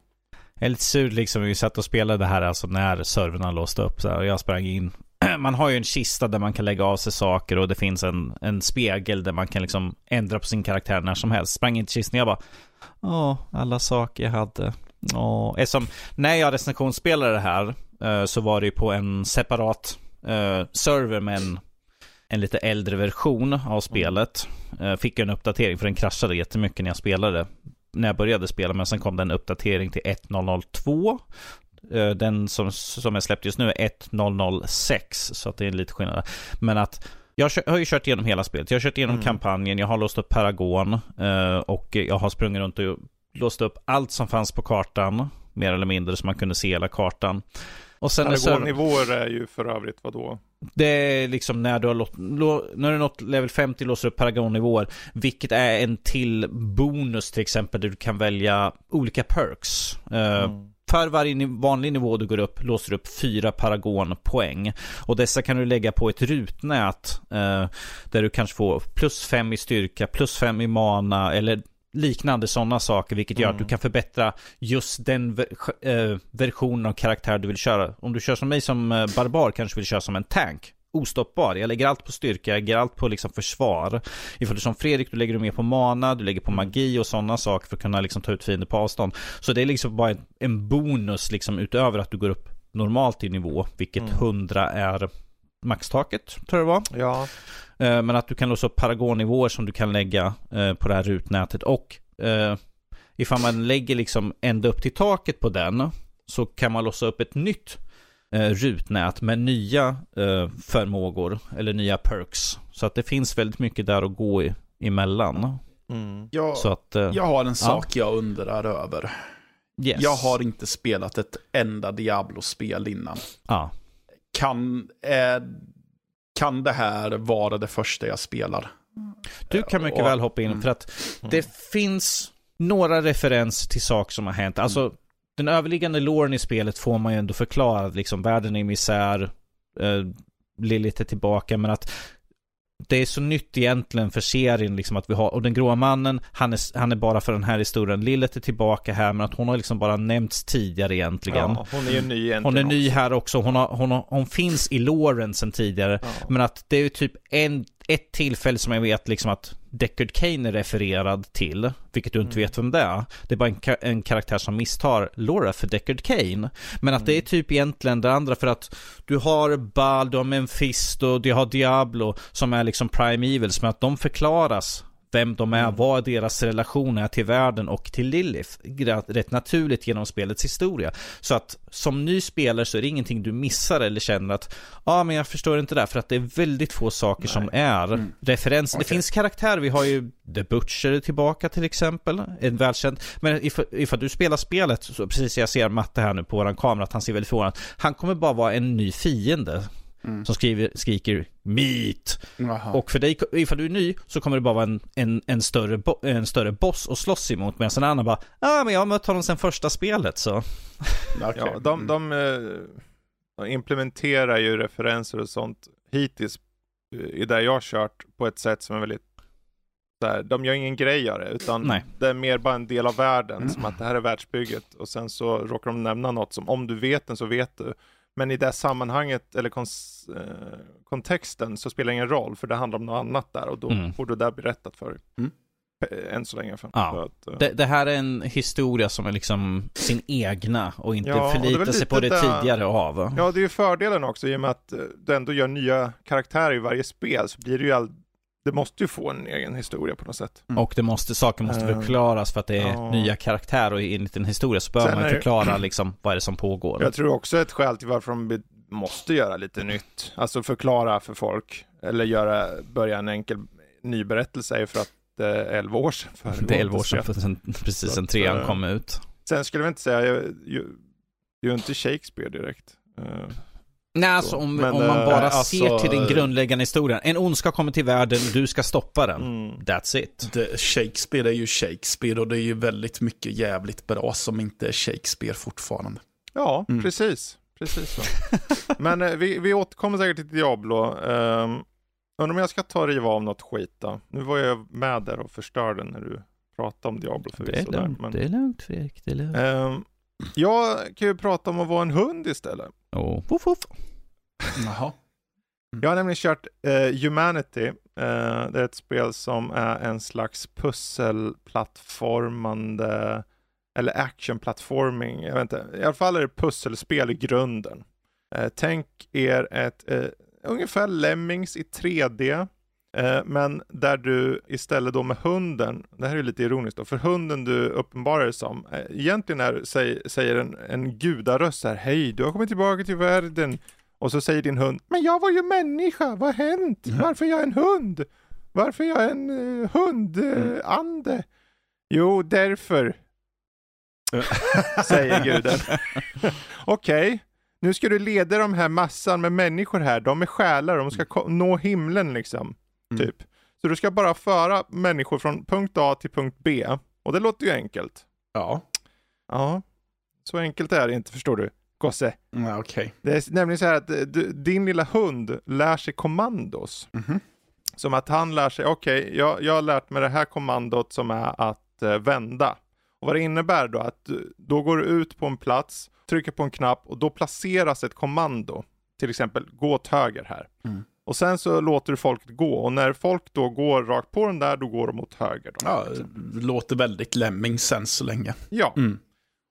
Jag är lite sur liksom, vi satt och spelade det här alltså när servrarna låste upp så här, och jag sprang in man har ju en kista där man kan lägga av sig saker och det finns en, en spegel där man kan liksom ändra på sin karaktär när som helst. Sprang in till kistan och jag bara, åh, alla saker jag hade. Åh. Eftersom, när jag recensionsspelade det här så var det ju på en separat uh, server med en, en lite äldre version av spelet. Uh, fick en uppdatering för den kraschade jättemycket när jag spelade när jag började spela, men sen kom det en uppdatering till 1.002 Eh, den som, som är släppt just nu är 1006, så att det är lite skillnad. Men att jag har ju kört igenom hela spelet. Jag har kört igenom mm. kampanjen, jag har låst upp Paragon eh, och jag har sprungit runt och låst upp allt som fanns på kartan, mer eller mindre, så man kunde se hela kartan. Och sen Paragon-nivåer är ju för övrigt vad då? Det är liksom när du har låt, när du nått level 50 låser upp Paragon-nivåer, vilket är en till bonus till exempel där du kan välja olika perks. Eh, mm. För varje vanlig nivå du går upp låser du upp fyra paragonpoäng. Och dessa kan du lägga på ett rutnät eh, där du kanske får plus fem i styrka, plus fem i mana eller liknande sådana saker, vilket gör mm. att du mm. kan förbättra just den ver äh, versionen av karaktär du vill köra. Om du kör som mig som äh, barbar kanske vill köra som en tank ostoppbar. Jag lägger allt på styrka, jag lägger allt på liksom försvar. Ifall du som Fredrik, du lägger du mer på mana, du lägger på mm. magi och sådana saker för att kunna liksom ta ut fiender på avstånd. Så det är liksom bara en bonus liksom utöver att du går upp normalt i nivå, vilket mm. 100 är maxtaket, tror jag det var. Ja. Eh, men att du kan låsa upp paragonnivåer som du kan lägga eh, på det här rutnätet och eh, ifall man lägger liksom ända upp till taket på den så kan man låsa upp ett nytt rutnät med nya förmågor eller nya perks. Så att det finns väldigt mycket där att gå i, emellan. Mm. Jag, så att, jag har en sak ja. jag undrar över. Yes. Jag har inte spelat ett enda Diablo-spel innan. Ja. Kan, eh, kan det här vara det första jag spelar? Du kan mycket och, väl hoppa in, mm. för att det mm. finns några referenser till saker som har hänt. Alltså, den överliggande låren i spelet får man ju ändå förklarad, liksom världen är misär, eh, Lilith är tillbaka, men att det är så nytt egentligen för serien liksom att vi har, och den gråa mannen, han är, han är bara för den här historien. Lilith är tillbaka här, men att hon har liksom bara nämnts tidigare egentligen. Ja, hon är ju ny egentligen Hon är ny här också, hon, har, hon, har, hon finns i låren sen tidigare. Ja. Men att det är ju typ en, ett tillfälle som jag vet liksom att Deckard Kane är refererad till, vilket du inte mm. vet vem det är. Det är bara en, en karaktär som misstar Laura för Deckard Kane. Men att mm. det är mm. typ egentligen det andra för att du har Bal, du har Mephisto, du har Diablo som är liksom Prime Evils, men att de förklaras vem de är, mm. vad deras relation är till världen och till Lilith. Rätt naturligt genom spelets historia. Så att som ny spelare så är det ingenting du missar eller känner att ja, ah, men jag förstår inte det för att det är väldigt få saker Nej. som är mm. referenser. Okay. Det finns karaktärer, vi har ju The Butcher tillbaka till exempel, en välkänd. Men ifall, ifall du spelar spelet, så precis jag ser Matte här nu på våran kamera, att han ser väldigt förvånad Han kommer bara vara en ny fiende Mm. som skriver, skriker meat. Jaha. Och för dig, ifall du är ny, så kommer det bara vara en, en, en, större, bo, en större boss att slåss emot. Medan en annan bara, ja ah, men jag har mött honom sen första spelet så. Okej. Ja, de, Mm. de, eh, de implementerar ju referenser och sånt hittills eh, i det jag har kört på ett sätt som är väldigt så här, de gör ingen grej av det, utan Nej. det är mer bara en del av världen, Mm. som att det här är världsbygget och sen så råkar de nämna något som om du vet den så vet du. Men i det sammanhanget eller eh, kontexten så spelar det ingen roll, för det handlar om något annat där och då Mm. får du det berättat för dig. Mm. Eh, Än så länge. För, Ja. för att, eh, Det, det här är en historia som är liksom sin egna och inte Ja, och väl sig på det där- tidigare av. Ja, det är ju fördelen också i och med att du ändå gör nya karaktärer i varje spel så blir det ju all... Det måste ju få en egen historia på något sätt. Och det måste, saker måste Eh, förklaras för att det är ja. nya karaktärer och enligt en historia så behöver Sen man ju är det- förklara liksom vad är det som pågår. Jag tror också ett skäl till varför de måste göra lite nytt, alltså förklara för folk, eller göra, börja en enkel ny berättelse är för att det är 11 år sedan det är föregående 11 år sedan, för sen, precis sen trean eh, kom ut. Sen skulle vi inte säga, jag, ju, ju inte Shakespeare direkt. Eh, Nej, alltså om, Men, om man eh, bara alltså, ser till den grundläggande historien. En ondska kommer till världen, du ska stoppa den. mm. That's it. Det, Shakespeare är ju Shakespeare och det är ju väldigt mycket jävligt bra som inte är Shakespeare fortfarande. Ja, Mm. precis. Precis så. Men eh, vi, vi återkommer säkert till Diablo. Um, undrar om jag ska ta och riva av något skit då. Nu var jag med där och förstörde när du pratade om Diablo Det är förvisso. där, lugnt, men, det är lugnt Fredrik, det är lugnt. ehm, jag kan ju prata om att vara en hund istället. Oh, woof, woof. Jaha. Jag har nämligen kört eh, Humanity. Eh, det är ett spel som är en slags pusselplattformande eller actionplattforming. Jag vet inte. I alla fall är det pusselspel i grunden. Eh, tänk er ett eh, ungefär Lemmings i 3D. Eh, men där du istället då med hunden, det här är lite ironiskt då, för hunden du uppenbarar dig som, eh, egentligen är, säg, säger en, en gudaröst här, hej du har kommit tillbaka till världen, och så säger din hund, men jag var ju människa, vad har hänt? Varför är jag en hund? Varför är jag en uh, hundande? Uh? Jo, därför, säger guden. Okej, nu ska du leda de här massan med människor här, de är själar, de ska ko- nå himlen liksom. Mm. Typ. Så du ska bara föra människor från punkt A till punkt B. Och det låter ju enkelt. Ja, Ja, så enkelt är det inte förstår du, gosse. ja okej. Det är nämligen så här att eh, du, din lilla hund lär sig kommandos. Mhm. Som att han lär sig, okej, jag, jag har lärt mig det här kommandot som är att eh, vända. Och vad det innebär då att du, då går du ut på en plats, trycker på en knapp och då placeras ett kommando. Till exempel, gå åt höger här. Mm. Och sen så låter du folket gå och när folk då går rakt på den där, då går de åt höger. Då, Ja, liksom. det låter väldigt Lemmings än så länge. ja. Mm.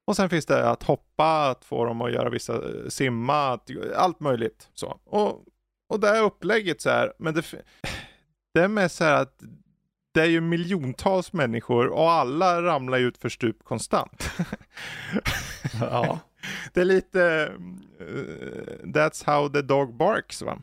Och sen finns det att hoppa, att få dem att göra vissa, eh, simma, att, allt möjligt. Så. Och, och det är upplägget så här, men det, det är med så här att det är ju miljontals människor och alla ramlar ut för stup konstant. Ja. Det är lite, eh, that's how the dog barks va.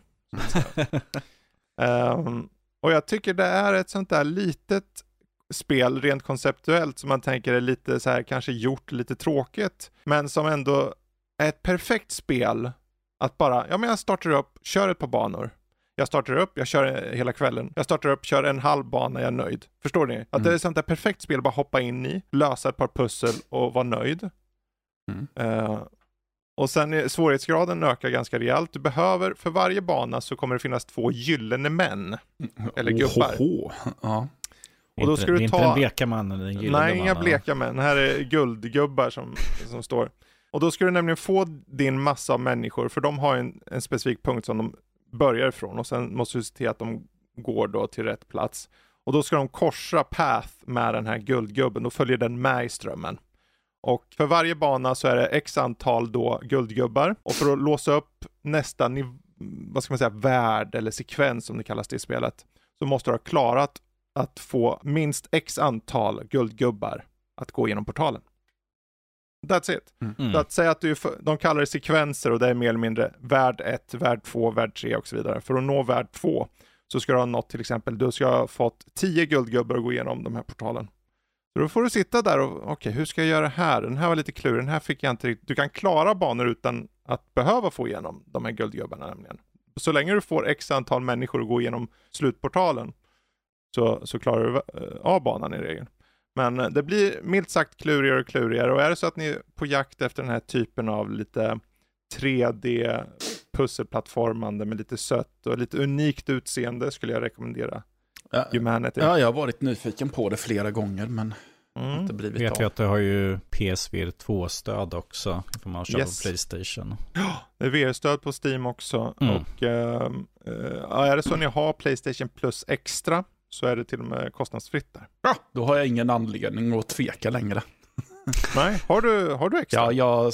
Ehm, och jag tycker det är ett sånt där litet spel rent konceptuellt som man tänker är lite så här kanske gjort lite tråkigt. Men som ändå är ett perfekt spel att bara, ja men jag startar upp, kör ett par banor. Jag startar upp, jag kör hela kvällen. Jag startar upp, kör en halv bana, jag är nöjd. Förstår ni? Att det Mm. är ett sånt där perfekt spel att bara hoppa in i, lösa ett par pussel och vara nöjd. Mm. Eh, och sen är svårighetsgraden ökar ganska rejält. Du behöver, för varje bana så kommer det finnas två gyllene män. Eller gubbar. Ohoho. Ja. Och då Inte- ska du det är inte ta- den bleka mannen, den gyllene Nej, inga bleka män. Här är guldgubbar som, som står. Och då ska du nämligen få din massa av människor, för de har en, en specifik punkt som de börjar ifrån och sen måste du se till att de går då till rätt plats. Och då ska de korsa path med den här guldgubben, då följer den med i strömmen. Och för varje bana så är det x antal då guldgubbar och för att låsa upp nästa niv- vad ska man säga, värld eller sekvens som det kallas det i spelet så måste du ha klarat att få minst x antal guldgubbar att gå igenom portalen. That's it. Mm. Så att säga att du, de kallar det sekvenser och det är mer eller mindre värld 1, värld 2, värld 3 och så vidare. För att nå värld 2 så ska du ha nått till exempel, du ska ha fått 10 guldgubbar att gå igenom de här portalen. Så då får du sitta där och, okej, hur ska jag göra här? Den här var lite klurig, den här fick jag inte riktigt. Du kan klara banor utan att behöva få igenom de här guldgubbarna nämligen. så länge du får x antal människor att gå igenom slutportalen så, så klarar du eh, av banan i regel. Men eh, det blir milt sagt klurigare och klurigare och är det så att ni är på jakt efter den här typen av lite 3D pusselplattformande med lite sött och lite unikt utseende skulle jag rekommendera Ja, Humanity. ja, jag har varit nyfiken på det flera gånger men Mm. inte blivit Vet av. vi att det har ju PSVR 2-stöd också. Ifall man kör Yes. på Playstation. Det är VR-stöd på Steam också. Mm. Och eh, ja, är det så att ni har Playstation Plus Extra så är det till och med kostnadsfritt där. Bra, då har jag ingen anledning att tveka längre. Nej, har du, har du extra? Ja, jag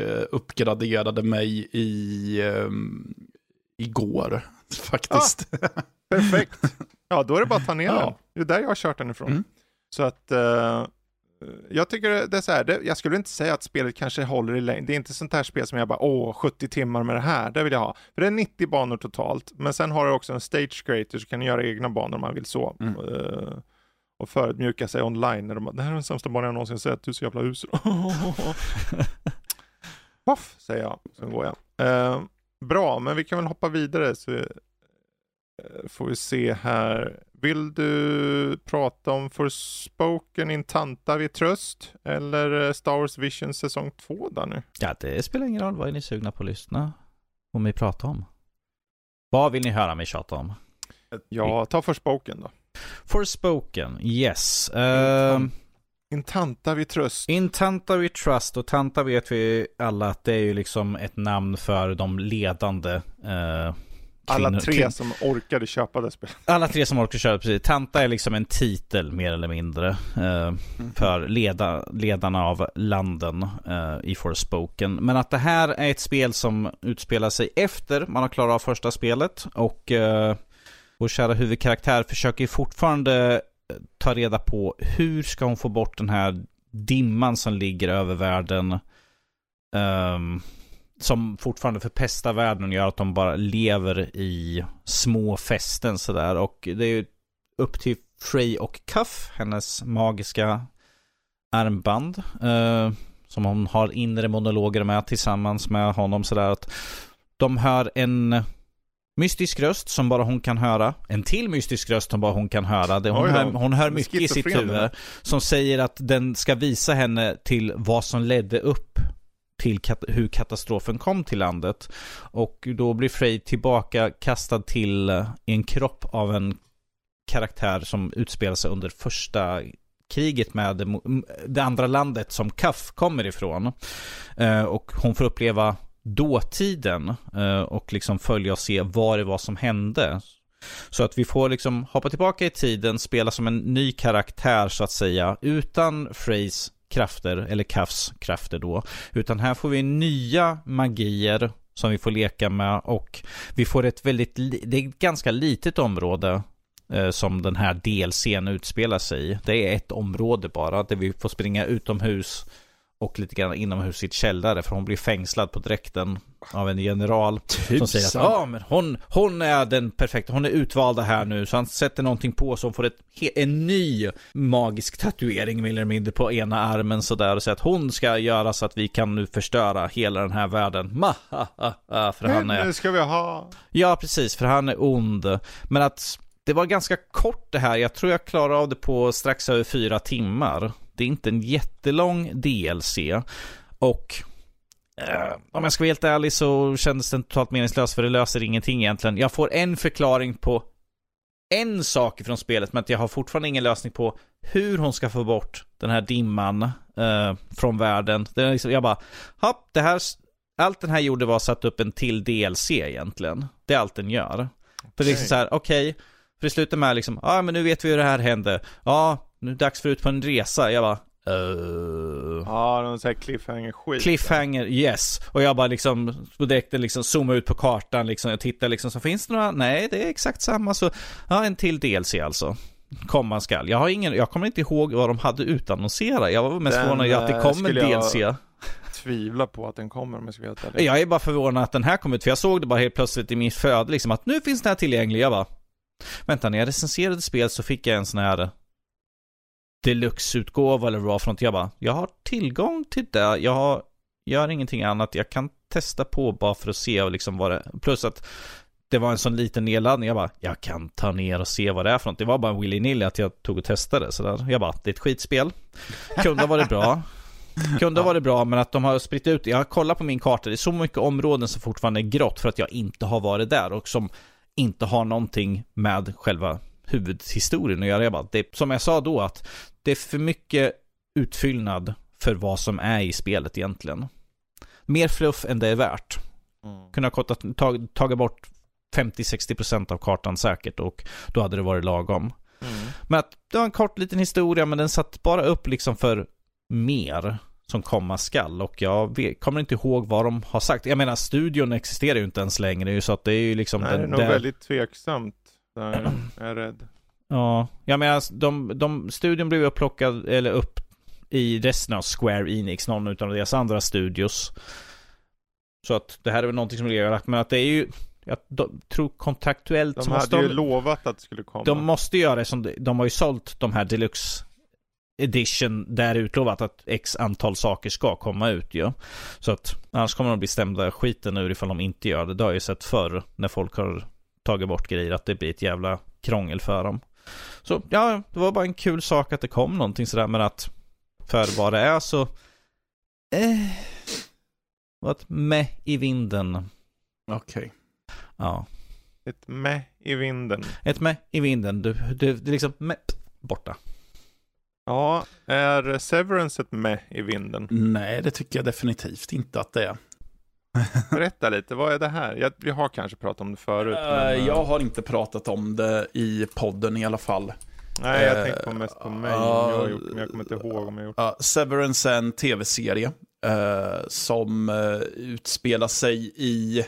eh, uppgraderade mig i, ehm, igår faktiskt. Perfekt. Ja, då är det bara att ta ner Ja. den. Det är där jag har kört den ifrån. Mm. Så att eh, jag tycker det är så här, det, jag skulle inte säga att spelet kanske håller i längd. Det är inte sånt här spel som jag bara, åh, 70 timmar med det här, det vill jag ha. För det är 90 banor totalt, men sen har du också en stage creator så kan du göra egna banor om man vill så. Mm. Eh, och förödmjuka sig online när de bara, det här är den sämsta banan jag någonsin sett, du är så jävla usel. Voff, säger jag, så går jag. Eh, bra, men vi kan väl hoppa vidare så får vi se här. Vill du prata om Forspoken Intanta vid tröst eller eh, Star Wars Vision säsong 2 där nu? Ja, det spelar ingen roll. Vad är ni sugna på att lyssna om mig prata om? Vad vill ni höra mig tjata om? Ja, ta Forspoken då. Forspoken, yes. Ehm, Intanta vid tröst. In Tanta We Trust, och Tanta vet vi alla att det är ju liksom ett namn för de ledande eh, Alla tre som orkade köpa det spelet. Alla tre som orkar köra, precis. Tanta är liksom en titel mer eller mindre eh, för leda, ledarna av landen eh, i Forspoken. Men att det här är ett spel som utspelar sig efter man har klarat av första spelet och eh, vår kära huvudkaraktär försöker fortfarande eh, ta reda på hur ska hon få bort den här dimman som ligger över världen. ehm, som fortfarande förpestar världen och gör att de bara lever i små fästen sådär. Och det är ju upp till Frey och Cuff, hennes magiska armband. Eh, som hon har inre monologer med tillsammans med honom sådär. Att de hör en mystisk röst som bara hon kan höra. En till mystisk röst som bara hon kan höra. Det, hon, Oj hör, hon hör mycket i sitt huvud. Som säger att den ska visa henne till vad som ledde upp till kat- hur katastrofen kom till landet. Och då blir Frey tillbaka kastad till eh, en kropp av en karaktär som utspelar sig under första kriget med det, andra landet som Kaff kommer ifrån. Eh, och hon får uppleva dåtiden eh, och liksom följa och se vad det var som hände. Så att vi får liksom hoppa tillbaka i tiden, spela som en ny karaktär så att säga, utan Freys krafter, eller Kafs krafter då. Utan här får vi nya magier som vi får leka med och vi får ett väldigt, det är ett ganska litet område eh, som den här delscenen utspelar sig i. Det är ett område bara där vi får springa utomhus och lite grann inomhus i ett källare för hon blir fängslad på dräkten av en general som säger att ja, men hon, hon är den perfekta, hon är utvalda här nu så han sätter någonting på så hon får ett, en ny magisk tatuering mer eller mindre på ena armen sådär och säger att hon ska göra så att vi kan nu förstöra hela den här världen. Ma, ha, ha, ha, för han Men är nu ska vi ha... Ja, precis, för han är ond. Men att det var ganska kort det här. Jag tror jag klarar av det på strax över fyra timmar. Det är inte en jättelång DLC. Och eh, om jag ska vara helt ärlig så kändes den totalt meningslös för det löser ingenting egentligen. Jag får en förklaring på en sak från spelet men att jag har fortfarande ingen lösning på hur hon ska få bort den här dimman eh, från världen. Det är liksom, jag bara, hopp, det här, allt den här gjorde var att sätta upp en till DLC egentligen. Det är allt den gör. För det är liksom så här, okej, för det slutar med liksom, ja ah, men nu vet vi hur det här hände. Ja, nu är det dags för ut på en resa. Jag bara, uh... Ja, någon sån här cliffhanger-skit. Cliffhanger, yes. Och jag bara liksom, på direkten liksom zooma ut på kartan liksom. Jag tittar liksom, så finns det några? Nej, det är exakt samma. Så, ja, en till DLC alltså. Komma skall. Jag har ingen, jag kommer inte ihåg vad de hade utannonserat. Jag var mest Den, förvånad att det eh, kom en skulle jag- DLC. Tvivla på att den kommer om jag ska helt ärlig. Jag är bara förvånad att den här kom ut, för jag såg det bara helt plötsligt i mitt flöde liksom att nu finns den här tillgänglig. Jag bara, vänta, när jag recenserade spel så fick jag en sån här deluxe-utgåva eller vad det var för något. Jag bara, jag har tillgång till det, jag har, gör ingenting annat, jag kan testa på bara för att se och liksom vad det, plus att det var en sån liten nedladdning. Jag bara, jag kan ta ner och se vad det är för något. Det var bara willy-nilly att jag tog och testade. Så där. Jag bara, det är ett skitspel. Kunde ha varit bra. Kunde ha varit bra, men att de har spritt ut. Jag har kollat på min karta, det är så mycket områden som fortfarande är grått för att jag inte har varit där och som inte har någonting med själva huvudhistorien att göra. Jag bara, det, som jag sa då, att det är för mycket utfyllnad för vad som är i spelet egentligen. Mer fluff än det är värt. Mm. Kunde ha tag, tagit bort 50-60% av kartan säkert och då hade det varit lagom. Mm. Men att det var en kort liten historia men den satt bara upp liksom för mer som komma skall och jag vet, kommer inte ihåg vad de har sagt. Jag menar studion existerar ju inte ens längre så att det är ju liksom Nej, den, det är nog där... väldigt tveksamt. Där är jag rädd. Ja, jag menar de, de, studion blev upplockad, eller upp i resten av Square Enix, någon av deras andra studios. Så att det här är väl någonting som ligger men att det är ju, jag tror kontraktuellt De hade ju lovat att det skulle komma. De måste göra det som, de har ju sålt de här deluxe edition där är utlovat att x antal saker ska komma ut ju. Så att annars kommer de bli stämda skiten ur ifall de inte gör det. Det har jag ju sett förr när folk har tagit bort grejer att det blir ett jävla krångel för dem. Så ja, det var bara en kul sak att det kom någonting sådär men att för vad det är så eh, var ett med i vinden. Okej. Okay. Ja. Ett med i vinden. Ett med i vinden. Du, du, det är liksom med borta. Ja, är Severance ett med i vinden? Nej, det tycker jag definitivt inte att det är. Berätta lite, vad är det här? Jag, vi har kanske pratat om det förut. Uh, men, uh... Jag har inte pratat om det i podden i alla fall. Nej, jag uh, tänkte på mest på mig. jag har gjort, men jag kommer inte ihåg om jag gjort uh, Severance är en tv-serie som utspelar sig i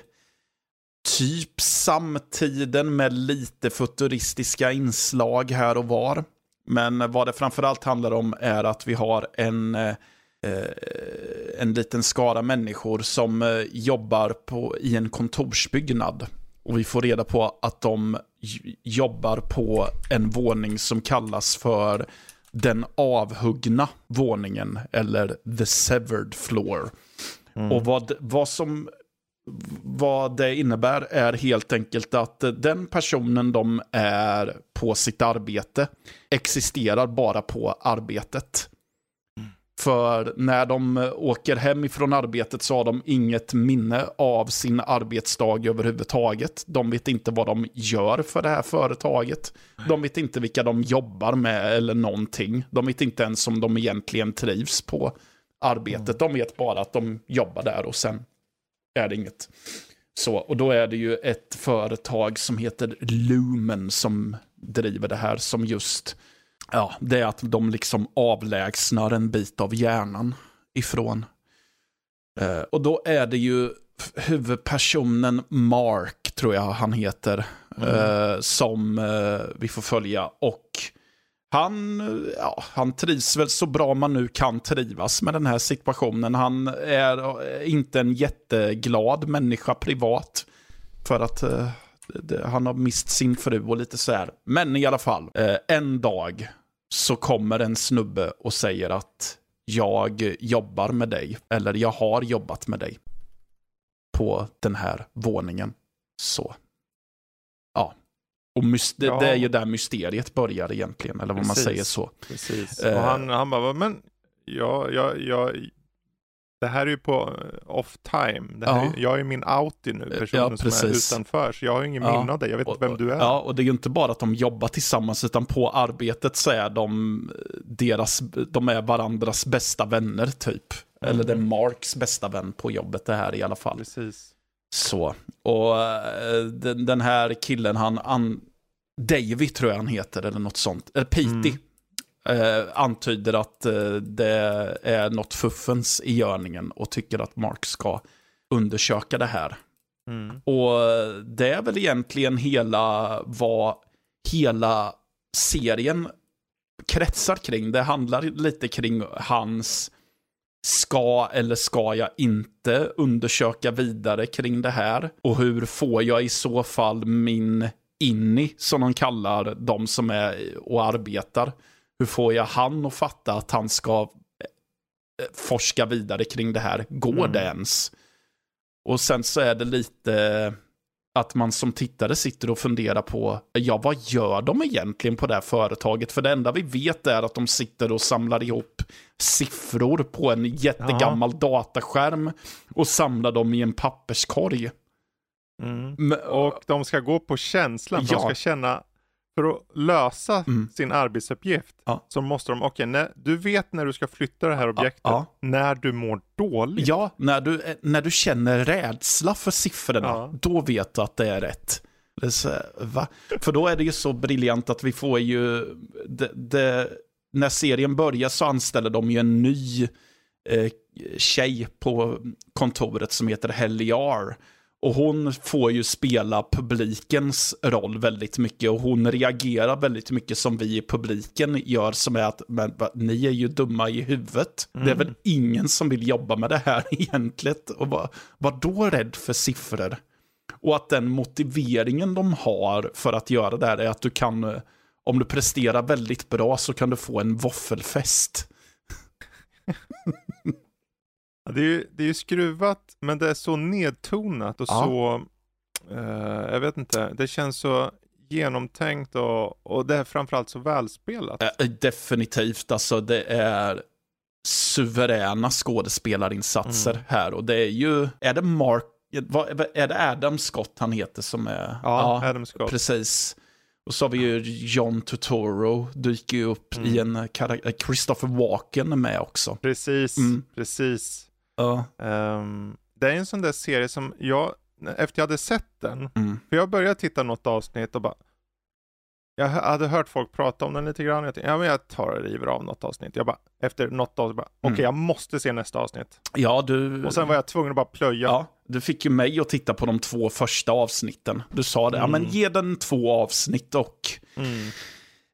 typ samtiden med lite futuristiska inslag här och var. Men vad det framförallt handlar om är att vi har en, eh, en liten skara människor som eh, jobbar på, i en kontorsbyggnad. Och vi får reda på att de jobbar på en våning som kallas för den avhuggna våningen, eller the severed floor. Mm. Och vad, vad som vad det innebär är helt enkelt att den personen de är på sitt arbete existerar bara på arbetet. För när de eh, åker hem ifrån arbetet så har de inget minne av sin arbetsdag överhuvudtaget. De vet inte vad de gör för det här företaget. De vet inte vilka de jobbar med eller någonting. De vet inte ens om de egentligen trivs på arbetet. De vet bara att de jobbar där och sen är det inget. Så, och då är det ju ett företag som heter Lumen som driver det här som just, ja, det är att de liksom avlägsnar en bit av hjärnan ifrån. Eh, och då är det ju huvudpersonen Mark, tror jag han heter, mm. eh, som eh, vi får följa. Och han, ja, han trivs väl så bra man nu kan trivas med den här situationen. Han är inte en jätteglad människa privat. För att eh, han har mist sin fru och lite så här. Men i alla fall, eh, en dag så kommer en snubbe och säger att jag jobbar med dig. Eller jag har jobbat med dig. På den här våningen. Så. Ja, och det, ja. det, är ju där mysteriet börjar egentligen, eller vad Precis. man säger så. Precis. Uh, och han, han bara, men ja, ja, ja, det här är ju på off time. Det här ja. är, jag är min outie nu, personen ja, som är utanför. Så jag har ju ingen ja. minne av dig, jag vet inte vem du är. Ja, och det är ju inte bara att de jobbar tillsammans, utan på arbetet så är de, deras, de är varandras bästa vänner typ. Mm. Eller det är Marks bästa vän på jobbet det här i alla fall. Precis. Så, och eh, den, den här killen han, an, Davy tror jag han heter, eller något sånt. Eller Pity. Mm. Eh, antyder att eh, det är något fuffens i görningen och tycker att Mark ska undersöka det här. Mm. Och det är väl egentligen hela vad hela serien kretsar kring. Det handlar lite kring hans ska eller ska jag inte undersöka vidare kring det här? Och hur får jag i så fall min inni, som de kallar de som är och arbetar. Hur får jag han att fatta att han ska eh, forska vidare kring det här? Går mm. det ens? Och sen så är det lite, att man som tittare sitter och funderar på, ja vad gör de egentligen på det här företaget? För det enda vi vet är att de sitter och samlar ihop siffror på en jättegammal ja. dataskärm och samlar dem i en papperskorg. Mm. Men, och de ska gå på känslan, ja. de ska känna för att lösa mm. sin arbetsuppgift ja. så måste de, okej, okay, du vet när du ska flytta det här objektet, ja. när du mår dåligt. Ja, när du, eh, när du känner rädsla för siffrorna, då vet du att det är rätt. Det så? För då är det ju så briljant att vi får ju, det, det, när serien börjar så anställer de ju en ny eh, tjej på kontoret som heter Heliar och hon får ju spela publikens roll väldigt mycket och hon reagerar väldigt mycket som vi i publiken gör som är att men, ni är ju dumma i huvudet. Mm. Det är väl mm. ingen som vill jobba med det här egentligen. Och var, var då rädd för siffror. Och att den motiveringen de har för att göra det här är att du kan, om du presterar väldigt bra så kan du få en våffelfest. Det, är ju, det är ju skruvat, men det är så nedtonat och ja. så, eh, jag vet inte, det känns så genomtänkt och, och det är framförallt så välspelat. Äh, definitivt, alltså det är suveräna skådespelarinsatser mm. här och det är ju, är det Mark, är det Adam Scott han heter som är? Ja, ja Adam Scott. Precis. Och så har vi ju John Turturro, dyker ju upp mm. i en Christopher Walken med också. Precis, mm. precis. Ja. Um, det är en sån där serie som jag, efter jag hade sett den, mm. för jag började titta något avsnitt och bara, jag hade hört folk prata om den lite grann. Jag tänkte, ja men jag tar och river av något avsnitt. Jag bara, efter något avsnitt, okej okay, mm. jag måste se nästa avsnitt. Ja, du... Och sen var jag tvungen att bara plöja. Ja, du fick ju mig att titta på de två första avsnitten. Du sa det, mm. ja men mm. ge den två avsnitt och... Mm.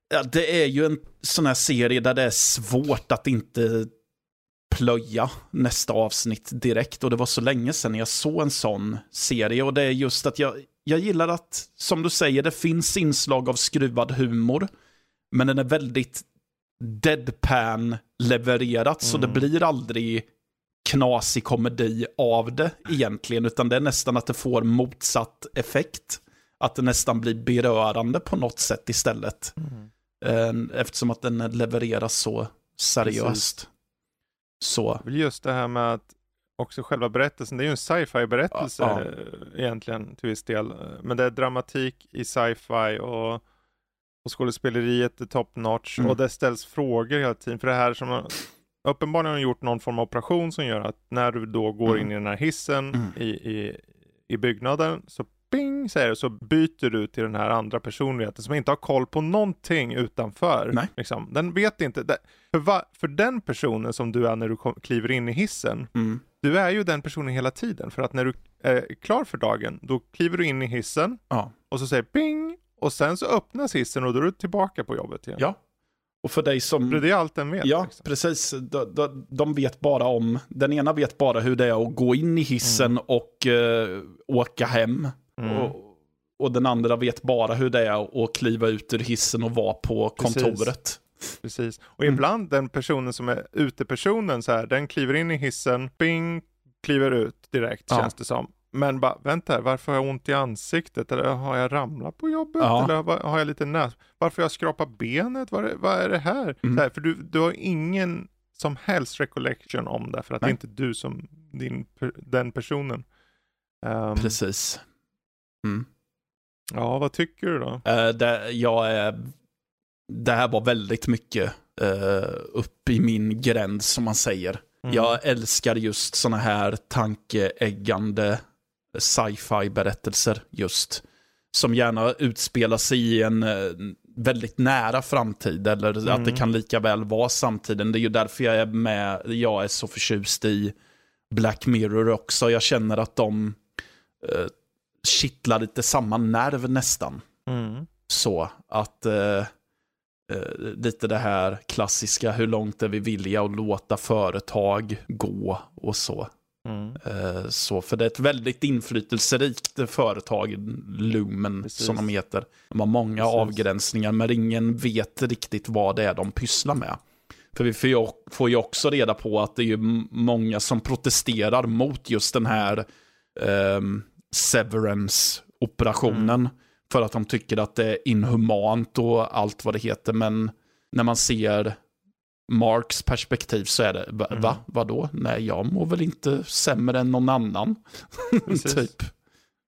Ja, det är ju en sån här serie där det är svårt att inte plöja nästa avsnitt direkt. Och det var så länge sedan jag såg en sån serie. Och det är just att jag, jag gillar att, som du säger, det finns inslag av skruvad humor. Men den är väldigt deadpan levererat. Mm. Så det mm. blir aldrig knasig komedi av det egentligen. Utan det är nästan att det får motsatt effekt. Att det nästan blir berörande på något sätt istället. Mm. Eh, eftersom att den levereras så seriöst. Precis. Så. Just det här med att också själva berättelsen, det är ju en sci-fi berättelse ja, ja. egentligen till viss del. Men det är dramatik i sci-fi och, och skådespeleriet är top notch mm. och det ställs frågor hela tiden. För det här som uppenbarligen har gjort någon form av operation som gör att när du då går mm. in i den här hissen mm. i, i, i byggnaden så bing säger det, så byter du till den här andra personligheten som inte har koll på någonting utanför. Nej. Liksom. Den vet inte. För, va, för den personen som du är när du kom, kliver in i hissen, mm. du är ju den personen hela tiden. För att när du är klar för dagen, då kliver du in i hissen ja. och så säger bing och sen så öppnas hissen och då är du tillbaka på jobbet igen. Ja, och för dig som... Det är allt den vet. Ja, liksom. precis. De, de, de, vet bara om... Den ena vet bara hur det är att gå in i hissen mm. och uh, åka hem. Mm. Och, och, den andra vet bara hur det är att kliva ut ur hissen och vara på kontoret. Precis. Precis. Och mm. ibland den personen som är utepersonen så här, den kliver in i hissen, bing, kliver ut direkt ja. känns det som. Men bara, vänta här, varför har jag ont i ansiktet? Eller har jag ramlat på jobbet? Ja. Eller har jag lite näs? Varför har jag skrapat benet? Vad är, vad är det här? Mm. här? För du, du har ingen som helst recollection om det, för att Nej. det är inte du som din, den personen. Um, Precis. Mm. Ja, vad tycker du då? Uh, det, jag är, det här var väldigt mycket uh, upp i min gräns som man säger. Mm. Jag älskar just sådana här tankeäggande sci-fi berättelser just. Som gärna utspelar sig i en väldigt nära framtid eller mm. att det mm. kan lika väl vara samtiden. Det är ju därför jag är med, jag är så förtjust i Black Mirror också. Jag känner att de kittlar lite samma nerv nästan. Mm. Så att eh, eh, lite det här klassiska, hur långt är vi villiga att låta företag gå och så. Mm. Eh, så för det är ett väldigt inflytelserikt företag, Lumen Precis. som de heter. De har många Precis. avgränsningar men ingen vet riktigt vad det är de pysslar med. För vi får ju också reda på att det är många som protesterar mot just den här um, severance operationen. För att de tycker att det är inhumant och allt vad det heter. Men när man ser Marks perspektiv så är det, va, Mm. va vadå? Nej, jag mår väl inte sämre än någon annan. Typ.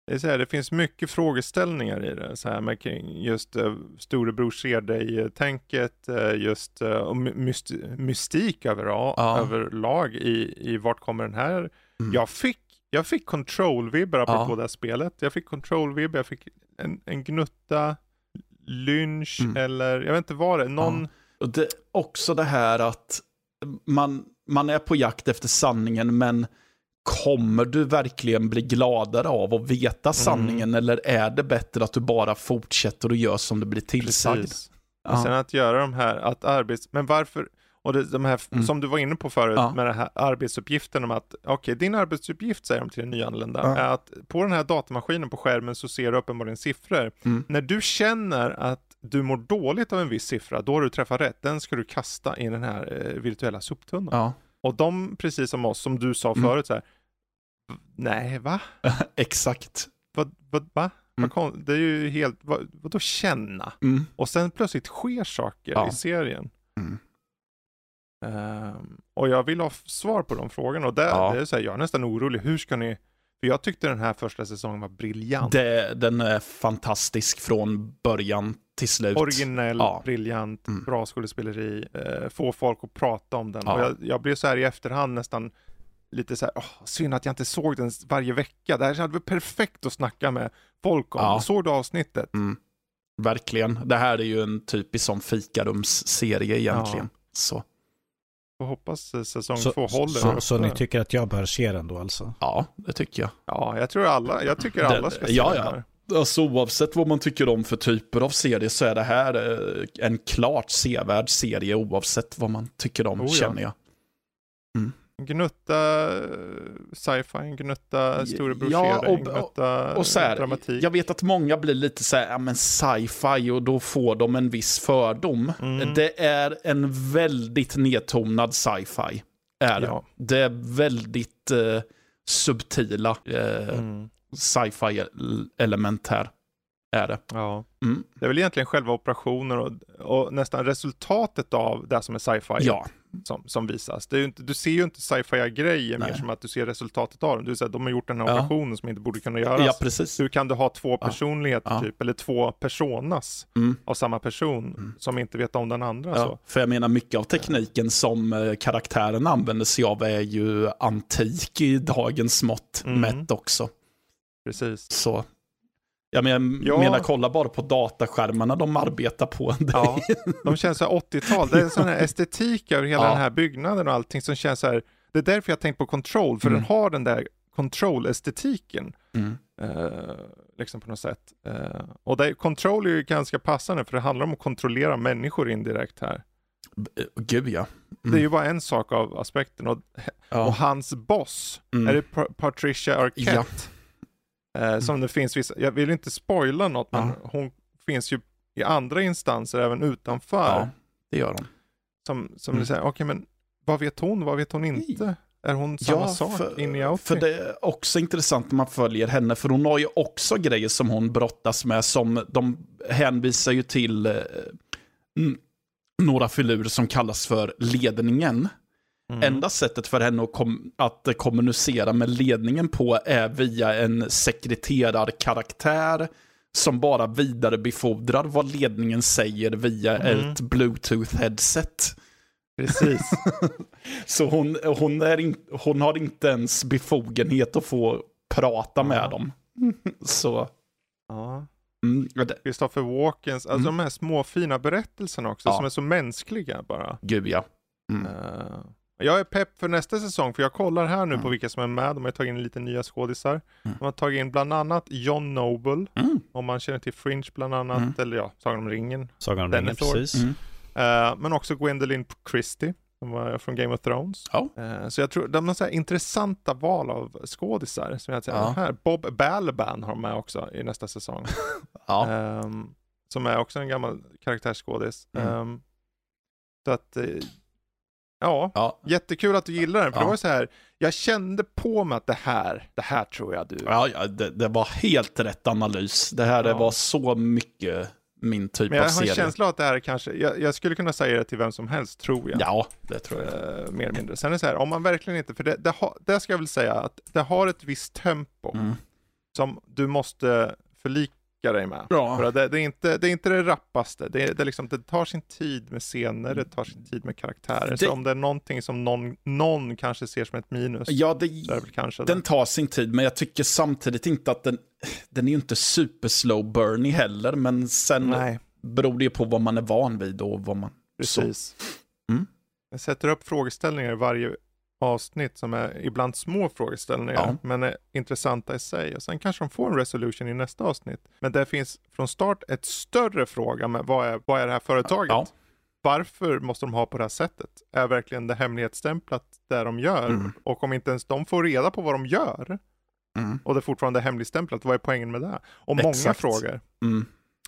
Det, är så här, det finns mycket frågeställningar i det, så här med kring just uh, storebror ser dig-tänket, uh, just uh, myst- mystik överlag, Ja. överlag i, i vart kommer den här. Mm. Jag fick, jag fick control-vibbar apropå Ja. det här spelet. Jag fick control-vibb, jag fick en, en gnutta lynch Mm. eller jag vet inte vad det är, någon, Och det, också det här att man, man är på jakt efter sanningen, men kommer du verkligen bli gladare av att veta sanningen? Eller är det bättre att du bara fortsätter och gör som du blir tillsagd? precis. Ja. Och sen att göra de här, att arbets... Men varför, och det, de här, Mm. som du var inne på förut, Ja. med den här arbetsuppgiften om att, okej, din arbetsuppgift säger de till den nyanlända, Ja. är att på den här datamaskinen på skärmen så ser du uppenbarligen siffror. Mm. När du känner att du mår dåligt av en viss siffra, då har du träffat rätt. Den ska du kasta i den här eh, virtuella soptunnan. Ja, Och de, precis som oss, som du sa Mm. förut, så här, "V- nej, va? exakt. Vad, vad, va? Mm. Det är ju helt, vad, vadå känna? Mm. Och sen plötsligt sker saker Ja. i serien. Mm. Ehm, och jag vill ha svar på de frågorna. Och där, Ja. det är så här, jag är nästan orolig. Hur ska ni... För jag tyckte den här första säsongen var briljant. Det, den är fantastisk från början till slut. Originell, Ja. briljant, Mm. bra skådespeleri. Uh, få folk att prata om den. Ja. Och jag, jag blev så här i efterhand nästan lite så här, åh, synd att jag inte såg den varje vecka. Det här hade varit perfekt att snacka med folk om. Ja. Såg du avsnittet? Mm. Verkligen. Det här är ju en typisk sån fikarumsserie egentligen. Så Jag hoppas säsong Så, två håller. så, så ni tycker att jag bör se den då alltså? ja, det tycker jag. Ja, jag tror alla, jag tycker alla ska se ja, den ja. här. Alltså oavsett vad man tycker om för typer av serier så är det här eh, en klart sevärd serie oavsett vad man tycker om, Oh ja. känner jag. En gnutta eh, sci-fi, en gnutta storebror Ja, dig, en och- gnutta Och så här, dramatik. jag vet att många blir lite så här, ja men sci-fi och då får de en viss fördom. Mm. Det är en väldigt nedtonad sci-fi. Är det. Ja. det är väldigt eh, subtila eh, Mm. sci-fi element här. Är det. ja. Mm. Det är väl egentligen själva operationen och, och nästan resultatet av det som är sci-fi Ja, som, som visas. Inte, du ser ju inte sci-fi grejer mer som att du ser resultatet av dem. Du säger att de har gjort den här Ja. operationen som inte borde kunna göras. ja precis. Hur kan du ha två personligheter Ja. typ, eller två personas Mm. av samma person Mm. som inte vet om den andra? Ja, Så. för jag menar mycket av tekniken som eh, karaktären använder sig av är ju antik i dagens mått Mm. mätt också. Precis. Så jag men, Ja. menar, kolla bara på dataskärmarna de arbetar på. Ja, de känns så här 80-tal. Det är en sån här estetik över hela Ja. den här byggnaden och allting som känns så här. Det är därför jag tänkt på Control, för Mm. den har den där Control-estetiken. Mm. Eh, liksom på något sätt. Eh, och det, Control är ju ganska passande för det handlar om att kontrollera människor indirekt här. Eh, Gud ja. Mm. Det är ju bara en sak av aspekten. Och, och ja. hans boss, Mm. är det Pa- Patricia Arquette? Eh, som det finns vissa, jag vill inte spoila något, men Ja. hon finns ju i andra instanser även utanför. ja, det gör de. Som, som Mm. säger, okej men vad vet hon, vad vet hon inte? Är hon samma sak för, in i outfit? för det är också intressant när man följer henne, för hon har ju också grejer som hon brottas med, som de hänvisar ju till eh, n- några filurer som kallas för ledningen. Mm. Enda sättet för henne att, kom, att kommunicera med ledningen på är via en sekreterarkaraktär som bara vidarebefordrar vad ledningen säger via Mm. ett bluetooth-headset. Precis. Så hon, hon, är in, hon har inte ens befogenhet att få prata med Ja. dem. Så, ja. mm, Christopher Walkens, alltså Mm. de här små fina berättelserna också Ja. som är så mänskliga bara. gud ja. Mm. Eh, jag är pepp för nästa säsong för jag kollar här nu Mm. på vilka som är med. De har tagit in lite nya skådisar. Mm. De har tagit in bland annat John Noble, Mm. om man känner till Fringe bland annat, Mm. eller ja, Sagan om ringen. Sagan om ringen, precis. Mm. Eh, men också Gwendolyn Christie, som var från Game of Thrones. Eh, så jag tror de har så här intressanta val av skådisar. Som jag säger, Ja. här. Bob Balaban har de med också i nästa säsong. Ja. Ehm, som är också en gammal karaktärsskådis. Mm. Ehm, så att eh, Ja, Ja, jättekul att du gillar den. För Ja. det var så här, jag kände på mig att det här, det här tror jag du. ja, ja det, det var helt rätt analys. Det här det var så mycket min typ Men av jag har en serie. känsla att det här är kanske, jag, jag skulle kunna säga det till vem som helst, tror jag. Ja, det tror jag. Eh, mer eller mindre. Sen är det så här, om man verkligen inte, för det, det, har, det ska jag väl säga att det har ett visst tempo Mm. som du måste förlika dig med. För Ja. att det, det, är inte, det är inte det rappaste, det, det, liksom, det tar sin tid med scener, det tar sin tid med karaktärer. Det- Så om det är någonting som någon, någon kanske ser som ett minus, Ja, så är det det, väl kanske den det. tar sin tid, men jag tycker samtidigt inte att den, den är ju inte super slow burny heller, men sen Nej, beror det ju på vad man är van vid och vad man... precis. Mm. Jag sätter upp frågeställningar i varje avsnitt som är ibland små frågeställningar, Ja. men är intressanta i sig. Och sen kanske de får en resolution i nästa avsnitt. Men det finns från start ett större fråga med vad är, vad är det här företaget? Ja. Varför måste de ha på det här sättet? Är verkligen det hemlighetsstämplat det de gör? Mm. Och om inte ens de får reda på vad de gör Mm. och det fortfarande är hemligstämplat, vad är poängen med det? Och många Exakt. frågor. Mm.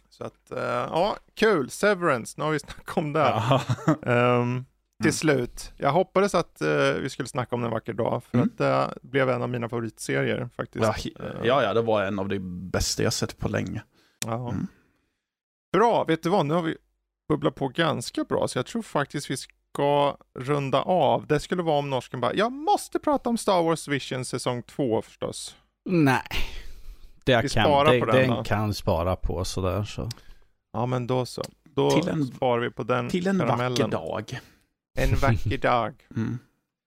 Så att, eh, ja, kul. Severance, nu har vi snackat om det. Ja. Ehm, till Mm. slut. Jag hoppades att eh, vi skulle snacka om den en vacker dag, för Mm. att det blev en av mina favoritserier faktiskt. Ja, he- ja, ja, det var en av de bästa jag sett på länge. Ja. Mm. Bra, vet du vad? Nu har vi bubblat på ganska bra, så jag tror faktiskt vi ska runda av. Det skulle vara om norsken bara, jag måste prata om Star Wars Vision säsong 2 förstås. Nej. Det Vi kan, sparar det, på den den kan spara på sådär så. Ja, men då så. Då en- sparar vi på den Till en karamellen. vacker dag. En vacker dag. Mm.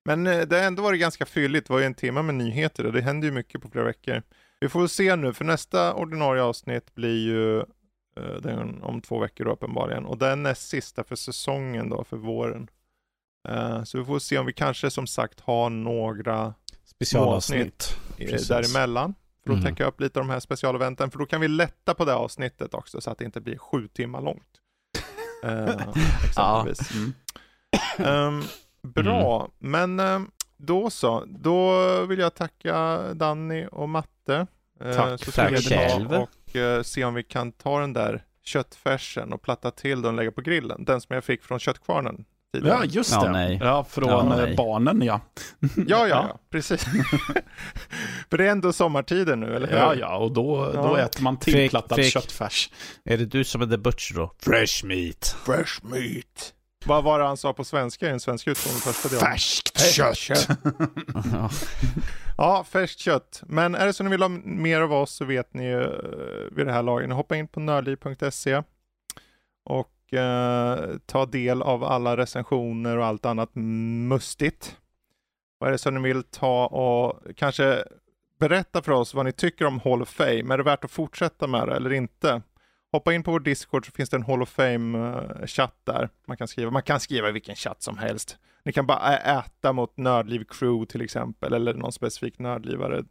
Men eh, det har ändå varit ganska fylligt. Det var ju en timme med nyheter och det händer ju mycket på flera veckor. Vi får se nu, för nästa ordinarie avsnitt blir ju eh, den om två veckor då, uppenbarligen. Och det är näst sista för säsongen då, för våren. Eh, så vi får se om vi kanske som sagt har några Specialavsnitt. däremellan. För att Mhm. täcka upp lite av de här specialeventen. För då kan vi lätta på det avsnittet också så att det inte blir sju timmar långt. Eh, exempelvis. Mm. Ehm, bra, men ehm, då så. Då vill jag tacka Danny och Matte. Eh, Tack, så tack själv. Och eh, se om vi kan ta den där köttfärsen och platta till den och lägga på grillen. Den som jag fick från köttkvarnen tidigare. Ja, just Ja, det. nej. Ja, från Ja, eh, nej. barnen, ja. ja, ja, ja, precis. För det är ändå sommartider nu, eller hur? Ja, ja, och då, då Ja. äter man Fredrik. köttfärs. Är det du som är the butcher då? Fresh meat. Fresh meat. Vad var det han sa på svenska i den svenska delen? Färskt kött. Ja. Ja, färskt kött. Men är det så ni vill ha mer av oss så vet ni ju eh, vid det här laget. Hoppa in på nördliv.se och eh, ta del av alla recensioner och allt annat mustigt. Vad är det som ni vill ta och kanske berätta för oss vad ni tycker om Hall of Fame. Är det värt att fortsätta med det eller inte? Hoppa in på vår Discord så finns det en Hall of Fame-chatt där. Man kan skriva, man kan skriva i vilken chatt som helst. Ni kan bara äta mot Nördliv Crew till exempel, eller någon specifik nördlivare,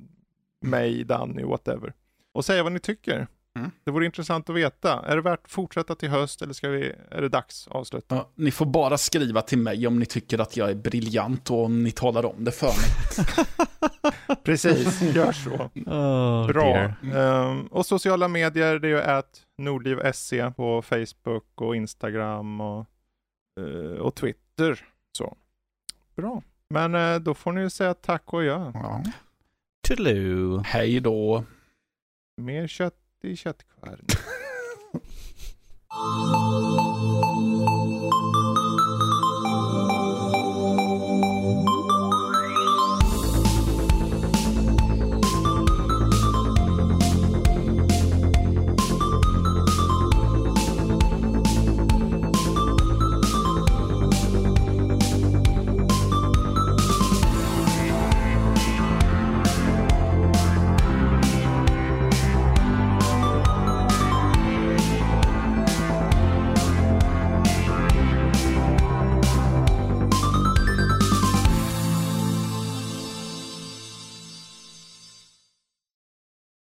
mig, Danny, whatever. Och säga vad ni tycker. Mm. Det vore intressant att veta. Är det värt att fortsätta till höst eller ska vi, är det dags att avsluta? Ja, ni får bara skriva till mig om ni tycker att jag är briljant och om ni talar om det för mig. Precis, gör så. Oh, Bra. Ehm, och sociala medier, det är ju att nordliv.se på Facebook och Instagram och, eh, och Twitter. Så. Bra. Men eh, då får ni säga tack och adjö. Ja. Toodaloo. Hej då. Mer kött i köttkvarn.